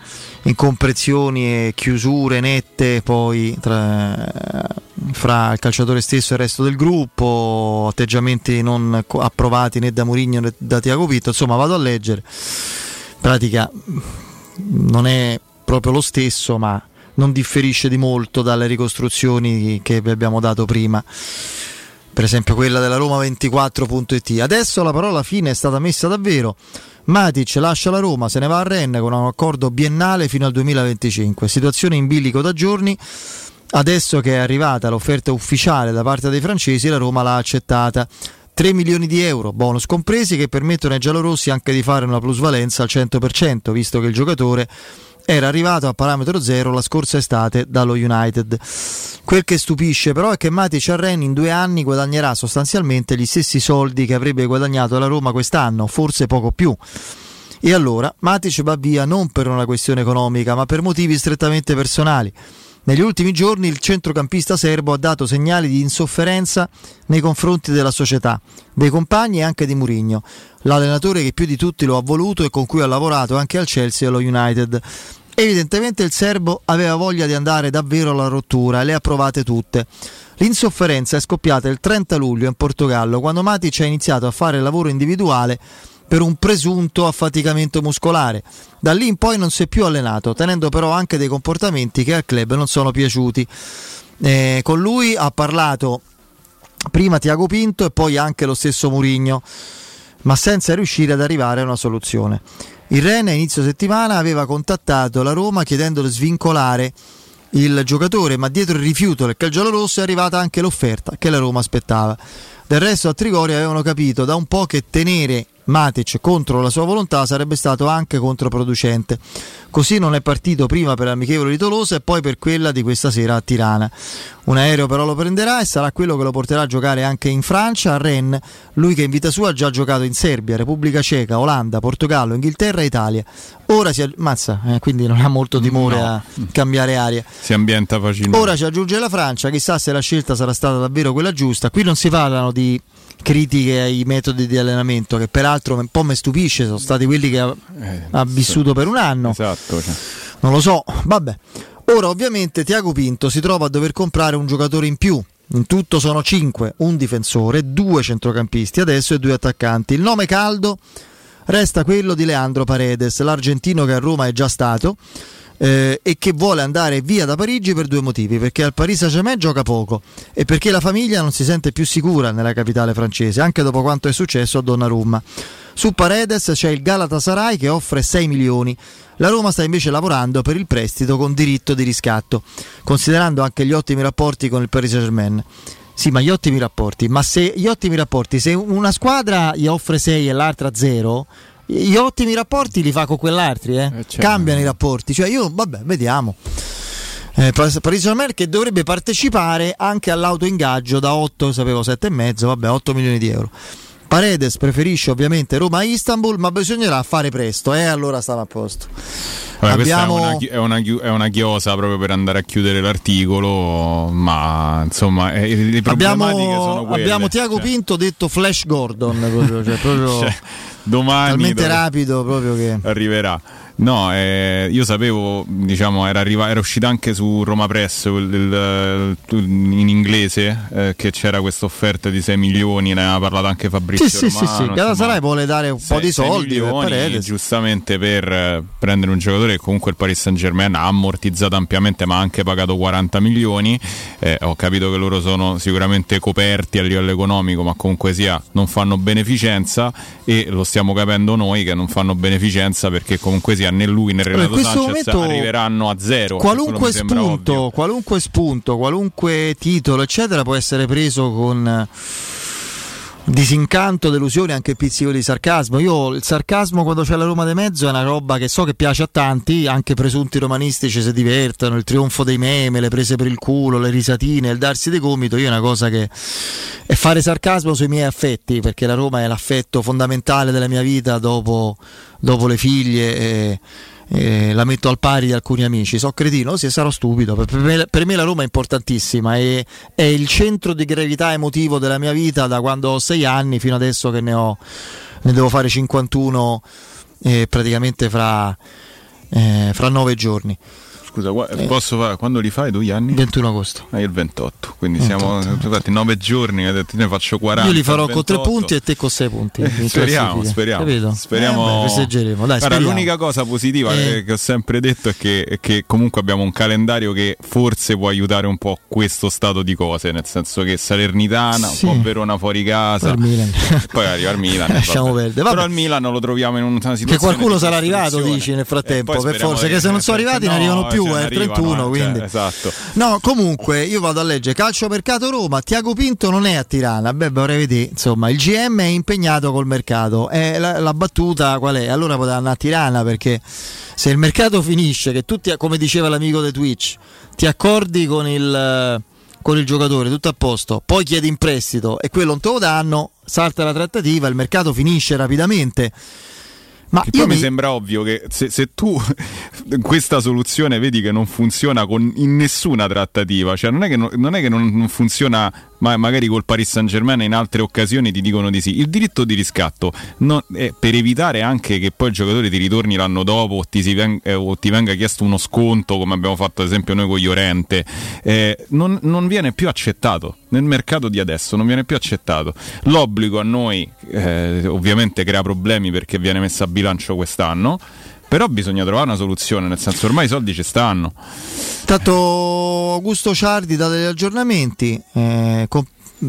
incomprensioni e chiusure nette poi tra, fra il calciatore stesso e il resto del gruppo, atteggiamenti non approvati né da Mourinho né da Tiago Pinto, insomma vado a leggere, in pratica non è proprio lo stesso ma non differisce di molto dalle ricostruzioni che vi abbiamo dato prima. Per esempio quella della Roma24.it. Adesso la parola fine è stata messa davvero. Matic lascia la Roma, se ne va a Rennes con un accordo biennale fino al 2025. Situazione in bilico da giorni. Adesso che è arrivata l'offerta ufficiale da parte dei francesi, la Roma l'ha accettata. 3 milioni di euro, bonus compresi, che permettono ai giallorossi anche di fare una plusvalenza al 100%, visto che il giocatore era arrivato a parametro zero la scorsa estate dallo United. Quel che stupisce però è che Matic a Rennes in due anni guadagnerà sostanzialmente gli stessi soldi che avrebbe guadagnato la Roma quest'anno, forse poco più. E allora Matic va via non per una questione economica, ma per motivi strettamente personali. Negli ultimi giorni il centrocampista serbo ha dato segnali di insofferenza nei confronti della società, dei compagni e anche di Mourinho, l'allenatore che più di tutti lo ha voluto e con cui ha lavorato anche al Chelsea e allo United. Evidentemente il serbo aveva voglia di andare davvero alla rottura e le ha provate tutte. L'insofferenza è scoppiata il 30 luglio in Portogallo quando Matic ha iniziato a fare il lavoro individuale per un presunto affaticamento muscolare. Da lì in poi non si è più allenato, tenendo però anche dei comportamenti che al club non sono piaciuti. Eh, con lui ha parlato prima Tiago Pinto e poi anche lo stesso Murigno, ma senza riuscire ad arrivare a una soluzione. Il Rene a inizio settimana aveva contattato la Roma chiedendo di svincolare il giocatore, ma dietro il rifiuto del calciolo rosso è arrivata anche l'offerta che la Roma aspettava. Del resto a Trigoria avevano capito da un po' che tenere Matic contro la sua volontà sarebbe stato anche controproducente. Così non è partito prima per l'amichevole di Tolosa e poi per quella di questa sera a Tirana. Un aereo però lo prenderà e sarà quello che lo porterà a giocare anche in Francia, a Rennes, lui che in vita sua ha già giocato in Serbia, Repubblica Ceca, Olanda, Portogallo, Inghilterra e Italia. Ora si ammazza, eh, quindi non ha molto timore no. a cambiare aria. Si ambienta facilmente. Ora ci aggiunge la Francia, chissà se la scelta sarà stata davvero quella giusta. Qui non si parlano di critiche ai metodi di allenamento, che peraltro un po' mi stupisce, sono stati quelli che ha, eh, ha vissuto per un anno. Esatto. Cioè. Non lo so, vabbè. Ora ovviamente Tiago Pinto si trova a dover comprare un giocatore in più. In tutto sono 5, un difensore, due centrocampisti adesso e due attaccanti. Il nome caldo resta quello di Leandro Paredes, l'argentino che a Roma è già stato eh, e che vuole andare via da Parigi per due motivi, perché al Paris Saint-Germain gioca poco e perché la famiglia non si sente più sicura nella capitale francese, anche dopo quanto è successo a Donnarumma. Su Paredes c'è il Galatasaray che offre 6 milioni. La Roma sta invece lavorando per il prestito con diritto di riscatto, considerando anche gli ottimi rapporti con il Paris Saint-Germain. Sì, ma gli ottimi rapporti. Ma se gli ottimi rapporti, se una squadra gli offre 6 e l'altra 0, gli ottimi rapporti li fa con quell'altri, eh? Certo. cambiano i rapporti. Cioè, io, vabbè, vediamo. Eh, Paris Saint-Germain che dovrebbe partecipare anche all'autoingaggio da 8, sapevo 7,5, vabbè, 8 milioni di euro. Paredes preferisce ovviamente Roma-Istanbul, ma bisognerà fare presto, e eh? allora stava a posto. Vabbè, Abbiamo... è, una, è, una, è, una, chiosa proprio per andare a chiudere l'articolo, ma insomma eh, le problematiche abbiamo, sono quelle. Abbiamo Tiago cioè. Pinto detto Flash Gordon, proprio, cioè, proprio cioè, domani talmente rapido proprio che arriverà. No, eh, io sapevo, diciamo, era, arriva, era uscita anche su Roma Press il, il, in inglese eh, che c'era questa offerta di 6 milioni, ne aveva parlato anche Fabrizio sì, Romano. Sì, sì, sì, Galatasaray vuole dare un 6, po' di soldi milioni, giustamente per eh, prendere un giocatore che comunque il Paris Saint Germain ha ammortizzato ampiamente ma ha anche pagato 40 milioni. Eh, ho capito che loro sono sicuramente coperti a livello economico, ma comunque sia non fanno beneficenza e lo stiamo capendo noi che non fanno beneficenza perché comunque sia né lui né Renato Sanchez arriveranno a zero. Qualunque spunto, qualunque spunto, qualunque titolo, eccetera, può essere preso con disincanto, delusione, anche pizzico di sarcasmo. Io il sarcasmo quando c'è la Roma di mezzo è una roba che so che piace a tanti, anche presunti romanistici si divertono, il trionfo dei meme, le prese per il culo, le risatine, il darsi di gomito, io è una cosa che è fare sarcasmo sui miei affetti, perché la Roma è l'affetto fondamentale della mia vita dopo, dopo le figlie. E, eh, la metto al pari di alcuni amici. So cretino, sì, sarò stupido. Per me, per me la Roma è importantissima e è il centro di gravità emotivo della mia vita da quando ho 6 anni fino adesso che ne ho ne devo fare 51 eh, praticamente fra, eh, fra 9 giorni. Scusa, posso fare, quando li fai? Due anni? 21 agosto. Ah, il 28, quindi 28. siamo infatti 9 giorni, ne faccio 40. Io li farò con 3 punti e te con 6 punti. Eh, speriamo, speriamo. Capito? speriamo. Eh, festeggeremo. Dai, Guarda, l'unica cosa positiva eh. che ho sempre detto è che, è che, comunque abbiamo un calendario che forse può aiutare un po' questo stato di cose, nel senso che Salernitana, sì. un po' Verona fuori casa, poi, poi arriva il Milan. Lasciamo perdere. Però il Milan lo troviamo in una situazione che qualcuno sarà arrivato, dici nel frattempo, per forza, che se non sono arrivati no, ne arrivano più, cioè, è il 31 quindi. Cioè, esatto. No, comunque io vado a leggere calcio mercato Roma, Tiago Pinto non è a Tirana, beh vorrei vedere, insomma, il GM è impegnato col mercato, è la, la battuta qual è? Allora poteva andare a Tirana perché se il mercato finisce, che tutti, come diceva l'amico di Twitch, ti accordi con il, con il giocatore, tutto a posto, poi chiedi in prestito e quello non te lo danno, salta la trattativa, il mercato finisce rapidamente ma che poi mi... sembra ovvio che se, se, tu questa soluzione vedi che non funziona con, in nessuna trattativa, cioè non è che non, non, è che non, non funziona ma magari col Paris Saint Germain in altre occasioni ti dicono di sì. Il diritto di riscatto no, è per evitare anche che poi il giocatore ti ritorni l'anno dopo o ti, veng- eh, o ti venga chiesto uno sconto, come abbiamo fatto ad esempio noi con Llorente, eh, non, non, viene più accettato. Nel mercato di adesso non viene più accettato. L'obbligo a noi eh, ovviamente crea problemi perché viene messa a bilancio quest'anno. Però bisogna trovare una soluzione, nel senso ormai i soldi ci stanno. Tanto Augusto Ciardi dà degli aggiornamenti, eh, con,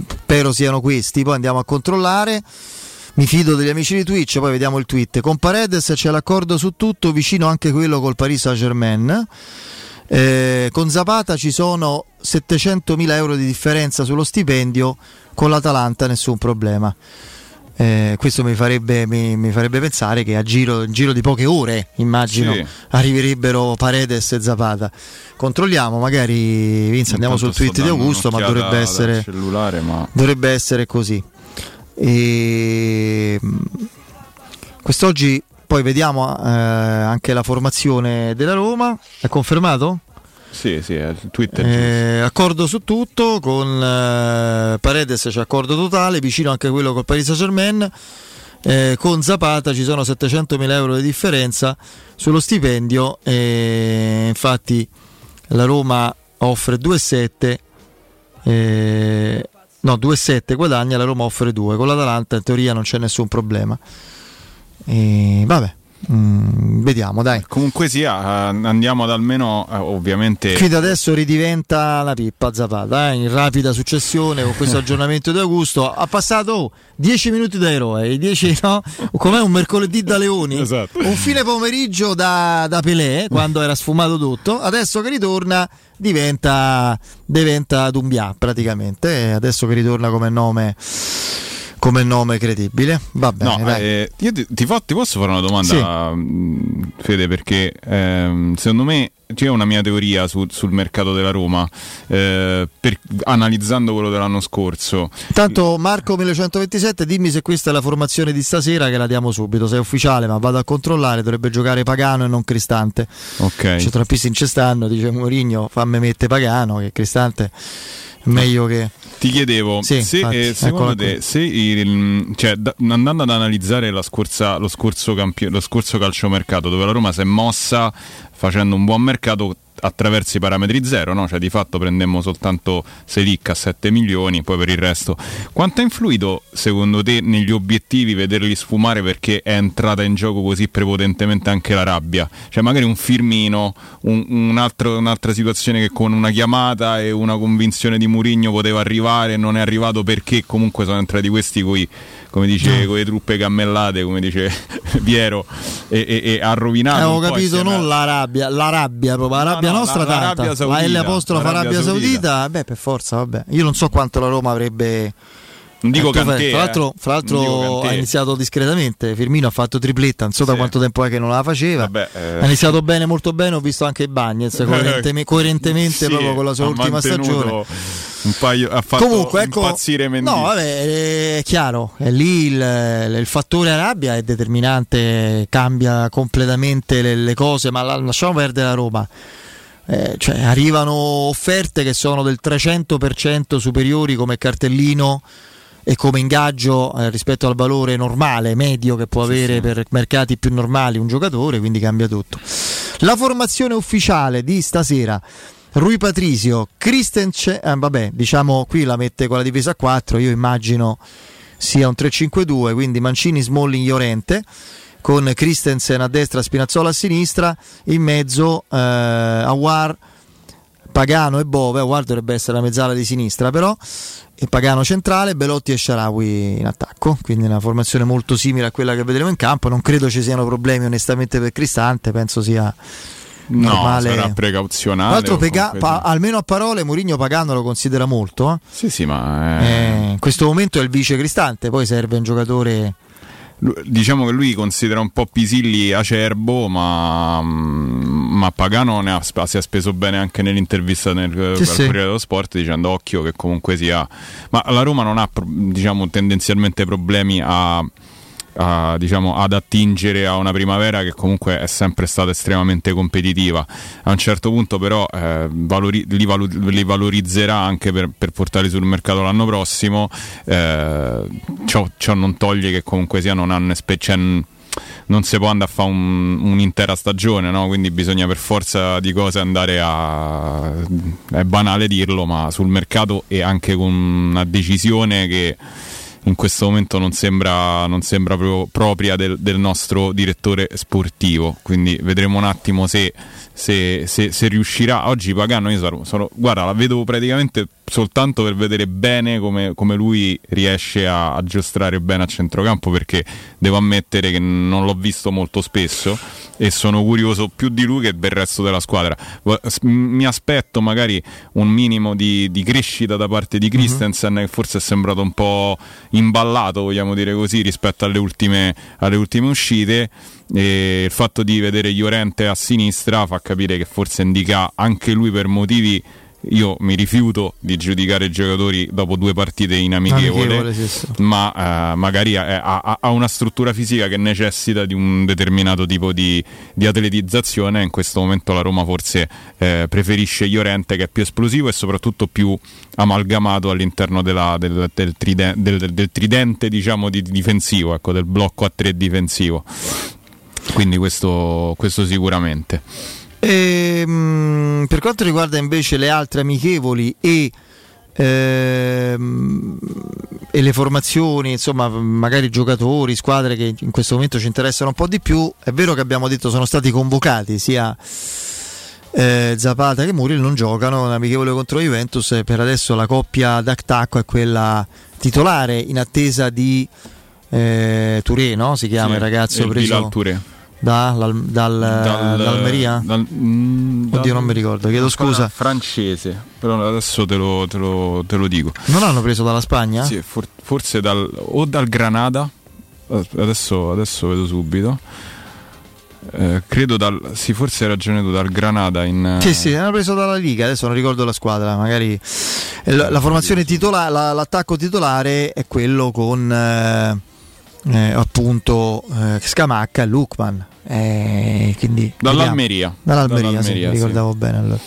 spero siano questi, poi andiamo a controllare. Mi fido degli amici di Twitch, poi vediamo il tweet. Con Paredes c'è l'accordo su tutto, vicino anche quello col Paris Saint Germain. Eh, con Zapata ci sono 700.000 euro di differenza sullo stipendio, con l'Atalanta nessun problema. Eh, questo mi farebbe, mi, mi farebbe, pensare che a giro, giro, di poche ore, immagino, sì. arriverebbero Paredes e Zapata. Controlliamo, magari Vince, andiamo sul tweet di Augusto, ma dovrebbe essere, ma dovrebbe essere così. E... Quest'oggi poi vediamo eh, anche la formazione della Roma. È confermato? Sì, sì, è Twitter. Eh, accordo su tutto, con eh, Paredes c'è accordo totale, vicino anche quello col Paris Saint Germain. Eh, con Zapata ci sono 700.000 euro di differenza sullo stipendio e infatti la Roma offre 2,7 eh, no 2,7 guadagna la Roma offre 2 con l'Atalanta in teoria non c'è nessun problema e vabbè Mm, vediamo, dai. Comunque sia, andiamo ad almeno eh, ovviamente. Qui da adesso ridiventa la pippa Zapata eh, in rapida successione con questo aggiornamento di Augusto. Ha passato 10 minuti da eroe, 10 no? Com'è un mercoledì da Leoni, esatto. un fine pomeriggio da, da Pelé quando era sfumato tutto. Adesso che ritorna diventa, diventa Dumbia praticamente. Adesso che ritorna come nome come nome credibile. Va bene. No, eh, io ti, ti, ti, posso fare una domanda, sì. Fede, perché ehm, secondo me c'è una mia teoria su, sul mercato della Roma, eh, per, analizzando quello dell'anno scorso. Tanto Marco 1127, dimmi se questa è la formazione di stasera che la diamo subito, se è ufficiale, ma vado a controllare, dovrebbe giocare Pagano e non Cristante. Ok. C'è troppisti in cestanno, dice Mourinho, fammi mette Pagano, che Cristante meglio che... Ti chiedevo, sì, se, eh, secondo te, se il, cioè, da, andando ad analizzare scorsa, lo, scorso campio, lo scorso calciomercato, dove la Roma si è mossa facendo un buon mercato attraverso i parametri zero, no? cioè di fatto prendemmo soltanto Selic a 7 milioni, poi per il resto. Quanto ha influito secondo te negli obiettivi vederli sfumare perché è entrata in gioco così prepotentemente anche la rabbia? Cioè magari un Firmino, un, un altro, un'altra situazione che con una chiamata e una convinzione di Murigno poteva arrivare, non è arrivato perché comunque sono entrati questi coi come dice, con le truppe cammellate, come dice Piero, e, e, e ha rovinato. Avevo capito, non la rabbia, la rabbia proprio, la rabbia no, nostra la, tanta. La, la L apostrofa Arabia Saudita, Saudita, beh per forza, vabbè. Io non so quanto la Roma avrebbe Non dico Kanté, per- Fra l'altro, eh. fra l'altro ha iniziato discretamente. Firmino ha fatto tripletta, non so da Sì. quanto tempo è che non la faceva. Vabbè, eh. Ha iniziato bene, molto bene. Ho visto anche Bagnez coerenteme- coerentemente Sì, proprio con la sua ultima stagione. Un paio, ha fatto Comunque, ecco, impazzire Mendy. no, vabbè, è chiaro, è lì il, il fattore Arabia è determinante, cambia completamente le, le cose, ma la- lasciamo perdere la Roma. Eh, cioè, arrivano offerte che sono del 300% superiori come cartellino e come ingaggio eh, rispetto al valore normale, medio che può avere per mercati più normali un giocatore, quindi cambia tutto. La formazione ufficiale di stasera. Rui Patrisio, Christensen, eh, vabbè, diciamo qui la mette con la difesa a 4, io immagino sia un 3-5-2, quindi Mancini, Smalling, Llorente con Christensen a destra, Spinazzola a sinistra, in mezzo eh, Awar, Pagano e Bove, Awar dovrebbe essere la mezzala di sinistra però, e Pagano centrale, Belotti e Sharawi in attacco, quindi una formazione molto simile a quella che vedremo in campo, non credo ci siano problemi onestamente per Cristante, penso sia no, normale. sarà precauzionale. Tra l'altro, Pega- pa- almeno a parole, Mourinho Pagano lo considera molto. eh. Sì, sì, ma. eh, Eh, in questo momento è il vice Cristante, poi serve un giocatore. Diciamo che lui considera un po' Pisilli acerbo, ma, ma Pagano ne ha, si è speso bene anche nell'intervista nel Sì, al sì. Corriere dello Sport dicendo occhio che comunque sia... Ma la Roma non ha diciamo, tendenzialmente problemi a, a, diciamo, ad attingere a una primavera che comunque è sempre stata estremamente competitiva. A un certo punto però eh, valori- li, valu- li valorizzerà anche per, per portarli sul mercato l'anno prossimo. Eh, ciò, ciò non toglie che comunque sia non hanno espe- cioè, non si può andare a fare un- un'intera stagione, no? quindi bisogna per forza di cose andare a... è banale dirlo, ma sul mercato e anche con una decisione che in questo momento non sembra, non sembra proprio propria del, del nostro direttore sportivo. Quindi vedremo un attimo se, se- se- se riuscirà. Oggi Pagano, io sono, sono- guarda, la vedo praticamente soltanto per vedere bene come, come lui riesce a, a giostrare bene a centrocampo perché devo ammettere che non l'ho visto molto spesso e sono curioso più di lui che del resto della squadra. Mi aspetto magari un minimo di, di crescita da parte di Christensen che forse è sembrato un po' imballato, vogliamo dire così, rispetto alle ultime, alle ultime uscite. E il fatto di vedere Llorente a sinistra fa capire che forse indica anche lui per motivi. Io mi rifiuto di giudicare i giocatori dopo due partite in amichevole, Amichevole, sì, sì. ma eh, magari ha, ha- ha una struttura fisica che necessita di un determinato tipo di, di atletizzazione. In questo momento la Roma forse eh, preferisce Llorente che è più esplosivo e soprattutto più amalgamato all'interno della- del, del tride- del- del- del tridente diciamo, di, difensivo, ecco, del blocco a tre difensivo. Quindi questo, questo sicuramente. Ehm, per quanto riguarda invece le altre amichevoli e, ehm, e le formazioni, insomma, magari giocatori, squadre che in questo momento ci interessano un po' di più, è vero che abbiamo detto sono stati convocati sia eh, Zapata che Muriel non giocano un amichevole contro Juventus e per adesso la coppia d'Actacco è quella titolare in attesa di eh, Touré, no? Si chiama Sì, il ragazzo preso Bilal Touré. Da, dal, dal, Dal- dall'Almeria? dal- mm, Oddio, non mi ricordo, chiedo scusa. Francese, però adesso te lo, te lo- te lo dico. Non l'hanno preso dalla Spagna? Sì, for- forse dal, o dal Granada, eh, adesso, adesso vedo subito. Eh, credo dal. Sì, forse hai ragione tu, dal Granada in. Sì, sì, l'hanno preso dalla Liga, adesso non ricordo la squadra, magari eh, la, la formazione titolare, la- l'attacco titolare è quello con eh, eh, appunto eh, Scamacca e Lukman. Eh, quindi Dall'Almeria. Dall'Almeria, sì, Dall'Almeria, mi sì. ricordavo bene allora.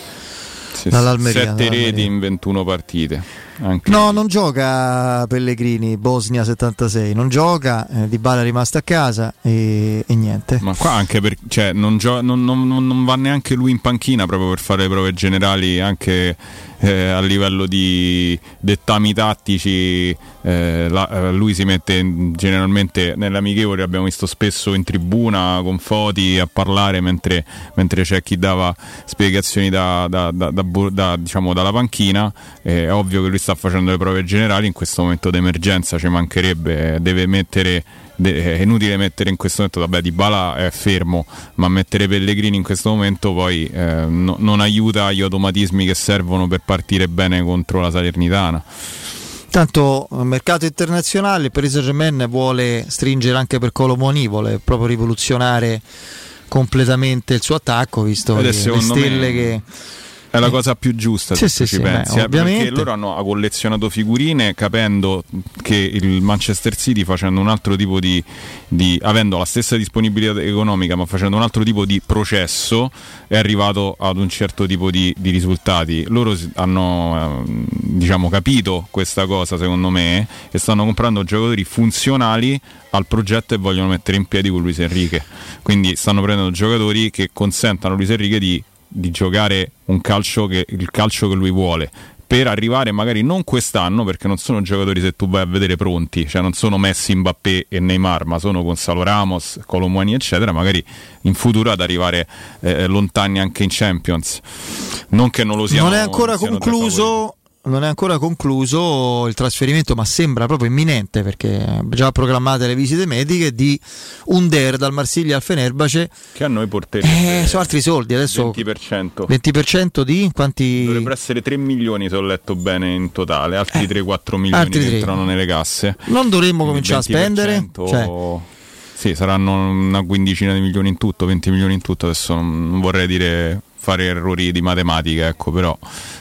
Sì, dall'Almeria, Sette dall'Almeria. reti in 21 partite. Anche No, non gioca Pellegrini, Bosnia 76, non gioca, eh, Di Bala è rimasto a casa e, e niente. Ma qua anche per, cioè, non, gio- non- non- non va neanche lui in panchina proprio per fare le prove generali anche eh, a livello di dettami tattici. eh, la- eh, lui si mette generalmente nelle amichevoli, abbiamo visto spesso in tribuna con Foti a parlare mentre, mentre c'è chi dava spiegazioni da, da- da- diciamo, dalla panchina. È ovvio che lui sta facendo le prove generali, in questo momento d'emergenza ci mancherebbe, deve mettere è inutile mettere in questo momento, vabbè, Di Bala è fermo, ma mettere Pellegrini in questo momento poi eh, no- non aiuta gli automatismi che servono per partire bene contro la Salernitana. Tanto il mercato internazionale, il Paris Germain vuole stringere anche per Colomoni, vuole proprio rivoluzionare completamente il suo attacco, visto Ed le, le stelle me- che... È la cosa più giusta Sì, se sì, ci sì, pensi, beh, eh, ovviamente. perché loro hanno collezionato figurine capendo che il Manchester City facendo un altro tipo di, di- avendo la stessa disponibilità economica ma facendo un altro tipo di processo è arrivato ad un certo tipo di, di risultati. Loro hanno ehm, diciamo capito questa cosa secondo me e stanno comprando giocatori funzionali al progetto e vogliono mettere in piedi con Luis Enrique. Quindi stanno prendendo giocatori che consentano a Luis Enrique di, di giocare un calcio che, il calcio che lui vuole. Per arrivare magari non quest'anno, perché non sono giocatori se tu vai a vedere pronti, cioè non sono Messi, Mbappé e Neymar, ma sono Gonzalo Ramos, Colomani, eccetera, magari in futuro ad arrivare eh, lontani anche in Champions. Non che non lo siano. non è ancora concluso non è ancora concluso il trasferimento ma sembra proprio imminente perché già programmate le visite mediche di Under dal Marsiglia al Fenerbahce Che a noi porterebbe eh, sono altri soldi adesso 20%. 20% di quanti Dovrebbero essere 3 milioni se ho letto bene in totale, altri 3-4 milioni altri che tre. entrano nelle casse. non dovremmo cominciare a spendere 20%, Cioè, Sì, saranno una quindicina di milioni in tutto, 20 milioni in tutto, adesso non vorrei dire fare errori di matematica, ecco, però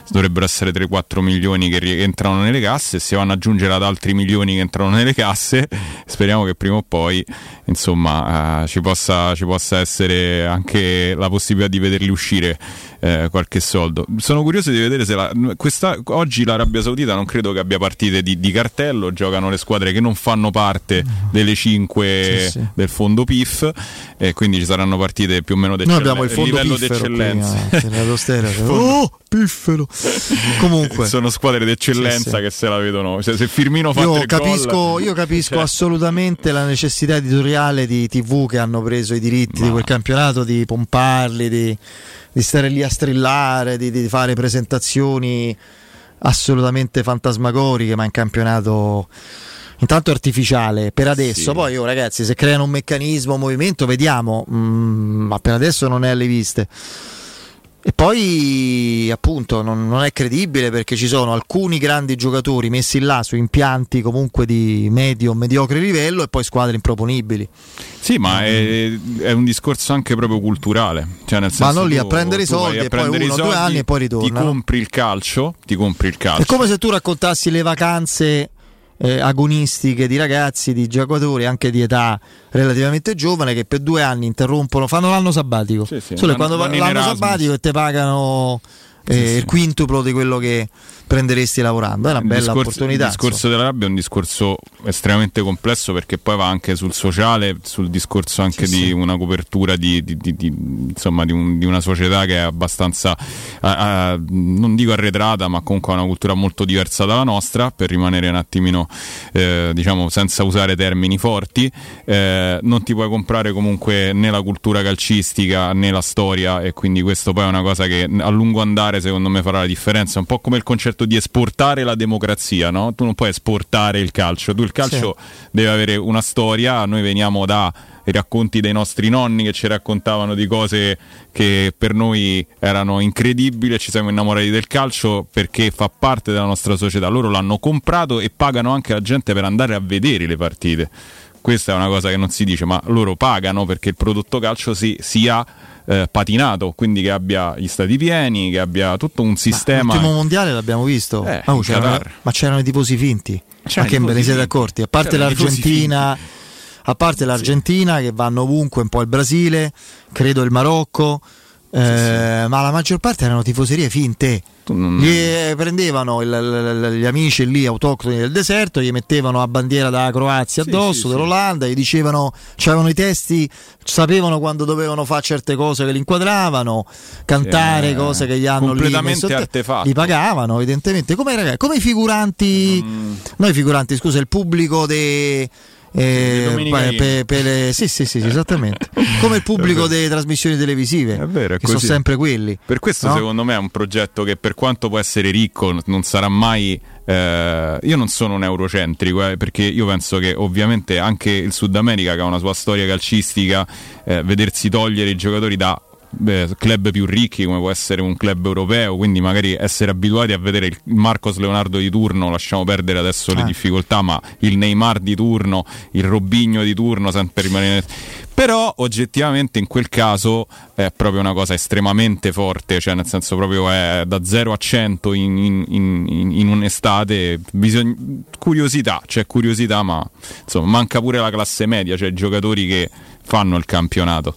dovrebbero essere 3-4 milioni che rientrano nelle casse e si vanno ad aggiungere ad altri milioni che entrano nelle casse. Speriamo che prima o poi, insomma, eh, ci, possa, ci possa essere anche la possibilità di vederli uscire eh, qualche soldo. Sono curioso di vedere se la, questa, oggi l'Arabia Saudita non credo che abbia partite di, di cartello, giocano le squadre che non fanno parte delle 5 Sì, sì. del fondo PIF e quindi ci saranno partite più o meno noi d'eccellen- abbiamo il fondo livello qui, d'eccellenza. eh, stereo. Oh piffero comunque sono squadre d'eccellenza Sì, sì. che se la vedono. Cioè, se Firmino fa io capisco, gol- io capisco Cioè, assolutamente la necessità editoriale di TV che hanno preso i diritti di quel campionato di pomparli, di, di stare lì a strillare, di, di fare presentazioni assolutamente fantasmagoriche, ma in campionato intanto artificiale per adesso. Sì. Poi, oh, ragazzi, se creano un meccanismo, un movimento, vediamo, Mm, ma per adesso non è alle viste. E poi appunto non, non è credibile perché ci sono alcuni grandi giocatori messi là su impianti comunque di medio mediocre livello e poi squadre improponibili. Sì, ma è, è un discorso anche proprio culturale. Cioè, nel senso Vanno lì tu- a prendere i soldi e poi uno, due soldi, anni e poi Ti ritornano. compri il calcio, ti compri il calcio. È come se tu raccontassi le vacanze eh, agonistiche di ragazzi, di giocatori anche di età relativamente giovane che per due anni interrompono, fanno l'anno sabbatico. Sì, sì, Solo quando in l'anno sabbatico e te pagano eh, Sì, sì. il quintuplo di quello che prenderesti lavorando. È una bella discorso, opportunità. Il discorso dell'Arabia è un discorso estremamente complesso perché poi va anche sul sociale, sul discorso anche Sì, di sì. una copertura di, di- di- di- insomma, di, un- di una società che è abbastanza, ah, non dico arretrata, ma comunque ha una cultura molto diversa dalla nostra, per rimanere un attimino, eh, diciamo, senza usare termini forti. Eh, non ti puoi comprare comunque né la cultura calcistica né la storia e quindi questo poi è una cosa che a lungo andare secondo me farà la differenza, un po' come il concetto di esportare la democrazia, no? Tu non puoi esportare il calcio, tu il calcio deve avere una storia, noi veniamo da racconti dei nostri nonni che ci raccontavano di cose che per noi erano incredibili e ci siamo innamorati del calcio perché fa parte della nostra società. Loro l'hanno comprato e pagano anche la gente per andare a vedere le partite. Questa è una cosa che non si dice, ma loro pagano perché il prodotto calcio si, sia eh, patinato, quindi che abbia gli stati pieni, che abbia tutto un sistema. L'ultimo mondiale l'abbiamo visto, Eh, Oh, c'erano- ma c'erano i tifosi finti. C'erano ma che ve ne siete accorti? A parte l'Argentina, a parte l'Argentina che vanno ovunque, un po' il Brasile, credo il Marocco, eh, ma la maggior parte erano tifoserie finte. Gli eh, prendevano il- il- gli amici lì autoctoni del deserto, gli mettevano la bandiera della Croazia addosso, sì, dell'Olanda, gli dicevano, c'erano i testi, sapevano quando dovevano fare certe cose che li inquadravano, cantare Sì, cose che gli hanno lì completamente a te- artefatto. Li pagavano evidentemente, come, ragazzi- come i figuranti, Mm. noi figuranti, scusa, il pubblico dei... eh, Domenica pe- Inn. pe- pe- le- sì, sì, sì, sì, esattamente. Come il pubblico delle trasmissioni televisive, È vero, è che sono così. sempre quelli. Per questo no? secondo me è un progetto che per quanto può essere ricco non sarà mai... eh, io non sono un eurocentrico eh, perché io penso che ovviamente anche il Sud America che ha una sua storia calcistica, eh, vedersi togliere i giocatori da beh, club più ricchi come può essere un club europeo, quindi magari essere abituati a vedere il Marcos Leonardo di turno, lasciamo perdere adesso le Ah. difficoltà, ma il Neymar di turno, il Robigno di turno, sempre rimanere... Però oggettivamente in quel caso è proprio una cosa estremamente forte, cioè nel senso proprio è da 0 a 100 in, in- in- in un'estate, bisogna- curiosità, c'è curiosità, ma insomma manca pure la classe media, cioè i giocatori che fanno il campionato.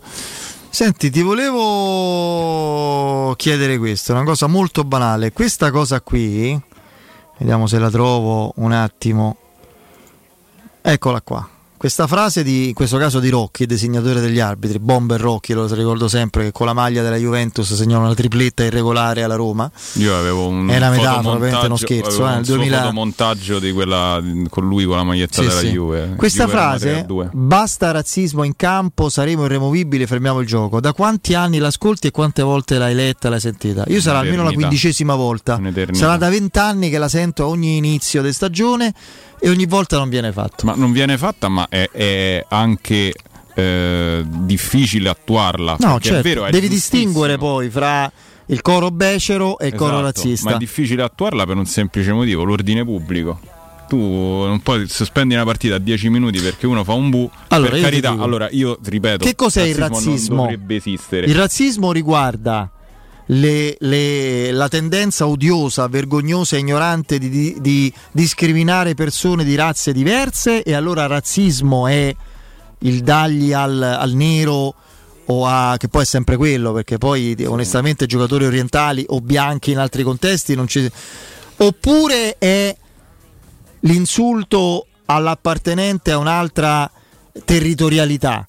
Senti, ti volevo chiedere questo, una cosa molto banale. Questa cosa qui, vediamo se la trovo un attimo. Eccola qua. Questa frase di, in questo caso di Rocchi, designatore degli arbitri, Bomber Rocchi, lo ricordo sempre che con la maglia della Juventus segnò una tripletta irregolare alla Roma. Io avevo un È una metafora, ovviamente non scherzo, eh, un nel suo 2000 fotomontaggio di quella con lui con la maglietta Sì, della sì. Juve. Questa Juve frase, 3-2. basta razzismo in campo, saremo irremovibili, fermiamo il gioco. Da quanti anni l'ascolti e quante volte l'hai letta, l'hai sentita? Io sarà almeno la quindicesima volta. Sarà da vent'anni che la sento a ogni inizio di stagione e ogni volta non viene fatto. Ma non viene fatta, ma è, è anche eh, difficile attuarla. No, certo, è vero, è devi distinguere poi fra il coro becero e il coro Esatto, razzista. Ma è difficile attuarla per un semplice motivo, l'ordine pubblico. Tu non puoi sospendi una partita a 10 minuti perché uno fa un bu. Allora, per carità, allora io ripeto, Che cos'è il razzismo? dovrebbe esistere. Il razzismo riguarda le- le- la tendenza odiosa, vergognosa e ignorante di, di- di discriminare persone di razze diverse e allora razzismo è il dargli al, al nero o a, che poi è sempre quello perché poi onestamente giocatori orientali o bianchi in altri contesti non ci oppure è l'insulto all'appartenente a un'altra territorialità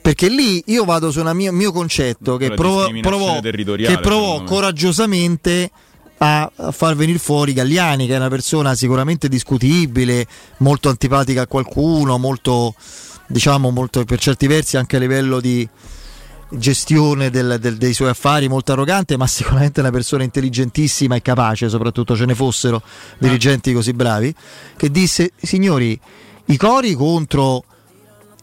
perché lì io vado su un mio, mio concetto che provo, territoriale, che provò coraggiosamente a, a far venire fuori Galliani che è una persona sicuramente discutibile molto antipatica a qualcuno molto diciamo molto per certi versi anche a livello di gestione del- del- dei suoi affari molto arrogante ma sicuramente una persona intelligentissima e capace soprattutto ce ne fossero dirigenti così bravi che disse signori i cori contro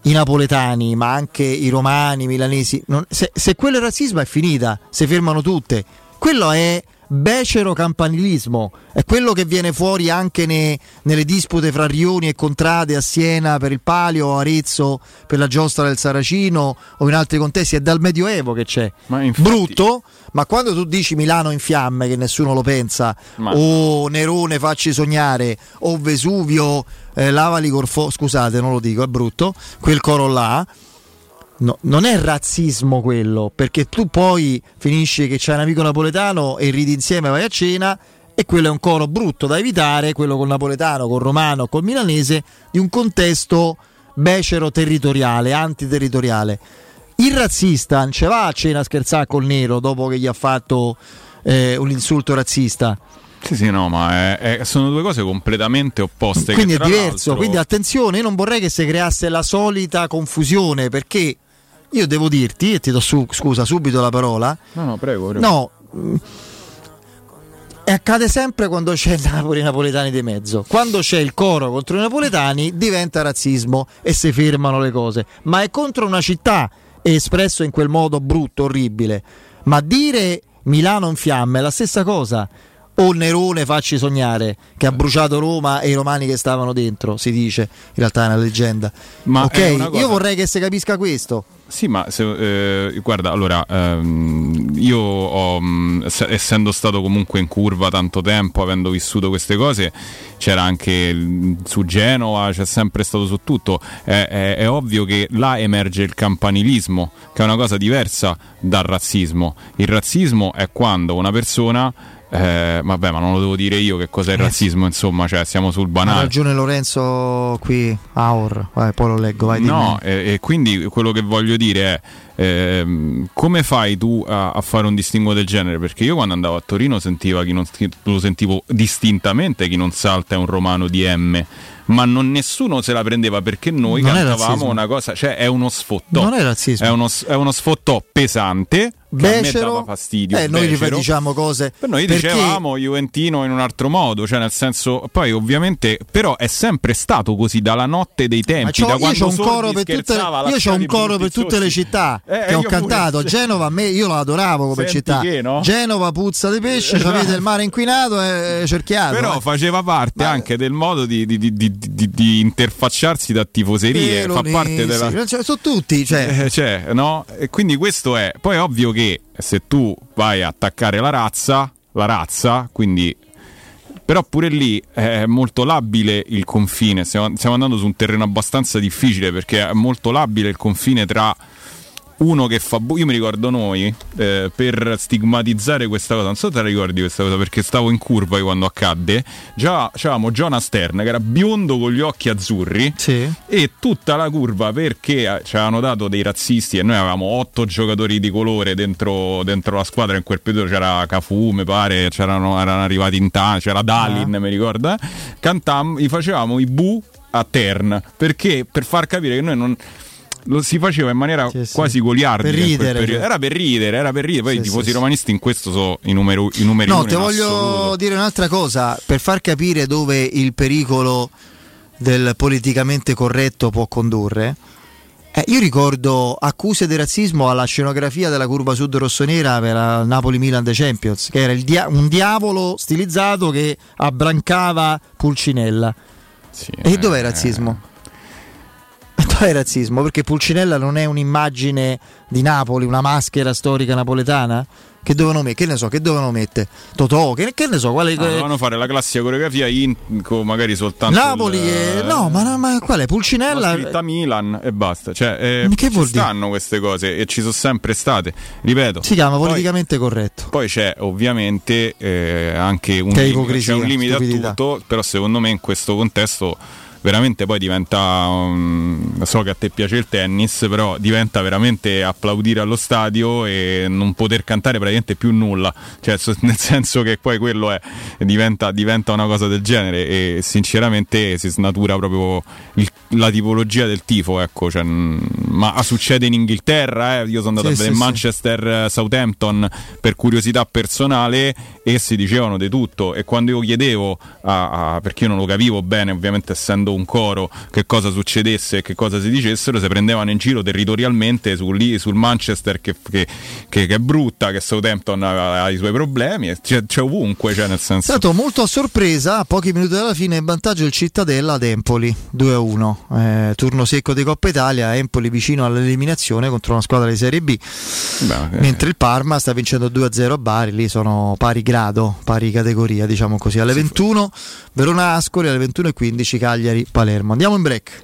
i napoletani, ma anche i romani, i milanesi. non- se, se quello è razzismo è finita, si fermano tutte. Quello è becero campanilismo, è quello che viene fuori anche ne- nelle dispute fra Rioni e Contrade a Siena per il Palio, Arezzo per la giostra del Saracino o in altri contesti, è dal Medioevo che c'è. Brutto, ma quando tu dici Milano in fiamme, che nessuno lo pensa, Ma- o Nerone facci sognare, o Vesuvio eh, lavali corfo, scusate non lo dico, è brutto, quel coro là, no, non è razzismo quello, perché tu poi finisci che c'è un amico napoletano e ridi insieme, vai a cena, e quello è un coro brutto da evitare, quello col napoletano, col romano, col milanese, di un contesto becero territoriale, antiterritoriale. Il razzista non ce va a cena a scherzare col nero dopo che gli ha fatto eh, un insulto razzista. Sì, sì, no, ma è- è- sono due cose completamente opposte. Quindi è diverso, l'altro- quindi attenzione, io non vorrei che si creasse la solita confusione perché io devo dirti, e ti do su- scusa subito la parola, No, no, prego. prego. no, mh, e accade sempre quando c'è il Napoli napoletani di mezzo. Quando c'è il coro contro i napoletani diventa razzismo e si fermano le cose. Ma è contro una città espresso in quel modo brutto, orribile. Ma dire Milano in fiamme è la stessa cosa. O Nerone facci sognare che ha bruciato Roma e i romani che stavano dentro, si dice, in realtà è una leggenda. Ma ok, una cosa- io vorrei che si capisca questo. Sì, ma se- eh, guarda, allora ehm, io ho, s- essendo stato comunque in curva tanto tempo, avendo vissuto queste cose, c'era anche su Genova, c'è sempre stato su tutto. È, è- è ovvio che là emerge il campanilismo, che è una cosa diversa dal razzismo. Il razzismo è quando una persona. Eh, vabbè, ma non lo devo dire io che cos'è il razzismo, insomma, cioè siamo sul Ha banale. ragione Lorenzo qui, Aur, vai, poi lo leggo, vai. No, e, e quindi quello che voglio dire è ehm, come fai tu a, a fare un distinguo del genere? Perché io quando andavo a Torino non, lo sentivo distintamente chi non salta è un romano di M, ma non nessuno se la prendeva perché noi Non cantavamo una cosa, cioè è uno sfottò. Non è razzismo. È uno, è uno sfottò pesante becero. fastidio. Eh, noi becero. diciamo cose. Per noi perché... dicevamo Juventino in un altro modo, cioè nel senso, poi ovviamente, però è sempre stato così dalla notte dei tempi. Ma da io quando ho un coro per tutte, io ho un coro per tutte le città Eh, che ho io cantato. pure. Genova, a me, io la adoravo come Senti città. che, no? Genova puzza di pesce, Esatto. avete il mare inquinato e cerchiato. Però eh. faceva parte anche del modo di, di- di- di- interfacciarsi da tifoserie, fa parte della, cioè, sono tutti, cioè. Eh, cioè, no? E quindi questo è. Poi è ovvio che se tu vai a attaccare la razza, la razza, quindi. Però pure lì è molto labile il confine. Stiamo, stiamo andando su un terreno abbastanza difficile perché è molto labile il confine tra uno che fa. bu- Io mi ricordo noi eh, per stigmatizzare questa cosa. Non so se te la ricordi questa cosa perché stavo in curva quando accadde. Già c'avevamo Jonas Stern che era biondo con gli occhi azzurri e tutta la curva perché eh, ci avevano dato dei razzisti e noi avevamo otto giocatori di colore dentro, dentro la squadra. In quel periodo c'era Cafu, mi pare, c'erano, erano arrivati in tanto, c'era Dalin, mi ricordo. eh. Cantam, gli facevamo i bu a Tern perché per far capire che noi non lo si faceva in maniera quasi goliardica Per ridere, cioè. era per ridere era per ridere poi Sì, i tifosi sì, sì. romanisti in questo sono i, numero, i numeri No, ti voglio assoluto. dire un'altra cosa per far capire dove il pericolo del politicamente corretto può condurre. Eh, io ricordo accuse di razzismo alla scenografia della curva sud rossonera per la Napoli-Milan The Champions, che era dia- un diavolo stilizzato che abbrancava Pulcinella. e dov'è il razzismo? Dov'è il razzismo? Perché Pulcinella non è un'immagine di Napoli, una maschera storica napoletana? Che dovevano mettere? Che ne so, che dovevano mettere? Totò, che, che ne so, quale... Ah, dovevano fare la classica coreografia in, magari soltanto Napoli il, e... No, ma, no, ma qual è? Pulcinella... la scritta Milan e basta cioè eh, Ma che ci vuol dire? stanno queste cose e ci sono sempre state ripeto Si chiama Poi- politicamente corretto. Poi c'è ovviamente eh, anche un limite, c'è un limite a stupidità. tutto, però secondo me in questo contesto veramente poi diventa, um, so che a te piace il tennis, però diventa veramente applaudire allo stadio e non poter cantare praticamente più nulla, cioè nel senso che poi quello è, diventa, diventa una cosa del genere e sinceramente si snatura proprio il- la tipologia del tifo, ecco, cioè, ma succede in Inghilterra, eh, io sono andato Sì, a vedere sì, sì. Manchester eh, Southampton per curiosità personale e si dicevano di tutto e quando io chiedevo a- a- perché io non lo capivo bene ovviamente essendo un coro che cosa succedesse e che cosa si dicessero si prendevano in giro territorialmente su lì- sul Manchester che, che- che- che è brutta che Southampton ha, ha i suoi problemi c'è, c'è ovunque cioè nel È senso stato molto a sorpresa, a pochi minuti dalla fine, in vantaggio il Cittadella ad Empoli 2-1. Eh, turno secco di Coppa Italia, Empoli vicino all'eliminazione contro una squadra di Serie B. eh. Mentre il Parma sta vincendo 2-0 a Bari, lì sono pari grado, pari categoria, diciamo così. Alle 21 Verona Ascoli, alle 21.15 Cagliari Palermo. Andiamo in break.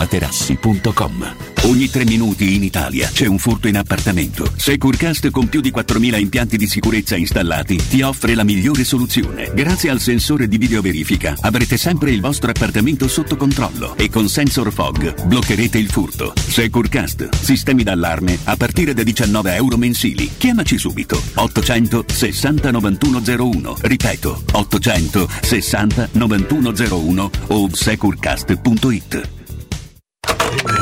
artigianamaterassi.com. Ogni tre minuti in Italia c'è un furto in appartamento. Securecast con più di 4.000 impianti di sicurezza installati ti offre la migliore soluzione. Grazie al sensore di videoverifica avrete sempre il vostro appartamento sotto controllo e con Sensor Fog bloccherete il furto. Securecast, sistemi d'allarme a partire da 19 euro mensili. Chiamaci subito 860 9101. Ripeto 860 9101 o securecast.it.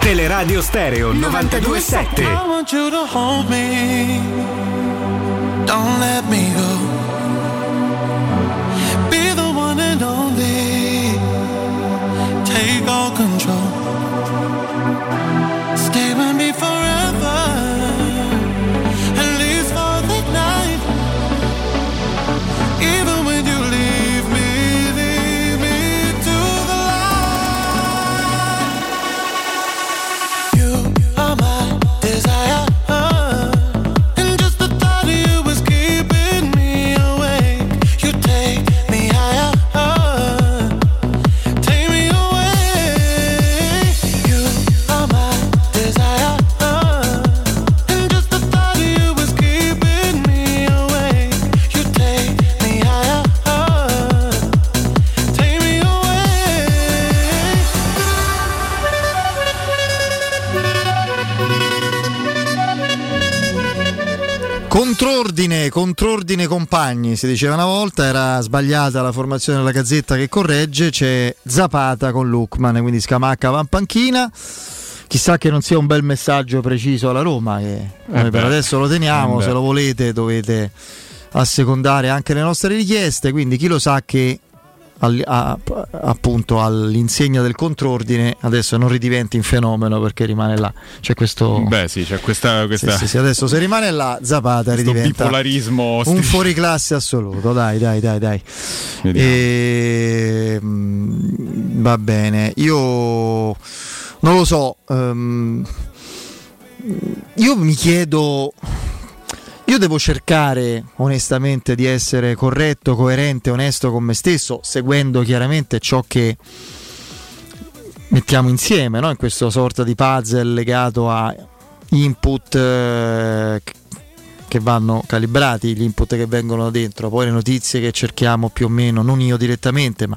Teleradio Stereo 927. I want you to hold me. Don't let me go. Be the one and only. Take all control. Contrordine, contrordine compagni, si diceva una volta, era sbagliata la formazione della Gazzetta che corregge, c'è Zapata con Lukman, quindi Scamacca va in panchina. Chissà che non sia un bel messaggio preciso alla Roma, che noi beh. per adesso lo teniamo, Eh se lo volete dovete assecondare anche le nostre richieste, quindi chi lo sa che al- a- appunto all'insegna del contrordine adesso non ridiventi un fenomeno perché rimane là. C'è questo... Beh, sì, c'è questa. questa... Sì, sì, sì, adesso se rimane là Zapata ridiventa bipolarismo un fuoriclasse assoluto. Dai, dai, dai, dai. Vediamo. Ehm, va bene, io non lo so. ehm, io mi chiedo. Io devo cercare onestamente di essere corretto, coerente, onesto con me stesso, seguendo chiaramente ciò che mettiamo insieme no? in questa sorta di puzzle legato a input eh, che vanno calibrati, gli input che vengono dentro, poi le notizie che cerchiamo più o meno, non io direttamente, ma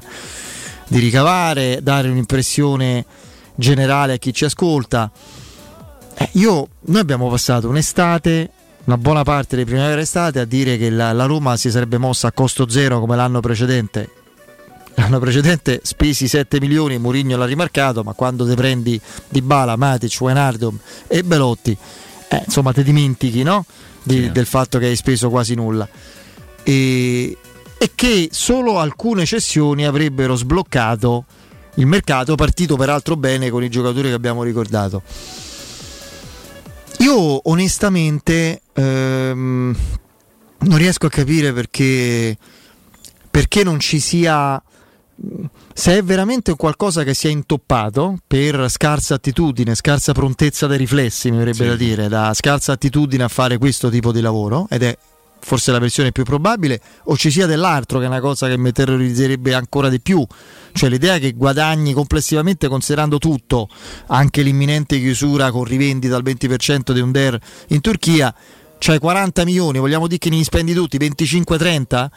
di ricavare, dare un'impressione generale a chi ci ascolta. Eh, io, noi abbiamo passato un'estate, una buona parte delle primavere estate a dire che la, la Roma si sarebbe mossa a costo zero come l'anno precedente. L'anno precedente spesi 7 milioni, Mourinho l'ha rimarcato, ma quando te prendi Di Bala, Matic, Wijnaldum e Belotti, eh, insomma ti dimentichi no? Di, sì. del fatto che hai speso quasi nulla. E, e che solo alcune cessioni avrebbero sbloccato il mercato, partito peraltro bene con i giocatori che abbiamo ricordato. Io onestamente ehm, non riesco a capire perché, perché non ci sia se è veramente qualcosa che si è intoppato per scarsa attitudine, scarsa prontezza dei riflessi, mi verrebbe sì. da dire, da scarsa attitudine a fare questo tipo di lavoro, ed è forse la versione più probabile, o ci sia dell'altro che è una cosa che mi terrorizzerebbe ancora di più, cioè l'idea che guadagni complessivamente considerando tutto, anche l'imminente chiusura con rivendita al 20% di un DER in Turchia, cioè 40 milioni, vogliamo dire che ne spendi tutti, 25-30?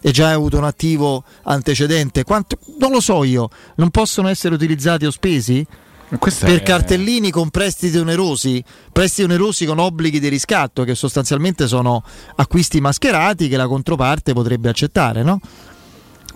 e già hai avuto un attivo antecedente, Quanto, non lo so io, non possono essere utilizzati o spesi? Questa per è... cartellini con prestiti onerosi, prestiti onerosi con obblighi di riscatto, che sostanzialmente sono acquisti mascherati che la controparte potrebbe accettare, no?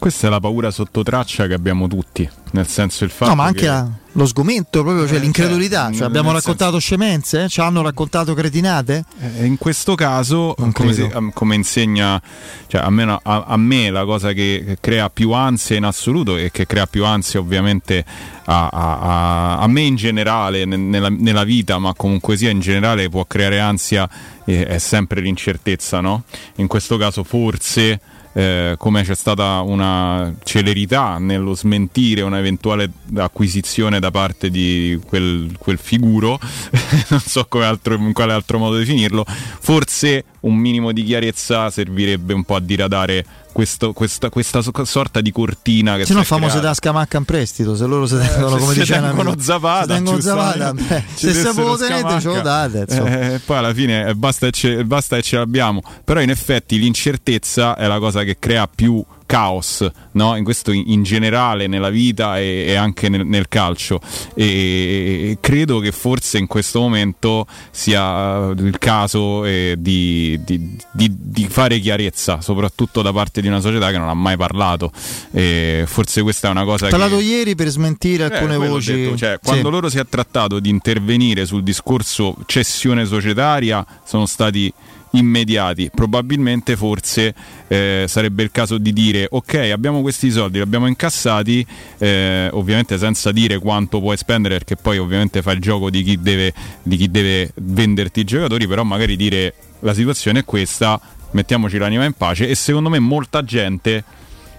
Questa è la paura sotto traccia che abbiamo tutti, nel senso il fatto No, ma anche che... la, lo sgomento, proprio, cioè eh, l'incredulità. Cioè, cioè abbiamo raccontato senso... scemenze? Ci hanno raccontato cretinate? Eh, in questo caso, come, se, come, insegna, cioè, a, me, a, a, me, la cosa che, che, crea più ansia in assoluto e che crea più ansia ovviamente a, a me in generale, nella, nella, vita, ma comunque sia in generale può creare ansia, eh, è sempre l'incertezza, no? In questo caso forse eh, come c'è stata una celerità nello smentire un'eventuale acquisizione da parte di quel, quel figuro, non so altro, in quale altro modo definirlo, forse un minimo di chiarezza servirebbe un po' a diradare questo, questa, questa, sorta di cortina che se no famose creata. scamacca in prestito se loro si tengono eh, come se dicevano tengono Zapata, se tengono Zapata beh, se sapevo tenete ce lo date eh, poi alla fine eh, basta e, ce, basta e ce l'abbiamo. Però in effetti l'incertezza è la cosa che crea più caos, no? in questo in, in, generale nella vita e, e anche nel, nel calcio. E, e, credo che forse in questo momento sia il caso eh, di, di, di, di, fare chiarezza, soprattutto da parte di una società che non ha mai parlato. forse questa è una cosa. Ho parlato che... ieri per smentire eh, alcune voci. Detto, cioè, sì. Quando loro si è trattato di intervenire sul discorso cessione societaria, sono stati immediati. Probabilmente forse eh, sarebbe il caso di dire ok abbiamo questi soldi, li abbiamo incassati, eh, ovviamente senza dire quanto puoi spendere perché poi ovviamente fa il gioco di chi deve, di chi deve venderti i giocatori, però magari dire la situazione è questa, mettiamoci l'anima in pace e secondo me molta gente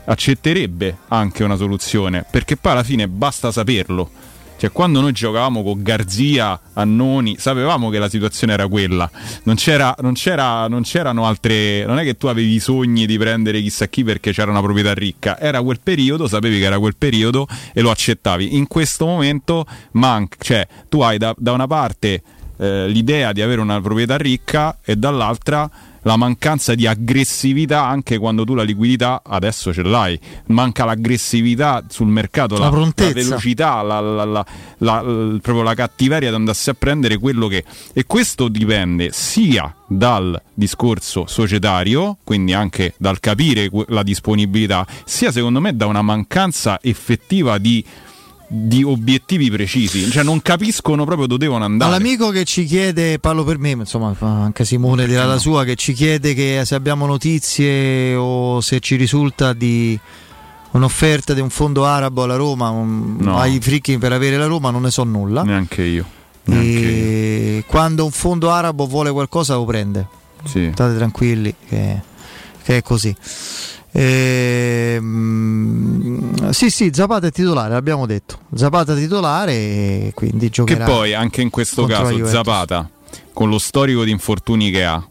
accetterebbe anche una soluzione perché poi alla fine basta saperlo cioè, quando noi giocavamo con Garzia, Annoni, sapevamo che la situazione era quella. Non, c'era, non, c'era, non c'erano altre. Non è che tu avevi i sogni di prendere chissà chi perché c'era una proprietà ricca. Era quel periodo, sapevi che era quel periodo e lo accettavi. In questo momento manca. Cioè, tu hai da, da una parte eh, l'idea di avere una proprietà ricca e dall'altra la mancanza di aggressività anche quando tu la liquidità adesso ce l'hai, manca l'aggressività sul mercato, la, la, la velocità, la, la, proprio la cattiveria di andarsi a prendere quello che... E questo dipende sia dal discorso societario, quindi anche dal capire la disponibilità, sia secondo me da una mancanza effettiva di di obiettivi precisi, cioè non capiscono proprio dove devono andare. All'amico che ci chiede, parlo per me, insomma, anche Simone dirà la sua, che ci chiede che se abbiamo notizie o se ci risulta di un'offerta di un fondo arabo alla Roma, un, no. ai fricchi per avere la Roma, non ne so nulla. Neanche io. Neanche io. Quando un fondo arabo vuole qualcosa lo prende. Sì. State tranquilli che, che è così. Ehm, sì, sì, Zapata è titolare, l'abbiamo detto. Zapata titolare e quindi giocherà. Che poi anche in questo caso Zapata, con lo storico di infortuni che ha,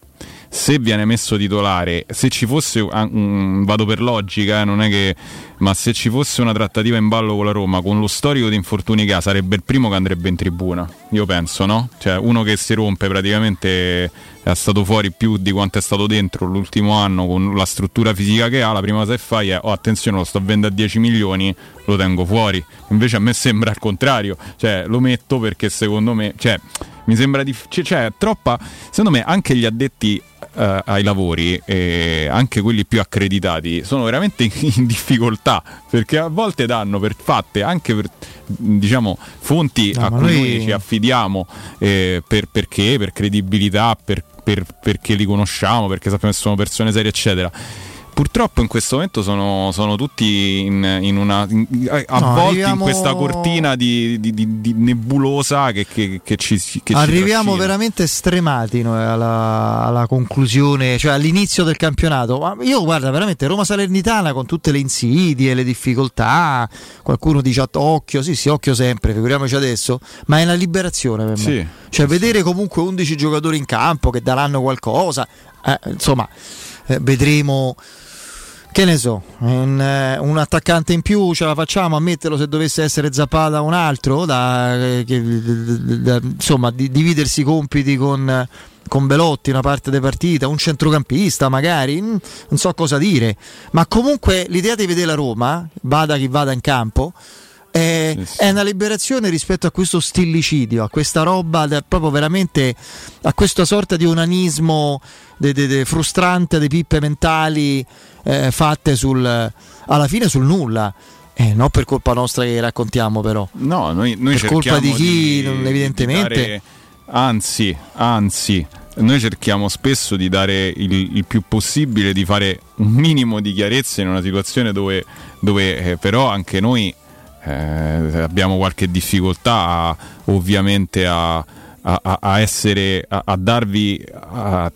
se viene messo titolare, se ci fosse, vado per logica, eh, non è che, ma se ci fosse una trattativa in ballo con la Roma, con lo storico di infortuni che ha, sarebbe il primo che andrebbe in tribuna, io penso, no? Cioè uno che si rompe praticamente è stato fuori più di quanto è stato dentro l'ultimo anno con la struttura fisica che ha, la prima cosa che fai è oh attenzione lo sto a vendere a 10 milioni, lo tengo fuori. Invece a me sembra il contrario, cioè lo metto perché secondo me, cioè, mi sembra di cioè, cioè troppa secondo me anche gli addetti eh, ai lavori, eh, anche quelli più accreditati, sono veramente in, in, difficoltà perché a volte danno per fatte anche per diciamo fonti no, a cui noi... noi ci affidiamo eh, per, perché, per credibilità, per, per, perché li conosciamo, perché sappiamo che sono persone serie, eccetera purtroppo in questo momento sono, sono tutti in, in una, in, avvolti no, in questa cortina di, di, di, di nebulosa che, che, che, ci che Arriviamo ci veramente stremati noi alla, alla, conclusione, cioè all'inizio del campionato. Ma io guarda veramente Roma Salernitana con tutte le insidie, le difficoltà, qualcuno dice occhio, sì sì occhio sempre, figuriamoci adesso, ma è una liberazione per me. Sì, cioè sì. vedere comunque 11 giocatori in campo che daranno qualcosa, eh, insomma eh, vedremo che ne so, un, eh, un, attaccante in più ce la facciamo a metterlo se dovesse essere Zapata un altro, da, eh, che, da, insomma, di, dividersi i compiti con, con Belotti una parte di partita, un centrocampista magari, non so cosa dire, ma comunque l'idea di vedere la Roma, vada chi vada in campo, è, sì, sì. è, una liberazione rispetto a questo stillicidio, a questa roba, proprio veramente a questa sorta di onanismo de, de, de frustrante di pippe mentali eh, fatte sul, alla fine sul nulla. Eh, non per colpa nostra che raccontiamo, però. No, noi, noi per colpa di chi, di, evidentemente. Di dare, anzi, anzi, noi cerchiamo spesso di dare il, il, più possibile, di fare un minimo di chiarezza in una situazione dove, dove eh, però anche noi eh, abbiamo qualche difficoltà ovviamente a a, a, essere a, a darvi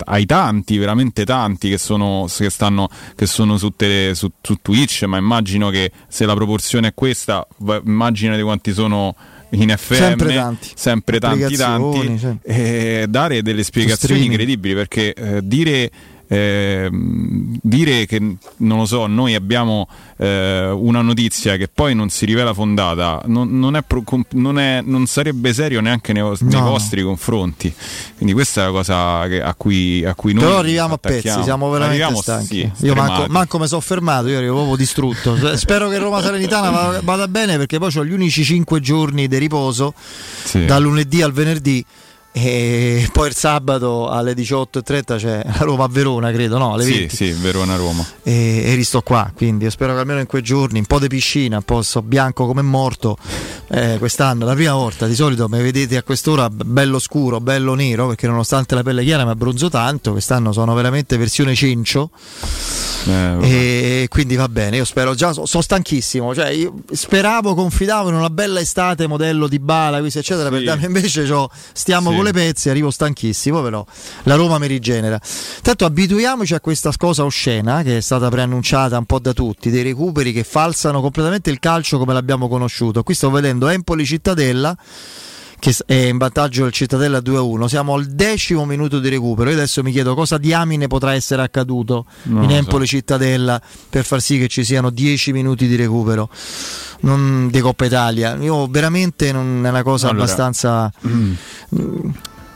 ai tanti, veramente tanti che sono, che stanno, che sono su, tele, su, su, Twitch, ma immagino che se la proporzione è questa, immaginate quanti sono in FM, sempre tanti, sempre tanti, tanti. Sì. e dare delle spiegazioni incredibili perché eh, dire eh, dire che non lo so, noi abbiamo eh, una notizia che poi non si rivela fondata, non, non, è non, è, non sarebbe serio neanche nei, no. nei, vostri confronti. Quindi questa è la cosa che, a, cui, a, cui, noi. Però arriviamo attacchiamo. a pezzi, siamo veramente arriviamo, stanchi. Sì, io manco, manco, mi sono fermato, io ero proprio distrutto. Spero che Roma Salernitana vada bene perché poi ho gli unici 5 giorni di riposo sì. dal lunedì al venerdì e poi il sabato alle 18.30 c'è la Roma a Verona, credo, no? Alle sì, 20. sì, Verona-Roma. E, e risto qua, quindi io spero che almeno in quei giorni, un po' di piscina, un po' so bianco come morto. Eh, quest'anno, la prima volta, di solito mi vedete a quest'ora bello scuro, bello nero, perché nonostante la pelle chiara mi abbronzo tanto, quest'anno sono veramente versione cencio. Eh, e quindi va bene, io spero già, sono stanchissimo, cioè io speravo, confidavo in una bella estate modello di Bala, eccetera, sì. per invece stiamo sì. con le pezze, arrivo stanchissimo, però la Roma mi rigenera. Tanto abituiamoci a questa cosa oscena che è stata preannunciata un po' da tutti, dei recuperi che falsano completamente il calcio come l'abbiamo conosciuto. Qui sto vedendo Empoli Cittadella che è in vantaggio del Cittadella 2-1. Siamo al decimo minuto di recupero. Io adesso mi chiedo cosa diamine potrà essere accaduto non in Empoli so. Cittadella per far sì che ci siano 10 minuti di recupero non, di Coppa Italia. Io veramente non è una cosa allora. abbastanza. Mm.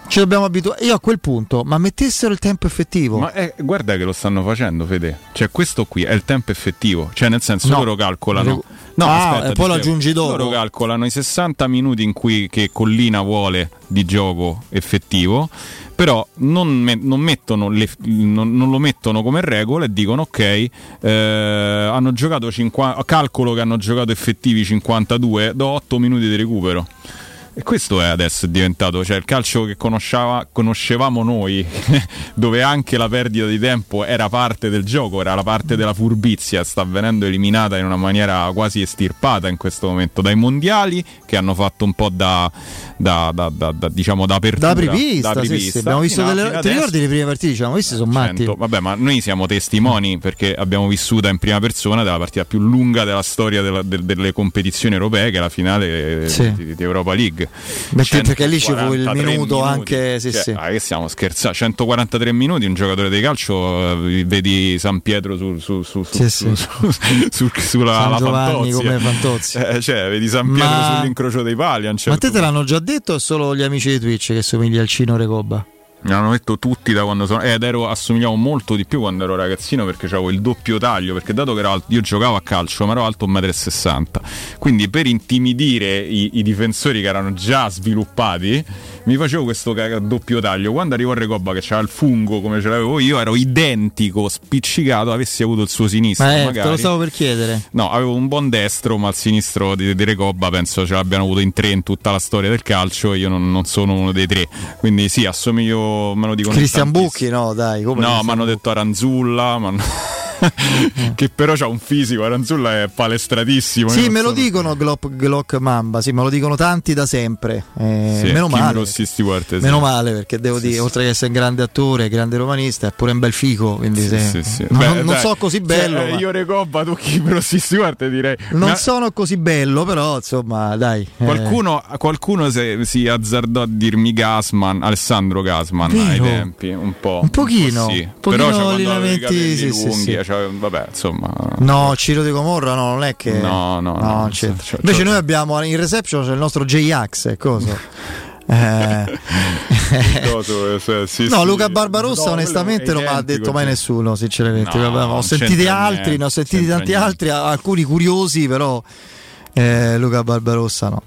Ci dobbiamo abituare. Io a quel punto, ma mettessero il tempo effettivo. Ma è, guarda che lo stanno facendo, Fede. Cioè, questo qui è il tempo effettivo. Cioè, nel senso, no. loro calcolano. No, ah, aspetta, poi lo aggiungi dopo. Loro calcolano i 60 minuti in cui che Collina vuole di gioco effettivo. Però non, me, non, le, non, non, lo mettono come regola e dicono ok, eh, hanno giocato 50, calcolo che hanno giocato effettivi 52, do 8 minuti di recupero. E questo è adesso è diventato, cioè il calcio che conoscevamo noi, dove anche la perdita di tempo era parte del gioco, era la parte della furbizia, sta venendo eliminata in una maniera quasi estirpata in questo momento dai mondiali che hanno fatto un po' da, da, da, da, da diciamo da apertura. Da prevista. Sì, sì. abbiamo visto delle, ti ricordi le prime partite? Diciamo, questi sono matti. Vabbè, ma noi siamo testimoni perché abbiamo vissuta in prima persona della partita più lunga della storia della, de, delle competizioni europee, che è la finale sì. di, di Europa League. Beh, perché lì ci fu il minuto anche. Sì, cioè, sì. Ah, che stiamo scherzando? 143 minuti, un giocatore di calcio, eh, vedi San Pietro su, su, su, sì, su, su sulla Giovanni come Fantozzi. Eh, cioè, vedi San Pietro Ma... sull'incrocio dei pali. certo Ma te te l'hanno già detto o solo gli amici di Twitch che somiglia al Cino Recoba? Mi hanno detto tutti da quando sono. Ed ero assomigliavo molto di più quando ero ragazzino perché avevo il doppio taglio. Perché dato che ero alto, io giocavo a calcio, ma ero alto 1,60 m. Quindi per intimidire i, i difensori che erano già sviluppati, mi facevo questo doppio taglio. Quando arrivo a Recoba che c'era il fungo come ce l'avevo io, ero identico, spiccicato, avessi avuto il suo sinistro. Ma eh, magari. te lo stavo per chiedere. No, avevo un buon destro, ma il sinistro di, di Recoba penso ce l'abbiano avuto in tre in tutta la storia del calcio. Io non, non sono uno dei tre. Quindi sì, assomiglio, me lo dicono Cristian Bucchi, no, dai. Come no, mi hanno detto Aranzulla. che però ha un fisico, Aranzulla è palestratissimo. Sì, me lo dicono Glock, Glock, Mamba, sì, me lo dicono tanti da sempre. Eh, sì, meno male. Stewart, sì. Meno male perché devo sì, dire, oltre che essere un grande attore, grande romanista, è pure un bel fico. Quindi se... non, Beh, non dai, so così bello. Cioè, ma... Io Recobba, tu chi però Stewart direi. Non ma... sono così bello, però insomma, dai. Qualcuno, eh... qualcuno se, si azzardò a dirmi Gasman, Alessandro Gasman Vero? ai tempi, un po'. Un pochino. Un sì. Però c'è allenamenti sì, lunghi, sì, cioè, vabbè, insomma. No, Ciro di Comorra no, non è che. No, no, no. no c'è. C'è, Invece c'è. noi abbiamo in reception c'è il nostro J-Ax, cosa? Eh. sì, no, sì. Luca Barbarossa, no, onestamente, non mi ha detto mai nessuno. Sinceramente, no, ho sentiti altri, ne ho sentiti tanti niente. altri, alcuni curiosi, però eh, Luca Barbarossa no.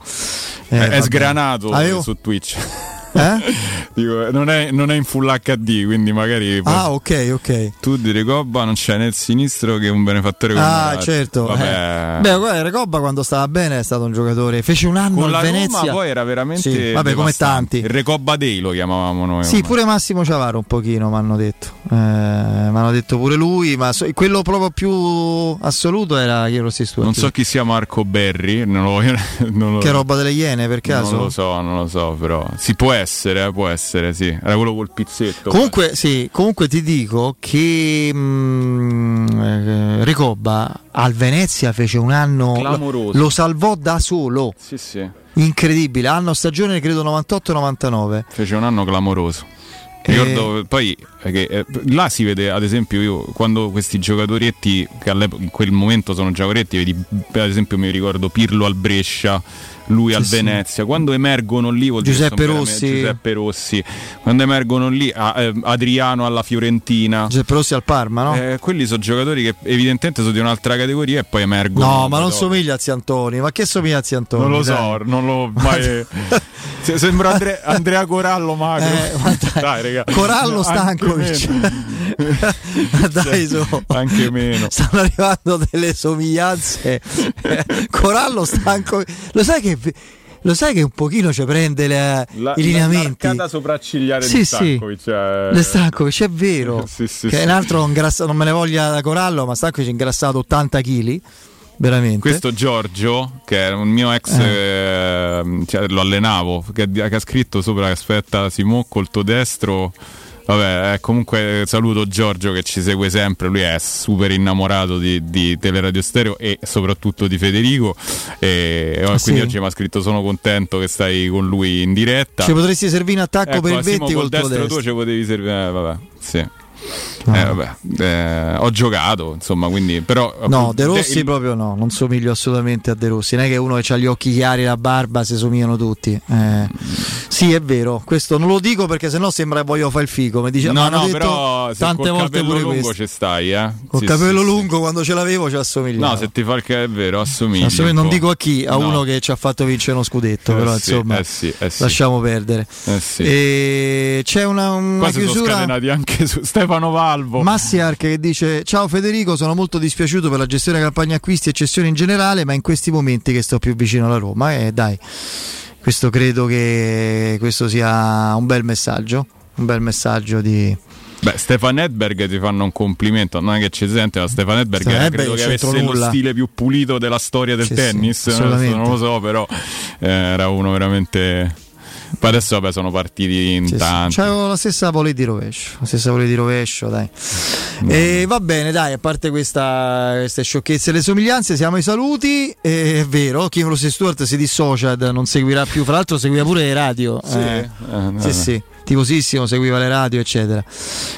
Eh, è sgranato Avevo... su Twitch. Eh? Dico, non, è, non, è, in full HD, quindi magari. Ah, ok, ok. Tu di Recobba non c'è né il sinistro che un benefattore come Ah, certo. Eh. Beh, guarda, Recobba quando stava bene è stato un giocatore. Fece un anno Con al Venezia. Roma poi era veramente. Sì, vabbè, come tanti. Il Recobba Day lo chiamavamo noi. Sì, pure Massimo Ciavaro un pochino mi hanno detto. Eh, mi hanno detto pure lui, ma so, quello proprio più assoluto era Chiero Stewart. Non so chi sia Marco Berri. Non lo, non lo, che roba delle Iene per caso? Non lo so, non lo so, però. Si può essere, eh, può essere essere, sì. Era quello col pizzetto. Comunque, sì, comunque ti dico che mh, mm, eh, Recoba al Venezia fece un anno. Clamoroso. Lo salvò da solo. Sì, sì. Incredibile. Anno stagione, credo 98-99. Fece un anno clamoroso. Ricordo eh... poi che eh, là si vede, ad esempio, io quando questi giocatoretti che in quel momento sono giocatori, vedi, ad esempio, mi ricordo Pirlo al Brescia lui sì, al Venezia. Quando emergono lì vuol Giuseppe Rossi. Giuseppe Rossi. Quando emergono lì eh, Adriano alla Fiorentina. Giuseppe Rossi al Parma, no? Eh, quelli sono giocatori che evidentemente sono di un'altra categoria e poi emergono. No, ma non somiglia a Ziantoni. Ma che somiglia a Ziantoni? Non lo so, non l'ho mai. Sembra Andre... Andrea Corallo magro. Eh, dai, dai raga. Corallo Stankovic. Dai, su. Anche meno. Stanno arrivando delle somiglianze. Corallo Stankovic. Lo sai che lo sai che un pochino ci prende le, la, i lineamenti la sopraccigliare sì, di Stankovic sì. Cioè... De Stankovic è vero sì, sì, che sì. un altro ingrassato non me ne voglia da Corallo ma Stankovic è ingrassato 80 kg veramente questo Giorgio che è un mio ex eh. Eh, cioè, lo allenavo che, che, ha scritto sopra aspetta Simò col tuo destro Vabbè, eh, comunque saluto Giorgio che ci segue sempre, lui è super innamorato di, di Teleradio Stereo e soprattutto di Federico e quindi sì. oggi mi ha scritto sono contento che stai con lui in diretta. Ci potresti servire in attacco ecco, per il 20 col destro, destro tu ci potevi servire, eh, vabbè, sì. No. Eh, vabbè, eh, ho giocato, insomma, quindi però No, De Rossi il... proprio no, non somiglio assolutamente a De Rossi, non è che uno che ha gli occhi chiari e la barba si somigliano tutti. Eh, sì, è vero, questo non lo dico perché sennò sembra che voglio fare il figo, mi dice No, no, però tante volte pure lungo questo. ci stai, eh. Col sì, capello sì, lungo sì. quando ce l'avevo ci assomiglia. No, se ti fa il che è vero, assomiglia. non dico a chi, a no. uno che ci ha fatto vincere uno scudetto, eh però insomma. Eh eh. Lasciamo perdere. E c'è una, una Qua chiusura anche su Stefano Valvo. Massi che dice ciao Federico sono molto dispiaciuto per la gestione della campagna acquisti e cessioni in generale ma in questi momenti che sto più vicino alla Roma e eh, dai questo credo che questo sia un bel messaggio un bel messaggio di Beh, Stefan Edberg ti fanno un complimento, non è che ci sente, ma Stefan Edberg Stefan credo Edberg che avesse nulla. lo stile più pulito della storia del Sì, tennis, sì, non lo so, però eh, era uno veramente poi adesso vabbè sono partiti in Sì, sì. tanti. C'avevo la stessa pole di rovescio, la stessa pole di rovescio, dai. E va bene, dai, a parte questa, queste sciocchezze e le somiglianze, siamo ai saluti. E è vero, Kim Rossi Stewart si dissocia, non seguirà più, fra l'altro seguiva pure le radio. Sì, Eh, eh, sì, eh. sì, tifosissimo, seguiva le radio, eccetera.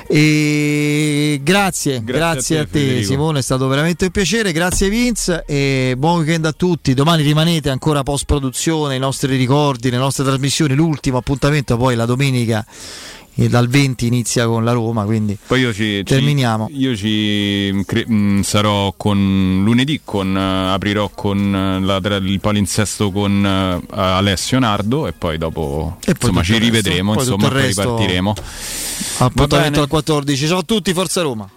E grazie, grazie, a te, a te. Simone, è stato veramente un piacere. Grazie Vince e buon weekend a tutti. Domani rimanete ancora post produzione, i nostri ricordi, le nostre trasmissioni, l'ultimo appuntamento poi la domenica e dal 20 inizia con la Roma, quindi Poi io ci, terminiamo. Ci, io ci cre- mh, sarò con lunedì, con, uh, aprirò con uh, la, il palinsesto con uh, Alessio Nardo e poi dopo E poi insomma, ci resto. rivedremo, Poi insomma, poi resto- ripartiremo. Appuntamento al 14. Ciao a tutti, Forza Roma.